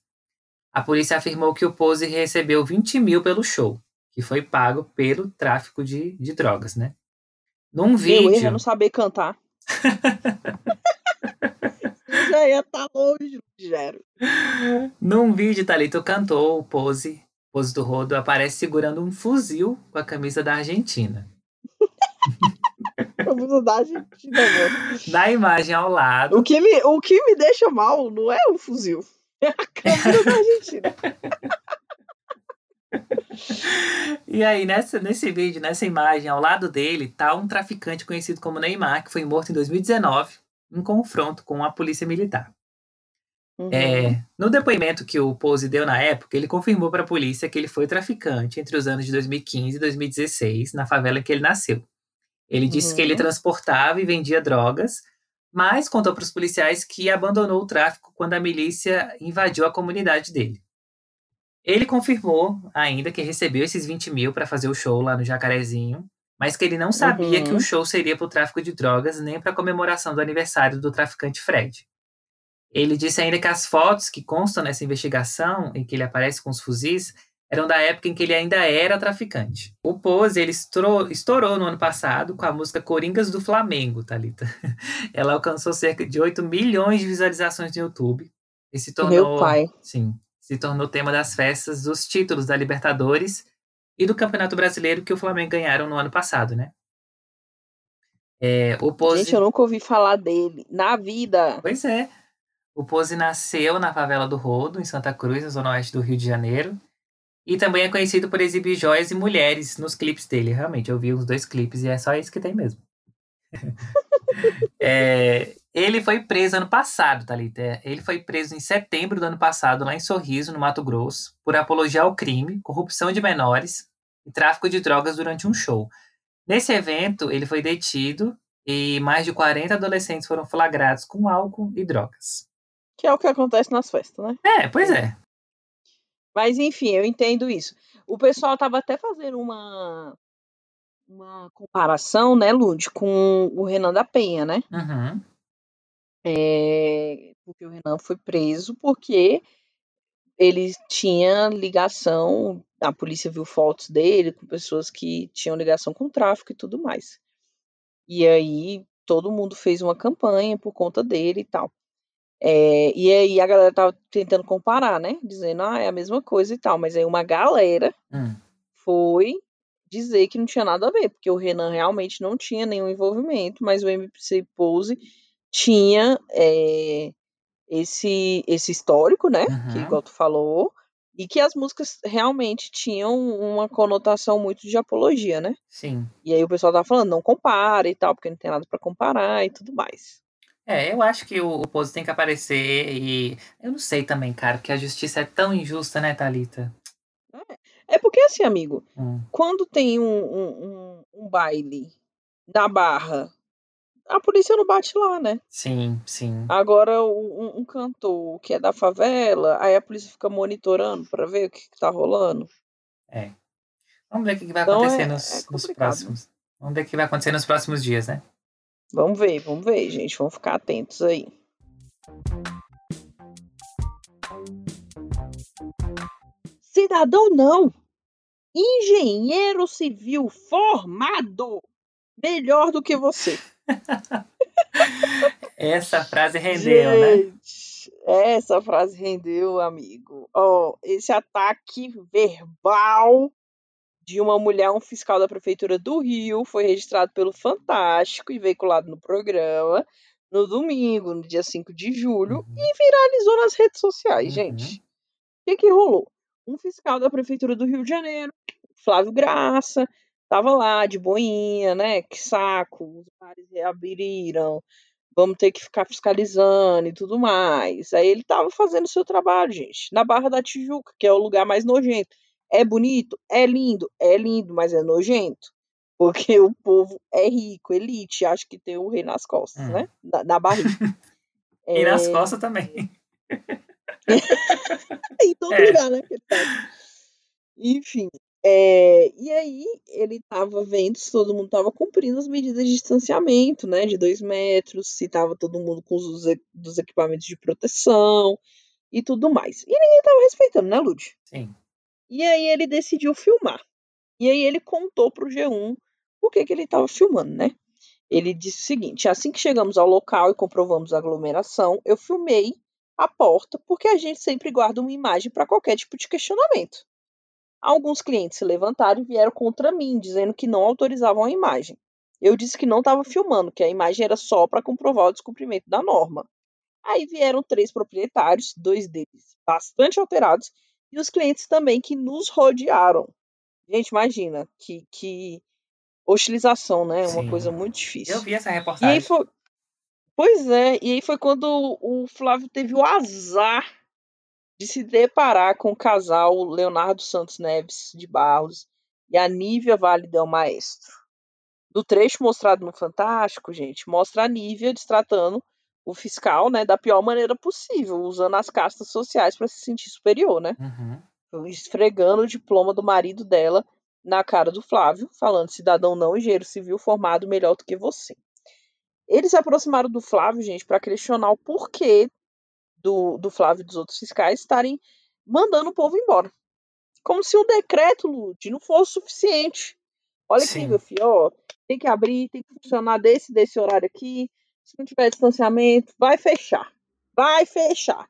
A polícia afirmou que o Pose recebeu 20 mil pelo show, que foi pago pelo tráfico de, de drogas, né? Num Meu erro é vídeo. não saber cantar. Eu já ia estar longe, Gero. Num vídeo, Thalita, o cantor, o Pose, Pose do Rodo, aparece segurando um fuzil com a camisa da Argentina. Vamos dar a Argentina, mano. Na imagem ao lado, O que, me, o que me deixa mal não é o fuzil. É a câmera da Argentina. e aí nessa, nesse vídeo, nessa imagem, ao lado dele, tá um traficante conhecido como Neymar, que foi morto em 2019 em confronto com a polícia militar. Uhum. É, no depoimento que o Pose deu na época, ele confirmou para a polícia que ele foi traficante entre os anos de 2015 e 2016, na favela em que ele nasceu. Ele disse que ele Uhum. transportava e vendia drogas, mas contou para os policiais que abandonou o tráfico quando a milícia invadiu a comunidade dele. Ele confirmou ainda que recebeu esses 20 mil para fazer o show lá no Jacarezinho, mas que ele não sabia Uhum. que o show seria para o tráfico de drogas nem para a comemoração do aniversário do traficante Fred. Ele disse ainda que as fotos que constam nessa investigação, em que ele aparece com os fuzis, eram da época em que ele ainda era traficante. O Pose, ele estourou, estourou no ano passado com a música Coringas do Flamengo, Thalita. Ela alcançou cerca de 8 milhões de visualizações no YouTube e se tornou, Meu pai. sim, se tornou tema das festas dos títulos da Libertadores e do Campeonato Brasileiro que o Flamengo ganharam no ano passado, né? É, o Pose... Gente, eu nunca ouvi falar dele. Na vida. Pois é. O Pose nasceu na favela do Rodo, em Santa Cruz, na zona oeste do Rio de Janeiro. E também é conhecido por exibir joias e mulheres nos clipes dele. Realmente, eu vi uns dois clipes e é só isso que tem mesmo. É, ele foi preso ano passado, Thalita. É, Ele foi preso em setembro do ano passado, lá em Sorriso, no Mato Grosso, por apologia ao crime, corrupção de menores e tráfico de drogas durante um show. Nesse evento, ele foi detido e mais de 40 adolescentes foram flagrados com álcool e drogas. Que é o que acontece nas festas, né? É, pois é. Mas enfim, eu entendo isso. O pessoal tava até fazendo uma uma comparação, né, Lud, com o Renan da Penha, né? Uhum. É, porque o Renan foi preso porque ele tinha ligação, a polícia viu fotos dele com pessoas que tinham ligação com o tráfico e tudo mais. E aí todo mundo fez uma campanha por conta dele e tal. É, e aí a galera tava tentando comparar, né? Dizendo, ah, é a mesma coisa e tal. Mas aí uma galera Hum. foi dizer que não tinha nada a ver, porque o Renan realmente não tinha nenhum envolvimento, mas o MC Pose tinha é, esse, esse histórico, né? Que Uhum. igual tu falou, e que as músicas realmente tinham uma conotação muito de apologia, né? Sim. E aí o pessoal tava falando, não compara e tal, porque não tem nada pra comparar e tudo mais. É, eu acho que o, o Pose tem que aparecer e. Eu não sei também, cara, porque a justiça é tão injusta, né, Thalita? É porque assim, amigo, Hum, quando tem um, um, um, um baile na Barra, a polícia não bate lá, né? sim, sim. Agora, um, um cantor que é da favela, aí a polícia fica monitorando pra ver o que, que tá rolando. É. Vamos ver o que que vai Então acontecer é- nos, é nos próximos. Vamos ver o que vai acontecer nos próximos dias, né? Vamos ver, vamos ver, gente. Vamos ficar atentos aí. Cidadão não. Engenheiro civil formado. Melhor do que você. Essa frase rendeu, né? Gente, essa frase rendeu, amigo. Ó, esse ataque verbal de uma mulher um fiscal da prefeitura do Rio foi registrado pelo Fantástico e veiculado no programa no domingo, no dia 5 de julho, Uhum. e viralizou nas redes sociais, Uhum. gente. O que que rolou? Um fiscal da prefeitura do Rio de Janeiro, Flávio Graça, tava lá de boinha, né? Que saco, os bares reabriram, vamos ter que ficar fiscalizando e tudo mais. Aí ele tava fazendo o seu trabalho, gente, na Barra da Tijuca, que é o lugar mais nojento. É bonito? É lindo? É lindo, mas é nojento. Porque o povo é rico, elite, acha que tem o rei nas costas, Hum. né? Na, na barriga. E nas É, costas também. em todo É. lugar, né? Enfim. É, e aí ele tava vendo se todo mundo tava cumprindo as medidas de distanciamento, né? De dois metros, se tava todo mundo com os dos equipamentos de proteção e tudo mais. E ninguém tava respeitando, né, Lud? Sim. E aí ele decidiu filmar. E aí ele contou pro G1 o que que ele estava filmando, né? Ele disse o seguinte: assim que chegamos ao local e comprovamos a aglomeração, eu filmei a porta porque a gente sempre guarda uma imagem para qualquer tipo de questionamento. Alguns clientes se levantaram e vieram contra mim, dizendo que não autorizavam a imagem. Eu disse que não estava filmando, que a imagem era só para comprovar o descumprimento da norma. Aí vieram três proprietários, dois deles bastante alterados, e os clientes também que nos rodearam. Gente, imagina que, que hostilização, né? Uma Sim. coisa muito difícil. Eu vi essa reportagem. foi. Pois é, e aí foi quando o Flávio teve o azar de se deparar com o casal Leonardo Santos Neves de Barros e a Nívia Vale Del Maestro. Do trecho mostrado no Fantástico, gente, mostra a Nívia destratando o fiscal, né, da pior maneira possível, usando as castas sociais para se sentir superior, né? Uhum. esfregando o diploma do marido dela na cara do Flávio, falando cidadão não engenheiro civil formado melhor do que você. Eles se aproximaram do Flávio, gente, para questionar o porquê do, do Flávio e dos outros fiscais estarem mandando o povo embora. Como se o decreto, Lute, não fosse suficiente. Olha aqui, Sim. meu filho, ó, tem que abrir, tem que funcionar desse desse horário aqui. Se não tiver distanciamento, vai fechar. Vai fechar.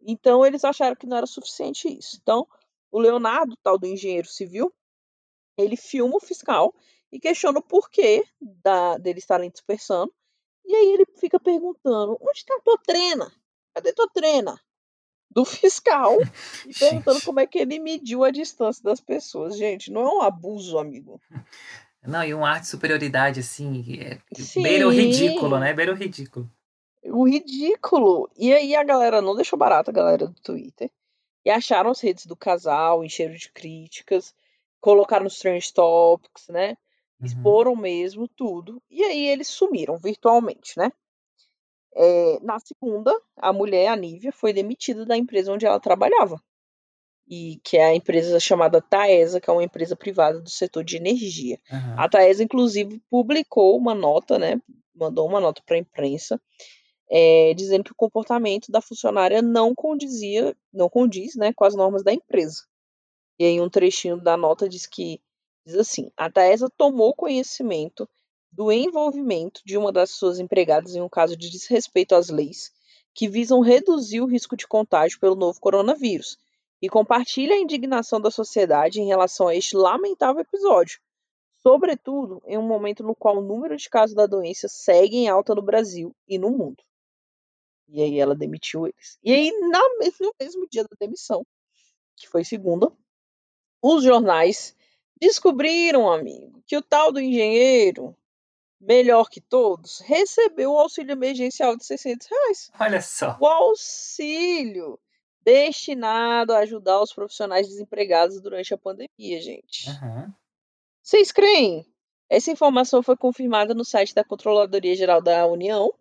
Então eles acharam que não era suficiente isso. Então, o Leonardo, tal do engenheiro civil, ele filma o fiscal e questiona o porquê da, dele estarem dispersando. E aí ele fica perguntando: onde está a tua trena? Cadê tua trena? Do fiscal e perguntando como é que ele mediu a distância das pessoas. Gente, não é um abuso, amigo. Não, e um ar de superioridade, assim, é- beira o ridículo, né? Beira o ridículo. O ridículo. E aí a galera não deixou barato, a galera do Twitter. E acharam as redes do casal, encheram de críticas, colocaram nos Strange Topics, né? Uhum. Exporam mesmo tudo. E aí eles sumiram virtualmente, né? É, na segunda, a mulher, a Nívia, foi demitida da empresa onde ela trabalhava. E que é a empresa chamada Taesa, que é uma empresa privada do setor de energia. Aham. A Taesa, inclusive, publicou uma nota, né? Mandou uma nota para a imprensa, é, dizendo que o comportamento da funcionária não condizia, não condiz, né, com as normas da empresa. E aí um trechinho da nota diz que diz assim: a Taesa tomou conhecimento do envolvimento de uma das suas empregadas em um caso de desrespeito às leis que visam reduzir o risco de contágio pelo novo coronavírus e compartilha a indignação da sociedade em relação a este lamentável episódio, sobretudo em um momento no qual o número de casos da doença segue em alta no Brasil e no mundo. E aí ela demitiu eles. E aí, na, no mesmo dia da demissão, que foi segunda, os jornais descobriram, amigo, que o tal do engenheiro, melhor que todos, recebeu o auxílio emergencial de 600 reais. Olha só. O auxílio destinado a ajudar os profissionais desempregados durante a pandemia, gente. Aham. Vocês creem? Essa informação foi confirmada no site da Controladoria Geral da União,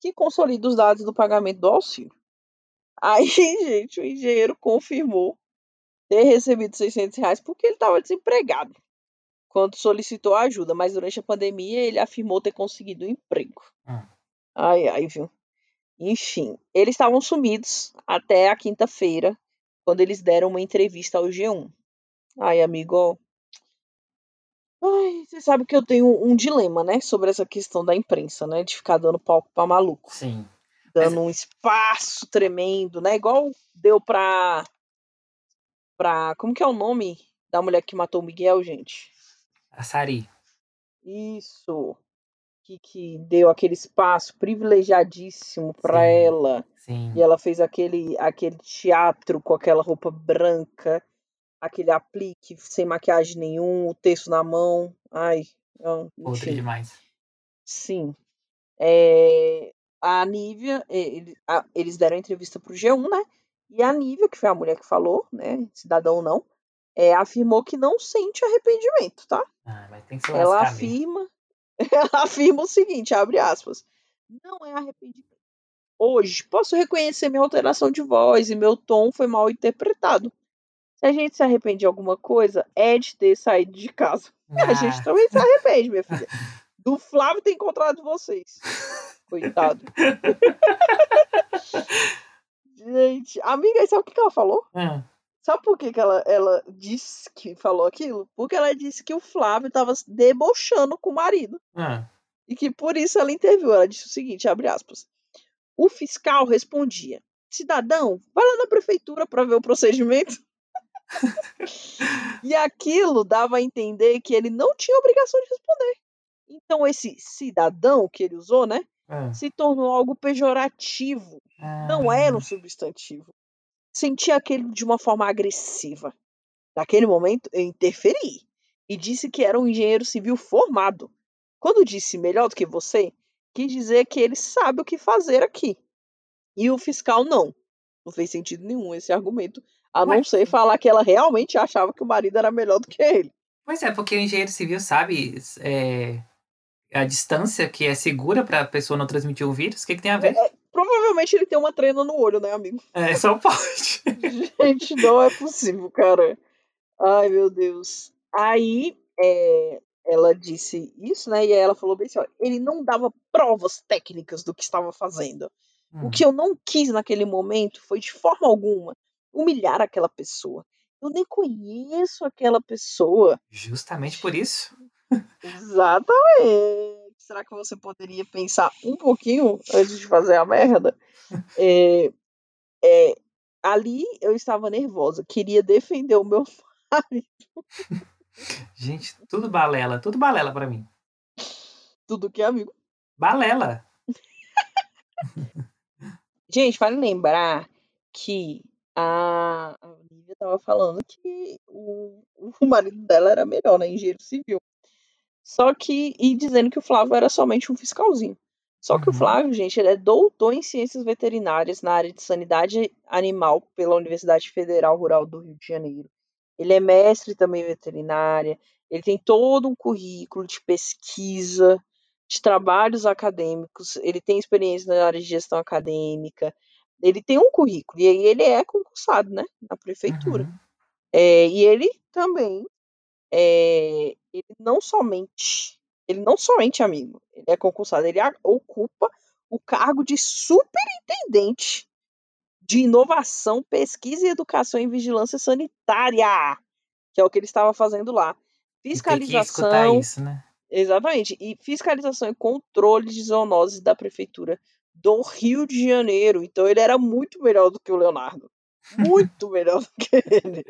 que consolida os dados do pagamento do auxílio. Aí, gente, o engenheiro confirmou ter recebido 600 reais porque ele estava desempregado quando solicitou ajuda, mas durante a pandemia ele afirmou ter conseguido um emprego. Hum. Ai, ai, viu? Enfim, eles estavam sumidos até a quinta-feira, quando eles deram uma entrevista ao G1. Ai, amigo, Ai, você sabe que eu tenho um dilema, né, sobre essa questão da imprensa, né, de ficar dando palco pra maluco. Sim. Dando um espaço tremendo, né, igual deu pra... pra... como que é o nome da mulher que matou o Miguel, gente? A Sari. Isso. Que, que deu aquele espaço privilegiadíssimo pra Sim. ela. Sim. E ela fez aquele, aquele teatro com aquela roupa branca, aquele aplique sem maquiagem nenhum, o texto na mão. Ai, não, Podre enfim. demais. Sim. É, a Nívia, é, ele- a- eles deram entrevista pro G1, né? E a Nívia, que foi a mulher que falou, né? Cidadão ou não, é, afirmou que não sente arrependimento, tá? Ah, mas tem que se Ela afirma, ela afirma o seguinte, abre aspas, não é arrependimento. Hoje, posso reconhecer minha alteração de voz e meu tom foi mal interpretado. Se a gente se arrepende de alguma coisa, é de ter saído de casa. A gente Ah, também se arrepende, minha filha. Do Flávio ter encontrado vocês. Coitado. Gente, amiga, sabe o que ela falou? ah, Sabe por que, que ela, ela disse que falou aquilo? Porque ela disse que o Flávio tava se debochando com o marido. ah. E que por isso ela interviu. Ela disse o seguinte, abre aspas. O fiscal respondia, cidadão, vai lá na prefeitura para ver o procedimento. e aquilo dava a entender que ele não tinha obrigação de responder. Então esse cidadão que ele usou, né, ah. se tornou algo pejorativo. Não era um substantivo. Sentia aquele de uma forma agressiva. Naquele momento, eu interferi e disse que era um engenheiro civil formado. Quando disse melhor do que você, quis dizer que ele sabe o que fazer aqui. E o fiscal não. Não fez sentido nenhum esse argumento, a não ser falar que ela realmente achava que o marido era melhor do que ele. Pois é, porque o engenheiro civil sabe é, a distância que é segura para a pessoa não transmitir o vírus. O que, que tem a ver? Provavelmente ele tem uma trena no olho, né, amigo? É, só pode. Gente, não é possível, cara. Ai, meu Deus. Aí, é, ela disse isso, né? E aí ela falou bem assim: ó, ele não dava provas técnicas do que estava fazendo. O Hum, que eu não quis naquele momento foi, de forma alguma, humilhar aquela pessoa. Eu nem conheço aquela pessoa. Justamente por isso. Exatamente. Será que você poderia pensar um pouquinho antes de fazer a merda? É, é, ali eu estava nervosa, queria defender o meu marido. Gente, tudo balela, tudo balela para mim. Tudo que é amigo. Balela. Gente, vale lembrar que a, a Olivia estava falando que o, o marido dela era melhor, né? Engenheiro civil. Só que. E dizendo que o Flávio era somente um fiscalzinho. Só que o Uhum. Flávio, gente, ele é doutor em ciências veterinárias na área de sanidade animal pela Universidade Federal Rural do Rio de Janeiro. Ele é mestre também em veterinária. Ele tem todo um currículo de pesquisa, de trabalhos acadêmicos. Ele tem experiência na área de gestão acadêmica. Ele tem um currículo. E aí ele é concursado, né? Na prefeitura. Uhum. É, e ele também, é, ele não somente, ele não somente amigo, ele é concursado, ele ocupa o cargo de superintendente de inovação, pesquisa e educação em vigilância sanitária, que é o que ele estava fazendo lá. Fiscalização, isso, né? exatamente, e fiscalização e controle de zoonoses da prefeitura do Rio de Janeiro. Então ele era muito melhor do que o Leonardo. Muito melhor do que ele.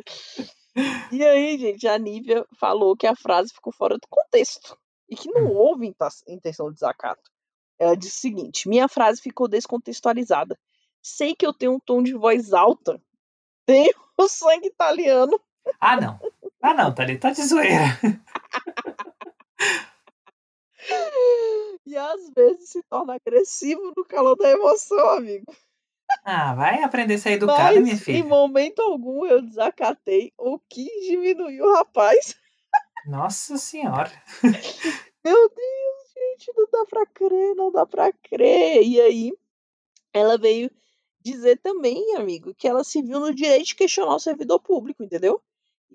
E aí, gente, a Nívia falou que a frase ficou fora do contexto e que não Hum. houve intenção de desacato. Ela disse o seguinte: minha frase ficou descontextualizada. Sei que eu tenho um tom de voz alta, tenho o sangue italiano Ah, não. Ah, não, tá ali, tá de zoeira. e às vezes se torna agressivo no calor da emoção, amigo. Ah, vai aprender a ser educada, minha Mas em filha. momento algum eu desacatei ou quis diminuir o rapaz. Nossa senhora. Meu Deus, gente, não dá pra crer, não dá pra crer. E aí, ela veio dizer também, amigo, que ela se viu no direito de questionar o servidor público, entendeu?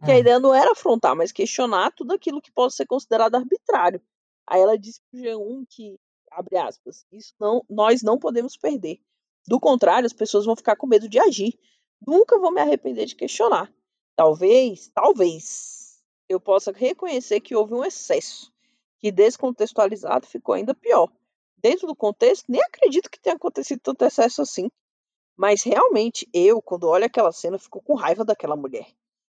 Que a Hum. ideia não era afrontar, mas questionar tudo aquilo que possa ser considerado arbitrário. Aí ela disse pro G1 que, abre aspas, isso não, nós não podemos perder. Do contrário, as pessoas vão ficar com medo de agir. Nunca vou me arrepender de questionar. Talvez, talvez, eu possa reconhecer que houve um excesso, que descontextualizado ficou ainda pior. Dentro do contexto, nem acredito que tenha acontecido tanto excesso assim. Mas realmente, eu, quando olho aquela cena, fico com raiva daquela mulher.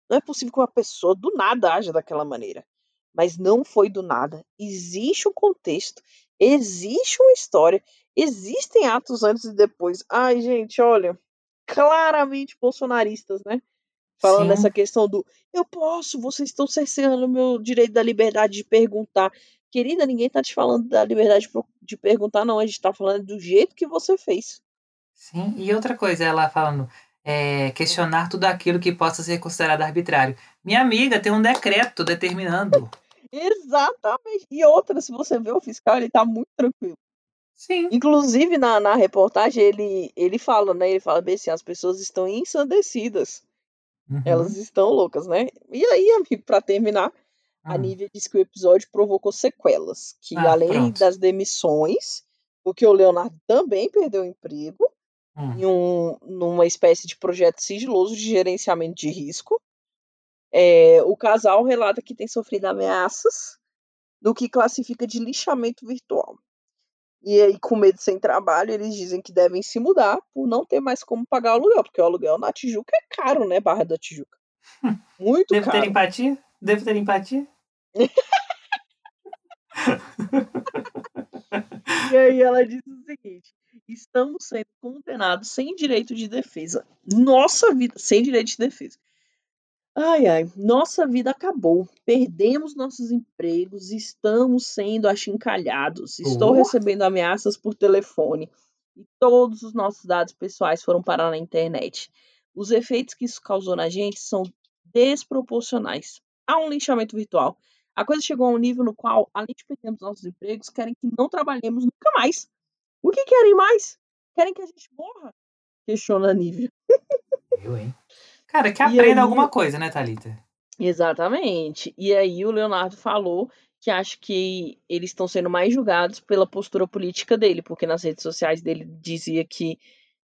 Não é possível que uma pessoa do nada haja daquela maneira. Mas não foi do nada. Existe um contexto, existe uma história, existem atos antes e depois. Ai, gente, olha, claramente bolsonaristas, né? Falando Sim. dessa questão do eu posso, vocês estão cerceando o meu direito da liberdade de perguntar. Querida, ninguém tá te falando da liberdade de perguntar, não. A gente tá falando do jeito que você fez. Sim, e outra coisa, ela falando, é, questionar tudo aquilo que possa ser considerado arbitrário. Minha amiga tem um decreto determinando. Exatamente. E outra, se você vê o fiscal, ele tá muito tranquilo. Sim, Inclusive, na, na reportagem, ele, ele fala, né? Ele fala bem assim, as pessoas estão ensandecidas. uhum, Elas estão loucas, né? E aí, amigo, pra terminar, a hum, Nívia disse que o episódio provocou sequelas. Que Ah, além pronto. das demissões, porque o Leonardo também perdeu o emprego hum. em um, numa espécie de projeto sigiloso de gerenciamento de risco. É, o casal relata que tem sofrido ameaças do que classifica de lixamento virtual. E aí, com medo sem trabalho, eles dizem que devem se mudar por não ter mais como pagar o aluguel, porque o aluguel na Tijuca é caro, né, Barra da Tijuca? Muito Devo ter caro. empatia? Devo ter empatia? E aí ela diz o seguinte: estamos sendo condenados sem direito de defesa. Nossa vida, sem direito de defesa. Ai, ai, nossa vida acabou. Perdemos nossos empregos, estamos sendo achincalhados. Estou Oh. recebendo ameaças por telefone e todos os nossos dados pessoais foram parar na internet. Os efeitos que isso causou na gente são desproporcionais. Há um lixamento virtual. A coisa chegou a um nível no qual, além de perdermos nossos empregos, querem que não trabalhemos nunca mais. O que querem mais? Querem que a gente morra? Questiona a Nívia. Eu, hein? Cara, que aprenda aí- alguma coisa, né, Thalita? Exatamente. E aí o Leonardo falou que acha que eles estão sendo mais julgados pela postura política dele, porque nas redes sociais dele dizia que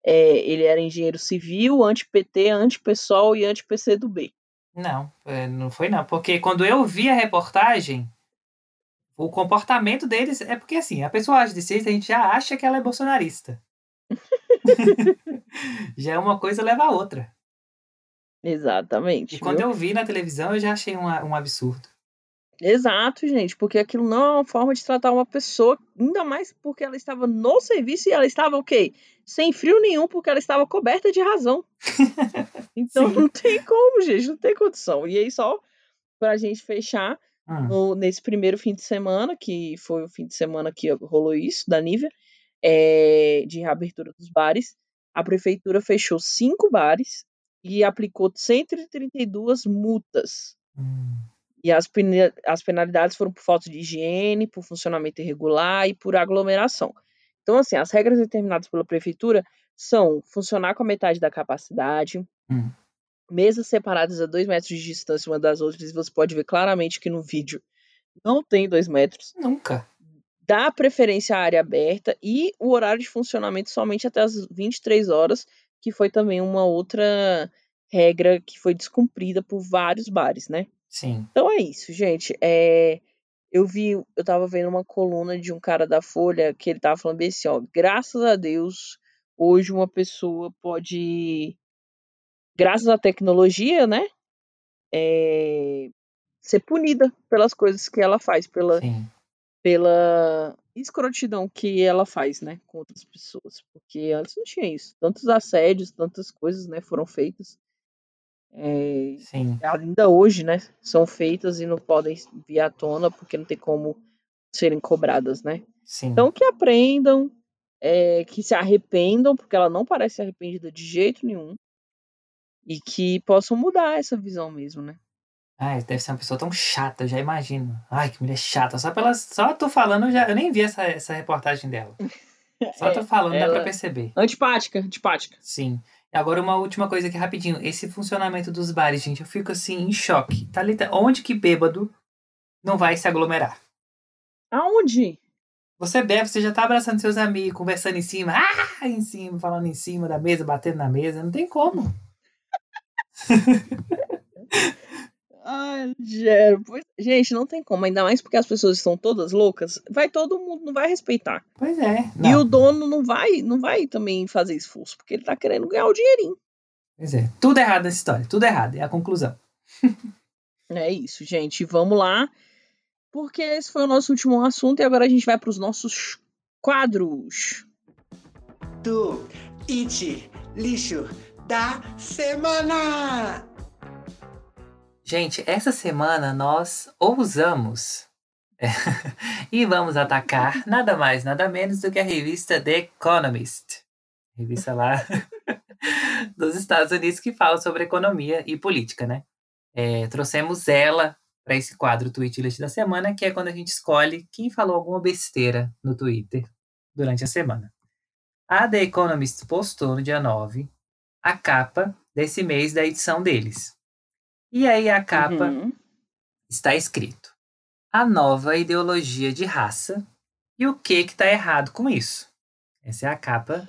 é, ele era engenheiro civil, anti-PT, anti-PSOL e anti-PCdoB. Não, é, não foi não. Porque quando eu vi a reportagem, o comportamento deles é porque assim, a pessoa age desse jeito, a gente já acha que ela é bolsonarista. já é uma coisa leva a outra. Exatamente. E quando viu? eu vi na televisão, eu já achei um, um absurdo. Exato, gente, porque aquilo não é uma forma de tratar uma pessoa, ainda mais porque ela estava no serviço e ela estava o quê? Sem frio nenhum, porque ela estava coberta de razão. Então Sim. não tem como, gente, não tem condição. E aí, só pra gente fechar, Hum, no- nesse primeiro fim de semana, que foi o fim de semana que rolou isso, da Nívia, é, de reabertura dos bares, a prefeitura fechou cinco bares e aplicou 132 multas. hum, E as, pena- as penalidades foram por falta de higiene, por funcionamento irregular e por aglomeração. Então, assim, as regras determinadas pela prefeitura são funcionar com a metade da capacidade, hum. mesas separadas a dois metros de distância uma das outras, e você pode ver claramente que no vídeo não tem dois metros. Nunca. Dá preferência à área aberta e o horário de funcionamento somente até as 23 horas, que foi também uma outra regra que foi descumprida por vários bares, né? Sim. Então é isso, gente. É, eu vi, eu tava vendo uma coluna de um cara da Folha que ele tava falando bem assim, ó, graças a Deus, hoje uma pessoa pode, graças à tecnologia, né, é, ser punida pelas coisas que ela faz, pela, Sim. Pela escrotidão que ela faz, né, com outras pessoas, porque antes não tinha isso. Tantos assédios, tantas coisas, né, foram feitas. É, Sim. ainda hoje, né, são feitas e não podem vir à tona porque não tem como serem cobradas, né? Sim. Então que aprendam, é, que se arrependam, porque ela não parece arrependida de jeito nenhum, e que possam mudar essa visão mesmo, né? Ai, deve ser uma pessoa tão chata, eu já imagino. Ai, que mulher chata. Só pela, só tô falando, eu já, eu nem vi essa, essa reportagem dela. Só tô falando, dá pra perceber. Antipática, antipática. Sim. E Agora uma última coisa aqui rapidinho. Esse funcionamento dos bares, gente, eu fico assim em choque. Tá liter- Onde que bêbado não vai se aglomerar? Aonde? Você bebe, você já tá abraçando seus amigos, conversando em cima, ah, em cima, falando em cima da mesa, batendo na mesa, não tem como. Ai, Gero. pois- Gente, não tem como. Ainda mais porque as pessoas estão todas loucas. Vai todo mundo, não vai respeitar. Pois é. E Não. o dono não vai, não vai também fazer esforço, porque ele tá querendo ganhar o dinheirinho. Pois é. Tudo errado nessa história, tudo errado. É a conclusão. É isso, gente. Vamos lá. Porque esse foi o nosso último assunto e agora a gente vai para os nossos quadros. do It Lixo da Semana. Gente, essa semana nós ousamos e vamos atacar nada mais, nada menos do que a revista The Economist. Revista lá dos Estados Unidos que fala sobre economia e política, né? É, trouxemos ela para esse quadro Tweet List da semana, que é quando a gente escolhe quem falou alguma besteira no Twitter durante a semana. A The Economist postou no dia 9 a capa desse mês da edição deles. E aí a capa Uhum. está escrito: a nova ideologia de raça e o que que está errado com isso. Essa é a capa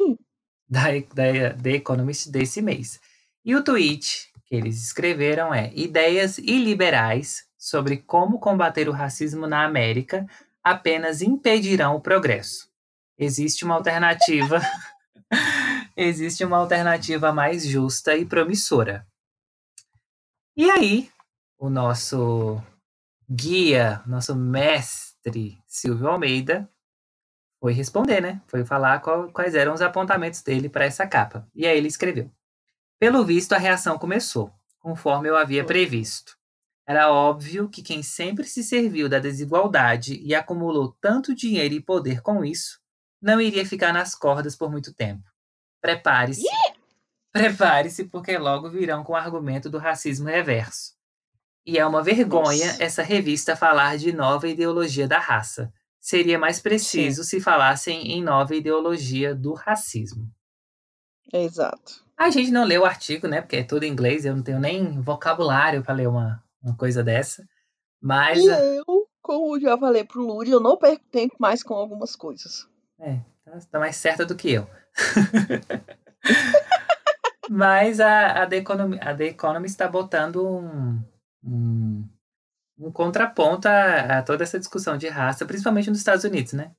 da, da The Economist desse mês. E o tweet que eles escreveram é: ideias iliberais sobre como combater o racismo na América apenas impedirão o progresso. Existe uma alternativa. existe uma alternativa mais justa e promissora. E aí, o nosso guia, nosso mestre Silvio Almeida foi responder, né? Foi falar qual- quais eram os apontamentos dele para essa capa. E aí ele escreveu: Pelo visto, a reação começou, conforme eu havia previsto. Era óbvio que quem sempre se serviu da desigualdade e acumulou tanto dinheiro e poder com isso, não iria ficar nas cordas por muito tempo. Prepare-se. Prepare-se, porque logo virão com o argumento do racismo reverso. E é uma vergonha Nossa. essa revista falar de nova ideologia da raça. Seria mais preciso se falassem em nova ideologia do racismo. Exato. A gente não leu o artigo, né? Porque é tudo em inglês, eu não tenho nem vocabulário para ler uma, uma coisa dessa. Mas E eu, como já falei pro Lud, eu não perco tempo mais com algumas coisas. É, tá, tá mais certa do que eu. Mas a, a, The Economy, a The Economist está botando um, um, um contraponto a, a toda essa discussão de raça, principalmente nos Estados Unidos, né?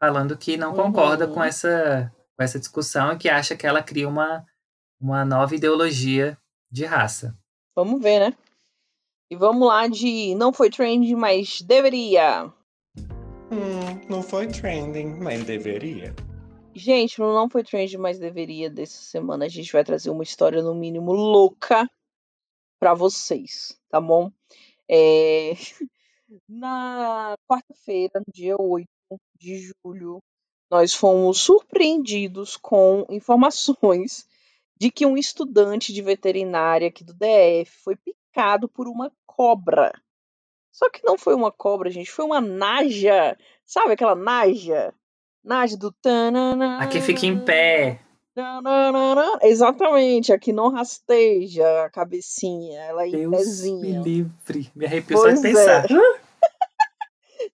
Falando que não concorda Uhum. com, essa, com essa discussão e que acha que ela cria uma, uma nova ideologia de raça. Vamos ver, né? E vamos lá de não foi trend, mas deveria. Hum, não foi trending, mas deveria. Gente, não foi trend, mas deveria dessa semana a gente vai trazer uma história no mínimo louca pra vocês, tá bom? É, Na quarta-feira, dia 8 de julho, nós fomos surpreendidos com informações de que um estudante de veterinária aqui do DF foi picado por uma cobra. Só que não foi uma cobra, gente, foi uma naja. Sabe aquela naja? Naja do tanana. Aqui fica em pé. Exatamente, aqui não rasteja a cabecinha, ela é em Deus me pezinha. livre. Me arrepio só de Pois é. pensar.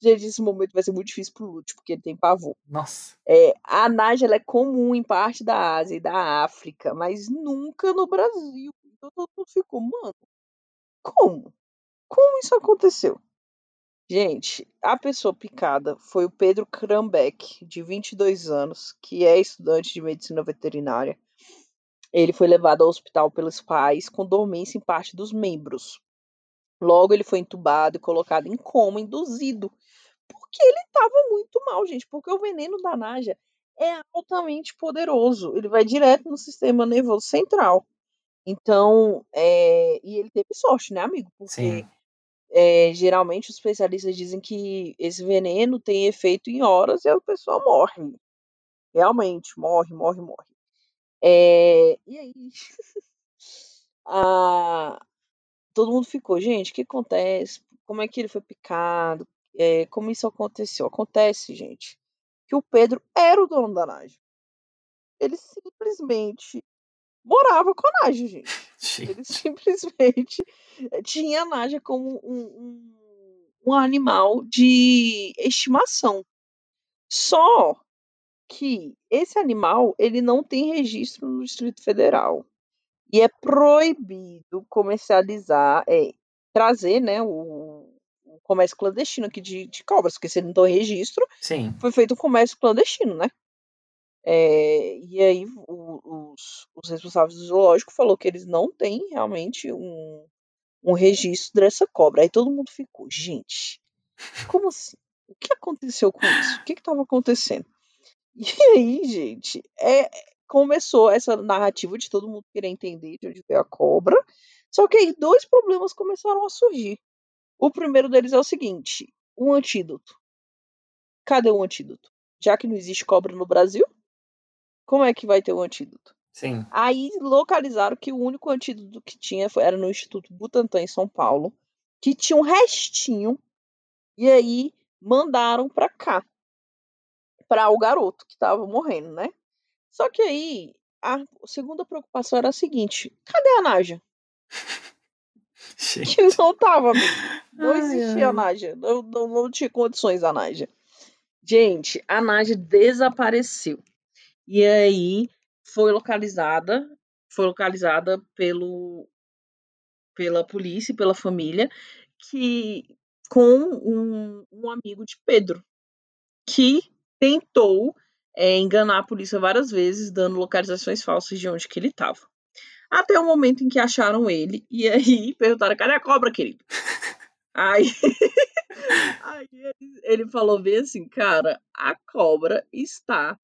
Gente, esse momento vai ser muito difícil pro Lute, porque ele tem pavor. Nossa. É, a Naja ela é comum em parte da Ásia e da África, mas nunca no Brasil. Então todo mundo ficou, mano, como? Como isso aconteceu? Gente, a pessoa picada foi o Pedro Krambeck, de 22 anos, que é estudante de medicina veterinária. Ele foi levado ao hospital pelos pais com dormência em parte dos membros. Logo, ele foi entubado e colocado em coma induzido, porque ele estava muito mal, gente. Porque o veneno da Naja é altamente poderoso. Ele vai direto no sistema nervoso central. Então, é, e ele teve sorte, né, amigo? Porque Sim. É, geralmente os especialistas dizem que esse veneno tem efeito em horas e a pessoa morre. realmente, morre, morre, morre. É, e aí, a- todo mundo ficou, gente, o que acontece? Como é que ele foi picado? É, como isso aconteceu? Acontece, gente, que o Pedro era o dono da Naja. Ele simplesmente morava com a Naja, gente. Ele simplesmente tinha a Naja como um, um, um animal de estimação. Só que esse animal ele não tem registro no Distrito Federal e é proibido comercializar, é, trazer, né, o, o comércio clandestino aqui de, de cobras, porque se ele não tem registro, Sim. foi feito um comércio clandestino, né? É, e aí o- os, os responsáveis do zoológico falou que eles não têm realmente um, um registro dessa cobra. Aí todo mundo ficou, gente, como assim? O que aconteceu com isso? O que estava acontecendo? E aí, gente, é, começou essa narrativa de todo mundo querer entender de onde veio a cobra. Só que aí dois problemas começaram a surgir. O primeiro deles é o seguinte: o antídoto. Cadê o antídoto? Já que não existe cobra no Brasil, como é que vai ter o antídoto? Sim. Aí localizaram que o único antídoto que tinha era no Instituto Butantan, em São Paulo, que tinha um restinho, e aí mandaram pra cá, pra o garoto que tava morrendo, né? Só que aí a segunda preocupação era a seguinte: cadê a Naja? Gente. Que não tava, amigo. Não Ai, existia a ai. Naja. Não, não, não tinha condições a Naja. Gente, a Naja desapareceu. E aí foi localizada, foi localizada pelo, pela polícia, pela família, que com um, um amigo de Pedro, que tentou é, enganar a polícia várias vezes, dando localizações falsas de onde que ele estava. Até o momento em que acharam ele, e aí perguntaram, cadê a cobra, querido? Aí, aí ele falou bem assim, cara, a cobra está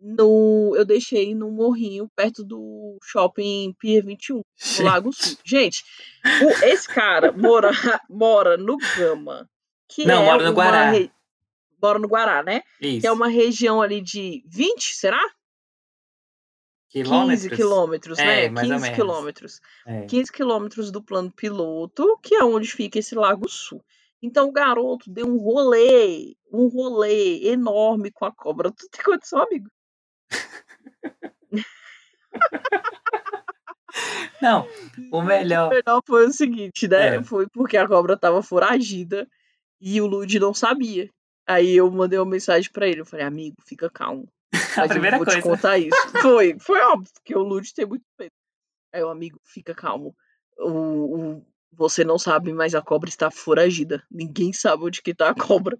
no. Eu deixei no morrinho perto do shopping Pier 21, no Lago Sul. Gente, o- esse cara mora, mora no Gama, que Não, é mora no Guará. re- Mora no Guará, né? Isso. Que é uma região ali de 20, será? 15 Quilômetros? quilômetros, né? É, mais ou 15 menos. quilômetros. É. 15 quilômetros do plano piloto, que é onde fica esse Lago Sul. Então o garoto deu um rolê, um rolê enorme com a cobra. Tu tem condição, amigo? Não, o melhor. O melhor foi o seguinte, né? É. Foi porque a cobra tava foragida e o Lud não sabia. Aí eu mandei uma mensagem pra ele. Eu falei, amigo, fica calmo. A Mas eu primeira vou te coisa. contar isso. Foi, foi óbvio, porque o Lud tem muito medo. Aí o amigo, fica calmo. O, o- você não sabe, mas a cobra está foragida. Ninguém sabe onde que tá a cobra.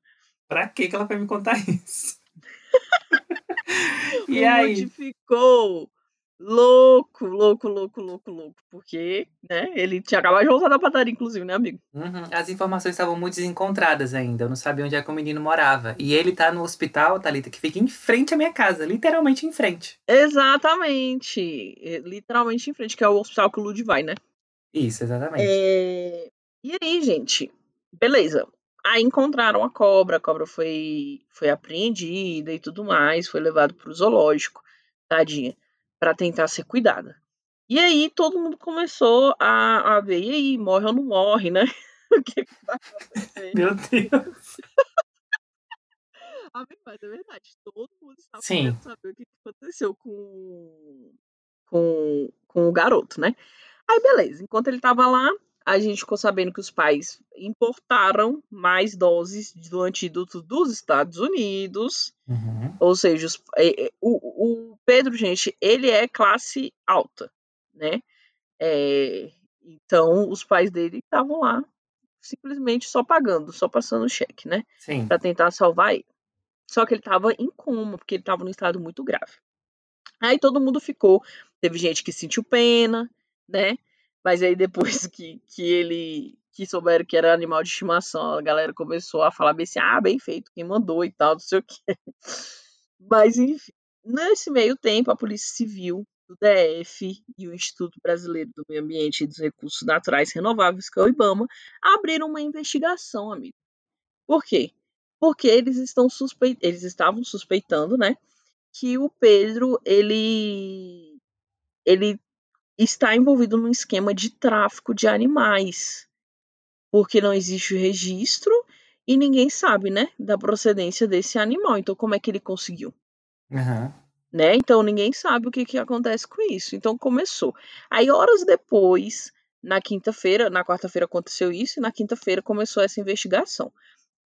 Pra que que ela foi me contar isso? e aí? Lud ficou louco, louco, louco, louco, louco. Porque, né, ele tinha acabado de voltar da padaria, inclusive, né, amigo? Uhum, As informações estavam muito desencontradas ainda. Eu não sabia onde é que o menino morava. E ele tá no hospital, Thalita, que fica em frente à minha casa. Literalmente em frente. Exatamente. É, Literalmente em frente, que é o hospital que o Lud vai, né? Isso, exatamente. É, E aí, gente, beleza. Aí encontraram a cobra, a cobra foi, foi apreendida e tudo mais, foi levado pro zoológico, tadinha, pra tentar ser cuidada. E aí todo mundo começou a, a ver, e aí, morre ou não morre, né? o que, que vai acontecer? Meu Deus. Amigo, mas é verdade, todo mundo estava Sim. querendo saber o que, aconteceu com, com, com o garoto, né? Aí, beleza, enquanto ele tava lá, a gente ficou sabendo que os pais importaram mais doses do antídoto dos Estados Unidos. Uhum. Ou seja, os- é, é, o, o Pedro, gente, ele é classe alta, né? É, então, os pais dele estavam lá simplesmente só pagando, só passando o cheque, né? Sim. Pra tentar salvar ele. Só que ele tava em coma, porque ele tava num estado muito grave. Aí todo mundo ficou. Teve gente que sentiu pena, né? Mas aí depois que, que ele que souberam que era animal de estimação, a galera começou a falar bem assim, ah, bem feito, quem mandou e tal, não sei o quê. Mas enfim, nesse meio tempo, a Polícia Civil do DF e o Instituto Brasileiro do Meio Ambiente e dos Recursos Naturais Renováveis, que é o IBAMA, abriram uma investigação, amigo. Por quê? Porque eles estão suspe... eles estavam suspeitando, né, que o Pedro ele ele está envolvido num esquema de tráfico de animais, porque não existe registro e ninguém sabe, né, da procedência desse animal. Então, como é que ele conseguiu? Aham. Né? Então, ninguém sabe o que, que acontece com isso. Então, começou. Aí, horas depois, na quinta-feira, na quarta-feira aconteceu isso, e na quinta-feira começou essa investigação.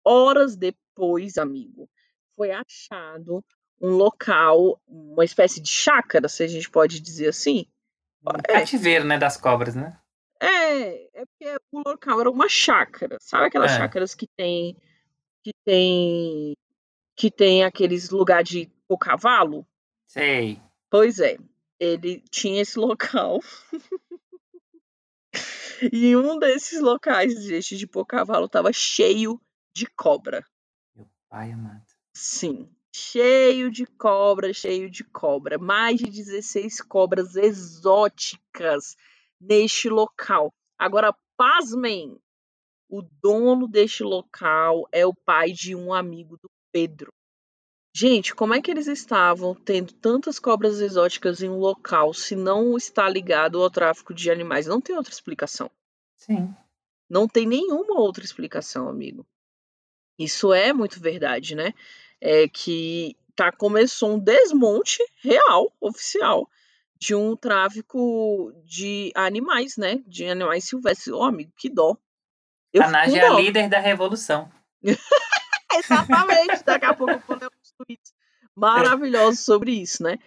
Horas depois, amigo, foi achado um local, uma espécie de chácara, se a gente pode dizer assim. Um É. cativeiro, né, das cobras, né? É, é porque o local era uma chácara. Sabe aquelas É. chácaras que tem que tem que tem aqueles lugar de o cavalo? Sei. Pois é, ele tinha esse local. e um desses locais, gente, de pôr cavalo tava cheio de cobra. Meu pai amado. Sim, cheio de cobra, cheio de cobra. Mais de 16 cobras exóticas neste local. Agora, pasmem, o dono deste local é o pai de um amigo do Pedro. Gente, como é que eles estavam tendo tantas cobras exóticas em um local se não está ligado ao tráfico de animais? Não tem outra explicação. Sim. Não tem nenhuma outra explicação, amigo. Isso é muito verdade, né? É que tá, começou um desmonte real, oficial, de um tráfico de animais, né? De animais silvestres. Ô, amigo, que dó. Eu Tanage com é a líder da revolução. Exatamente. Daqui a pouco eu vou ler uns tweets maravilhosos sobre isso, né?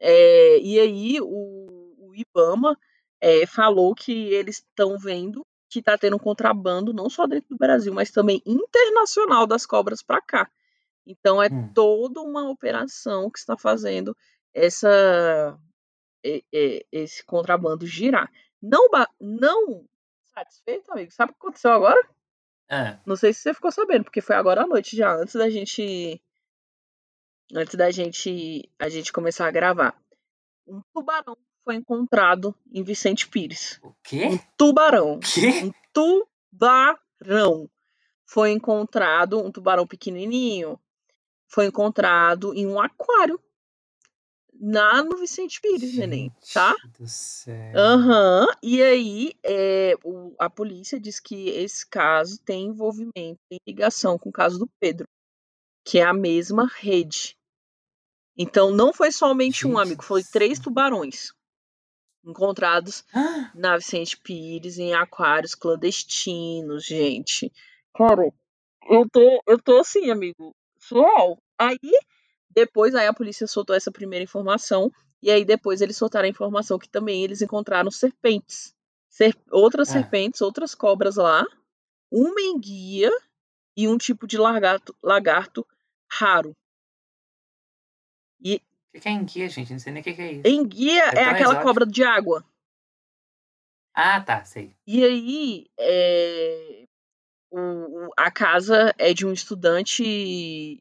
É, e aí o, o Ibama é, falou que eles estão vendo que está tendo um contrabando não só dentro do Brasil, mas também internacional das cobras para cá. Então é Hum. toda uma operação que está fazendo essa esse contrabando girar. Não, não satisfeito, amigo. Sabe o que aconteceu agora? Ah, Não sei se você ficou sabendo, porque foi agora à noite já, antes da gente. Antes da gente a gente começar a gravar. Um tubarão foi encontrado em Vicente Pires. o Um quê? tubarão. Quê? Um tubarão. Foi encontrado, um tubarão pequenininho, foi encontrado em um aquário. Na no Vicente Pires, neném, tá? Gente do céu. Aham. E aí, é, o- a polícia diz que esse caso tem envolvimento, tem ligação com o caso do Pedro, que é a mesma rede. Então, não foi somente um, Gente amigo, do foi três tubarões encontrados Ah, na Vicente Pires em aquários clandestinos, gente. Cara, eu tô, eu tô assim, amigo, surreal. Aí, depois, aí a polícia soltou essa primeira informação, e aí depois eles soltaram a informação que também eles encontraram serpentes. Ser- outras Ah. serpentes, outras cobras lá, uma enguia e um tipo de lagarto, lagarto raro. E O que é enguia, gente? Não sei nem o que é isso. enguia É é aquela exótico. cobra de água. Ah, tá, sei. E aí, é, o- o- a casa é de um estudante,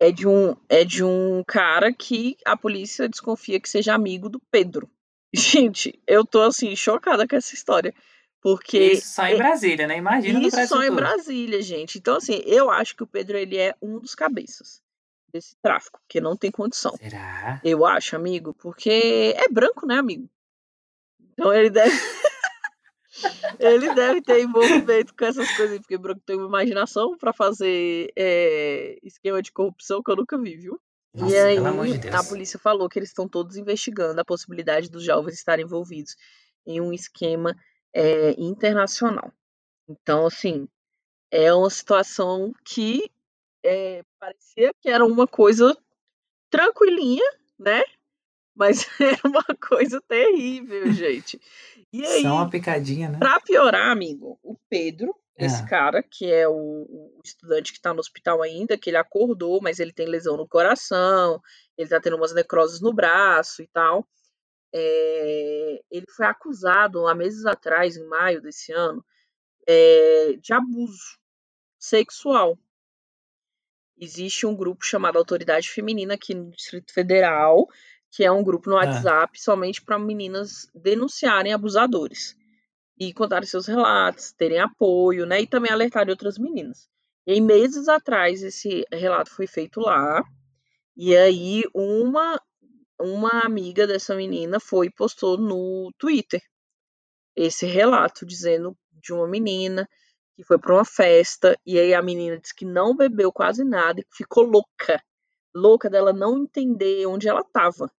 é de um, é de um cara que a polícia desconfia que seja amigo do Pedro. Gente, eu tô assim, chocada com essa história. Porque Isso só em Brasília, né? Imagina isso só em. Brasília, gente. Então, assim, eu acho que o Pedro ele é um dos cabeças desse tráfico, porque não tem condição. Será? Eu acho, amigo, porque é branco, né, amigo? Então ele deve. Ele deve ter envolvimento com essas coisas, porque branco tem uma imaginação pra fazer é, esquema de corrupção que eu nunca vi, viu? Nossa, e aí, de a polícia falou que eles estão todos investigando a possibilidade dos jovens estarem envolvidos em um esquema é, internacional. Então, assim, é uma situação que é, parecia que era uma coisa tranquilinha, né? Mas era uma coisa terrível, gente. E aí, Só uma picadinha, né? pra piorar, amigo, o Pedro, esse Ah. cara, que é o, o estudante que tá no hospital ainda, que ele acordou, mas ele tem lesão no coração, ele tá tendo umas necroses no braço e tal. É, ele foi acusado há meses atrás, em maio desse ano, é, de abuso sexual. Existe um grupo chamado Autoridade Feminina aqui no Distrito Federal, que é um grupo no Ah. WhatsApp somente para meninas denunciarem abusadores e contarem seus relatos, terem apoio, né? E também alertarem outras meninas. E aí, meses atrás, esse relato foi feito lá. E aí uma uma amiga dessa menina foi e postou no Twitter esse relato dizendo de uma menina que foi para uma festa e aí a menina disse que não bebeu quase nada e ficou louca, louca dela não entender onde ela estava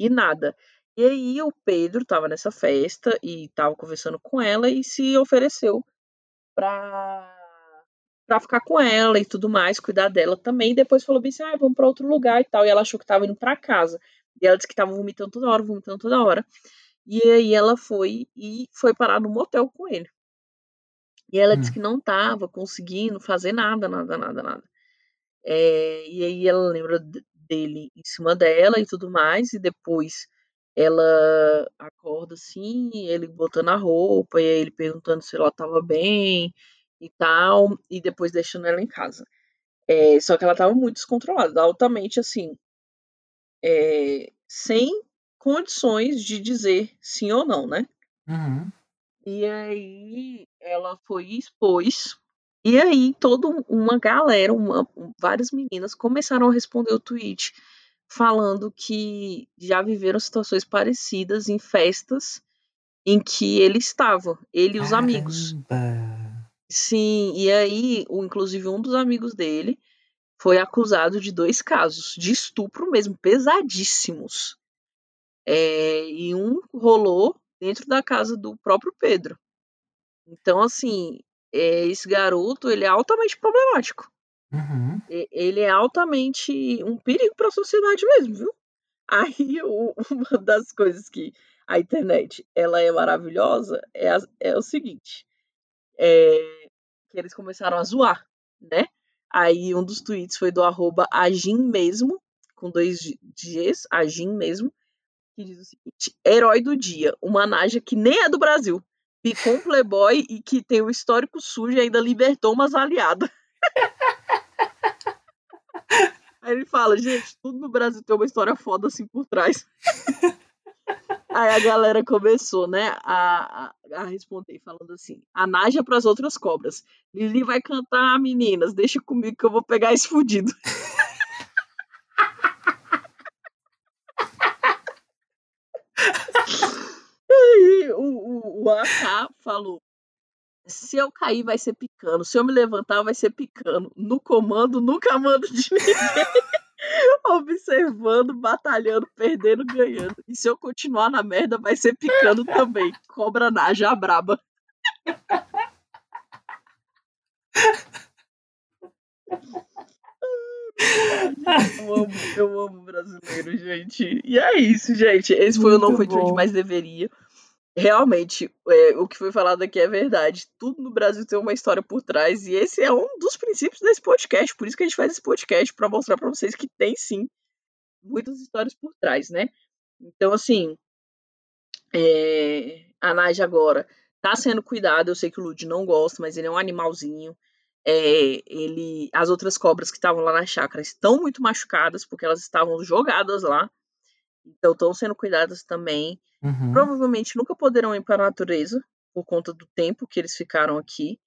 e nada. E aí o Pedro estava nessa festa e estava conversando com ela e se ofereceu para para ficar com ela e tudo mais, cuidar dela também. E depois falou bem assim: "Ah, vamos para outro lugar" e tal. E ela achou que estava indo para casa. E ela disse que estava vomitando toda hora, vomitando toda hora. E aí ela foi e foi parar no motel com ele. E ela disse Hum. que não estava conseguindo fazer nada, nada, nada, nada. É, e aí ela lembra dele em cima dela e tudo mais, e depois ela acorda assim, ele botando a roupa, e aí ele perguntando se ela estava bem e tal, e depois deixando ela em casa. É, só que ela estava muito descontrolada, altamente assim, é, sem condições de dizer sim ou não, né? Uhum. E aí ela foi e expôs. E aí toda um- uma galera, uma- um- várias meninas começaram a responder o tweet falando que já viveram situações parecidas em festas em que ele estava, ele e os amigos. Caramba. Sim, e aí, inclusive um dos amigos dele foi acusado de dois casos de estupro mesmo, pesadíssimos. É, e um rolou dentro da casa do próprio Pedro. Então, assim, esse garoto, ele é altamente problemático. Uhum. Ele é altamente um perigo para a sociedade mesmo, viu? Aí, o- uma das coisas que a internet, ela é maravilhosa, é, as- é o seguinte, é, que eles começaram a zoar, né? Aí, um dos tweets foi do arroba agim mesmo, com dois Gs, agim mesmo, que diz o seguinte: herói do dia, uma naja que nem é do Brasil, picou um playboy e que tem o histórico sujo e ainda libertou umas aliadas. Aí ele fala, gente, tudo no Brasil tem uma história foda assim por trás. Aí a galera começou, né, a, a, a responder, falando assim: a Naja para as outras cobras. Lili vai cantar, meninas, deixa comigo que eu vou pegar esse fudido. Aí o, AK falou: se eu cair, vai ser picando. Se eu me levantar, vai ser picando. No comando, nunca mando de ninguém. Observando, batalhando, perdendo, ganhando. E se eu continuar na merda, vai ser picando também. Cobra Naja braba. Eu amo, eu amo brasileiro, gente. E é isso, gente. Esse foi o Não Muito Foi bom. Mais Deveria. Realmente, é, o que foi falado aqui é verdade. Tudo no Brasil tem uma história por trás. E esse é um dos princípios desse podcast. Por isso que a gente faz esse podcast, para mostrar para vocês que tem sim muitas histórias por trás, né? Então, assim, é, a Naja agora tá sendo cuidada. Eu sei que o Lud não gosta, mas ele é um animalzinho. É, ele, as outras cobras que estavam lá na chácara estão muito machucadas porque elas estavam jogadas lá. Então estão sendo cuidadas também. Uhum. Provavelmente nunca poderão ir para a natureza por conta do tempo que eles ficaram aqui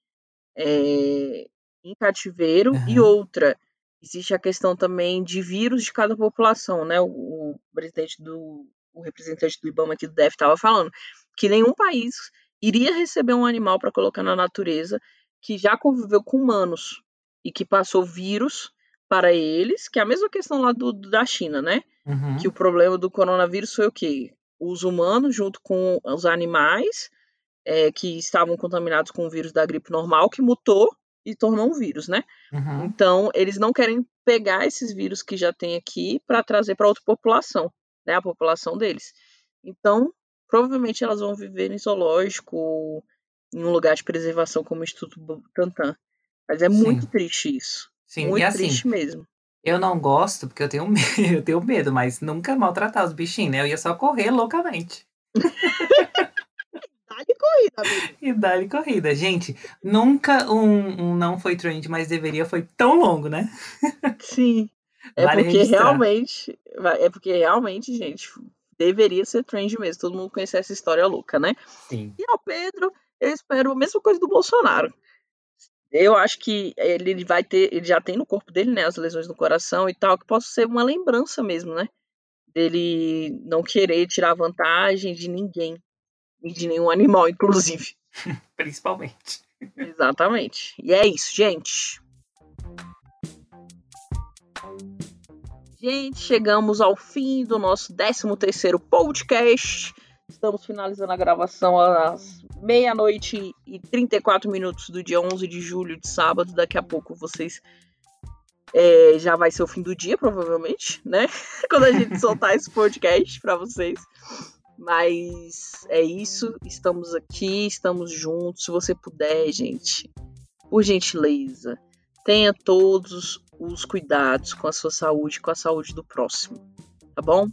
é, em cativeiro. E Aham. outra, existe a questão também de vírus de cada população, né? O, o presidente do, o representante do IBAMA aqui do DF estava falando que nenhum país iria receber um animal para colocar na natureza que já conviveu com humanos e que passou vírus para eles, que é a mesma questão lá do, do- da China, né? Uhum. Que o problema do coronavírus foi o quê? Os humanos junto com os animais é, que estavam contaminados com o vírus da gripe normal, que mutou e tornou um vírus, né? Uhum. Então, eles não querem pegar esses vírus que já tem aqui para trazer para outra população, né? A população deles. Então, provavelmente elas vão viver em zoológico ou em um lugar de preservação como o Instituto Butantan. Mas é muito Sim. triste isso. Sim, muito e assim, triste mesmo. Eu não gosto porque eu tenho medo, eu tenho medo, mas nunca maltratar os bichinhos, né? Eu ia só correr loucamente. Dá-lhe corrida, amigo. E dar corrida. Gente, nunca um, um não foi trend, mas deveria foi tão longo, né? Sim. É Vale porque registrar. realmente. É porque realmente, gente, deveria ser trend mesmo. Todo mundo conhecer essa história louca, né? Sim. E ao Pedro, eu espero a mesma coisa do Bolsonaro. Eu acho que ele vai ter, ele já tem no corpo dele, né, as lesões no coração e tal, que possa ser uma lembrança mesmo, né? Dele não querer tirar vantagem de ninguém, e de nenhum animal, inclusive. Principalmente. Exatamente. E é isso, gente. Gente, chegamos ao fim do nosso 13 terceiro podcast. Estamos finalizando a gravação às meia-noite e 34 minutos do dia 11 de julho, de sábado. Daqui a pouco vocês. É, já vai ser o fim do dia, provavelmente, né? Quando a gente soltar esse podcast para vocês. Mas é isso. Estamos aqui, estamos juntos. Se você puder, gente, por gentileza, tenha todos os cuidados com a sua saúde, com a saúde do próximo, tá bom?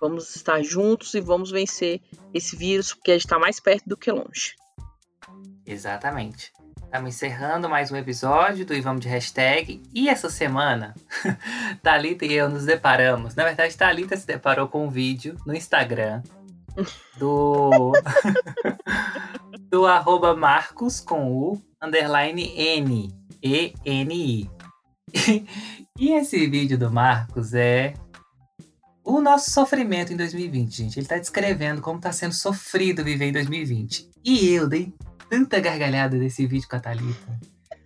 Vamos estar juntos e vamos vencer esse vírus, porque a gente está mais perto do que longe. Exatamente. Estamos encerrando mais um episódio do Ivamos de Hashtag. E essa semana, Thalita e eu nos deparamos. Na verdade, Thalita se deparou com um vídeo no Instagram do. do arroba Marcos com o underline N. E-N-I. e esse vídeo do Marcos é o nosso sofrimento em 2020, gente. Ele tá descrevendo como tá sendo sofrido viver em 2020. E eu dei tanta gargalhada desse vídeo com a Thalita.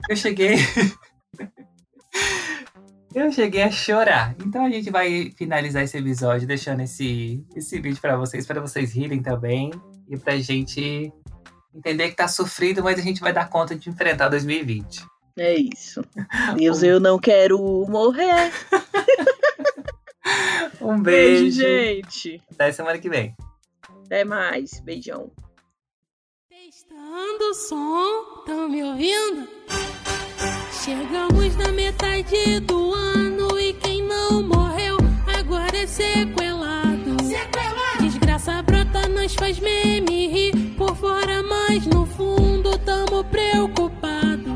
Eu cheguei. eu cheguei a chorar. Então a gente vai finalizar esse episódio deixando esse, esse vídeo para vocês, para vocês rirem também. E pra gente entender que tá sofrido, mas a gente vai dar conta de enfrentar 2020. É isso. Deus, eu não quero morrer. Um beijo. Beijo, gente. Até semana que vem. Até mais. Beijão. Testando o som, tão me ouvindo? Chegamos na metade do ano e quem não morreu agora é sequelado. sequelado. Desgraça brota, nós faz meme rir por fora, mas no fundo tamo preocupados.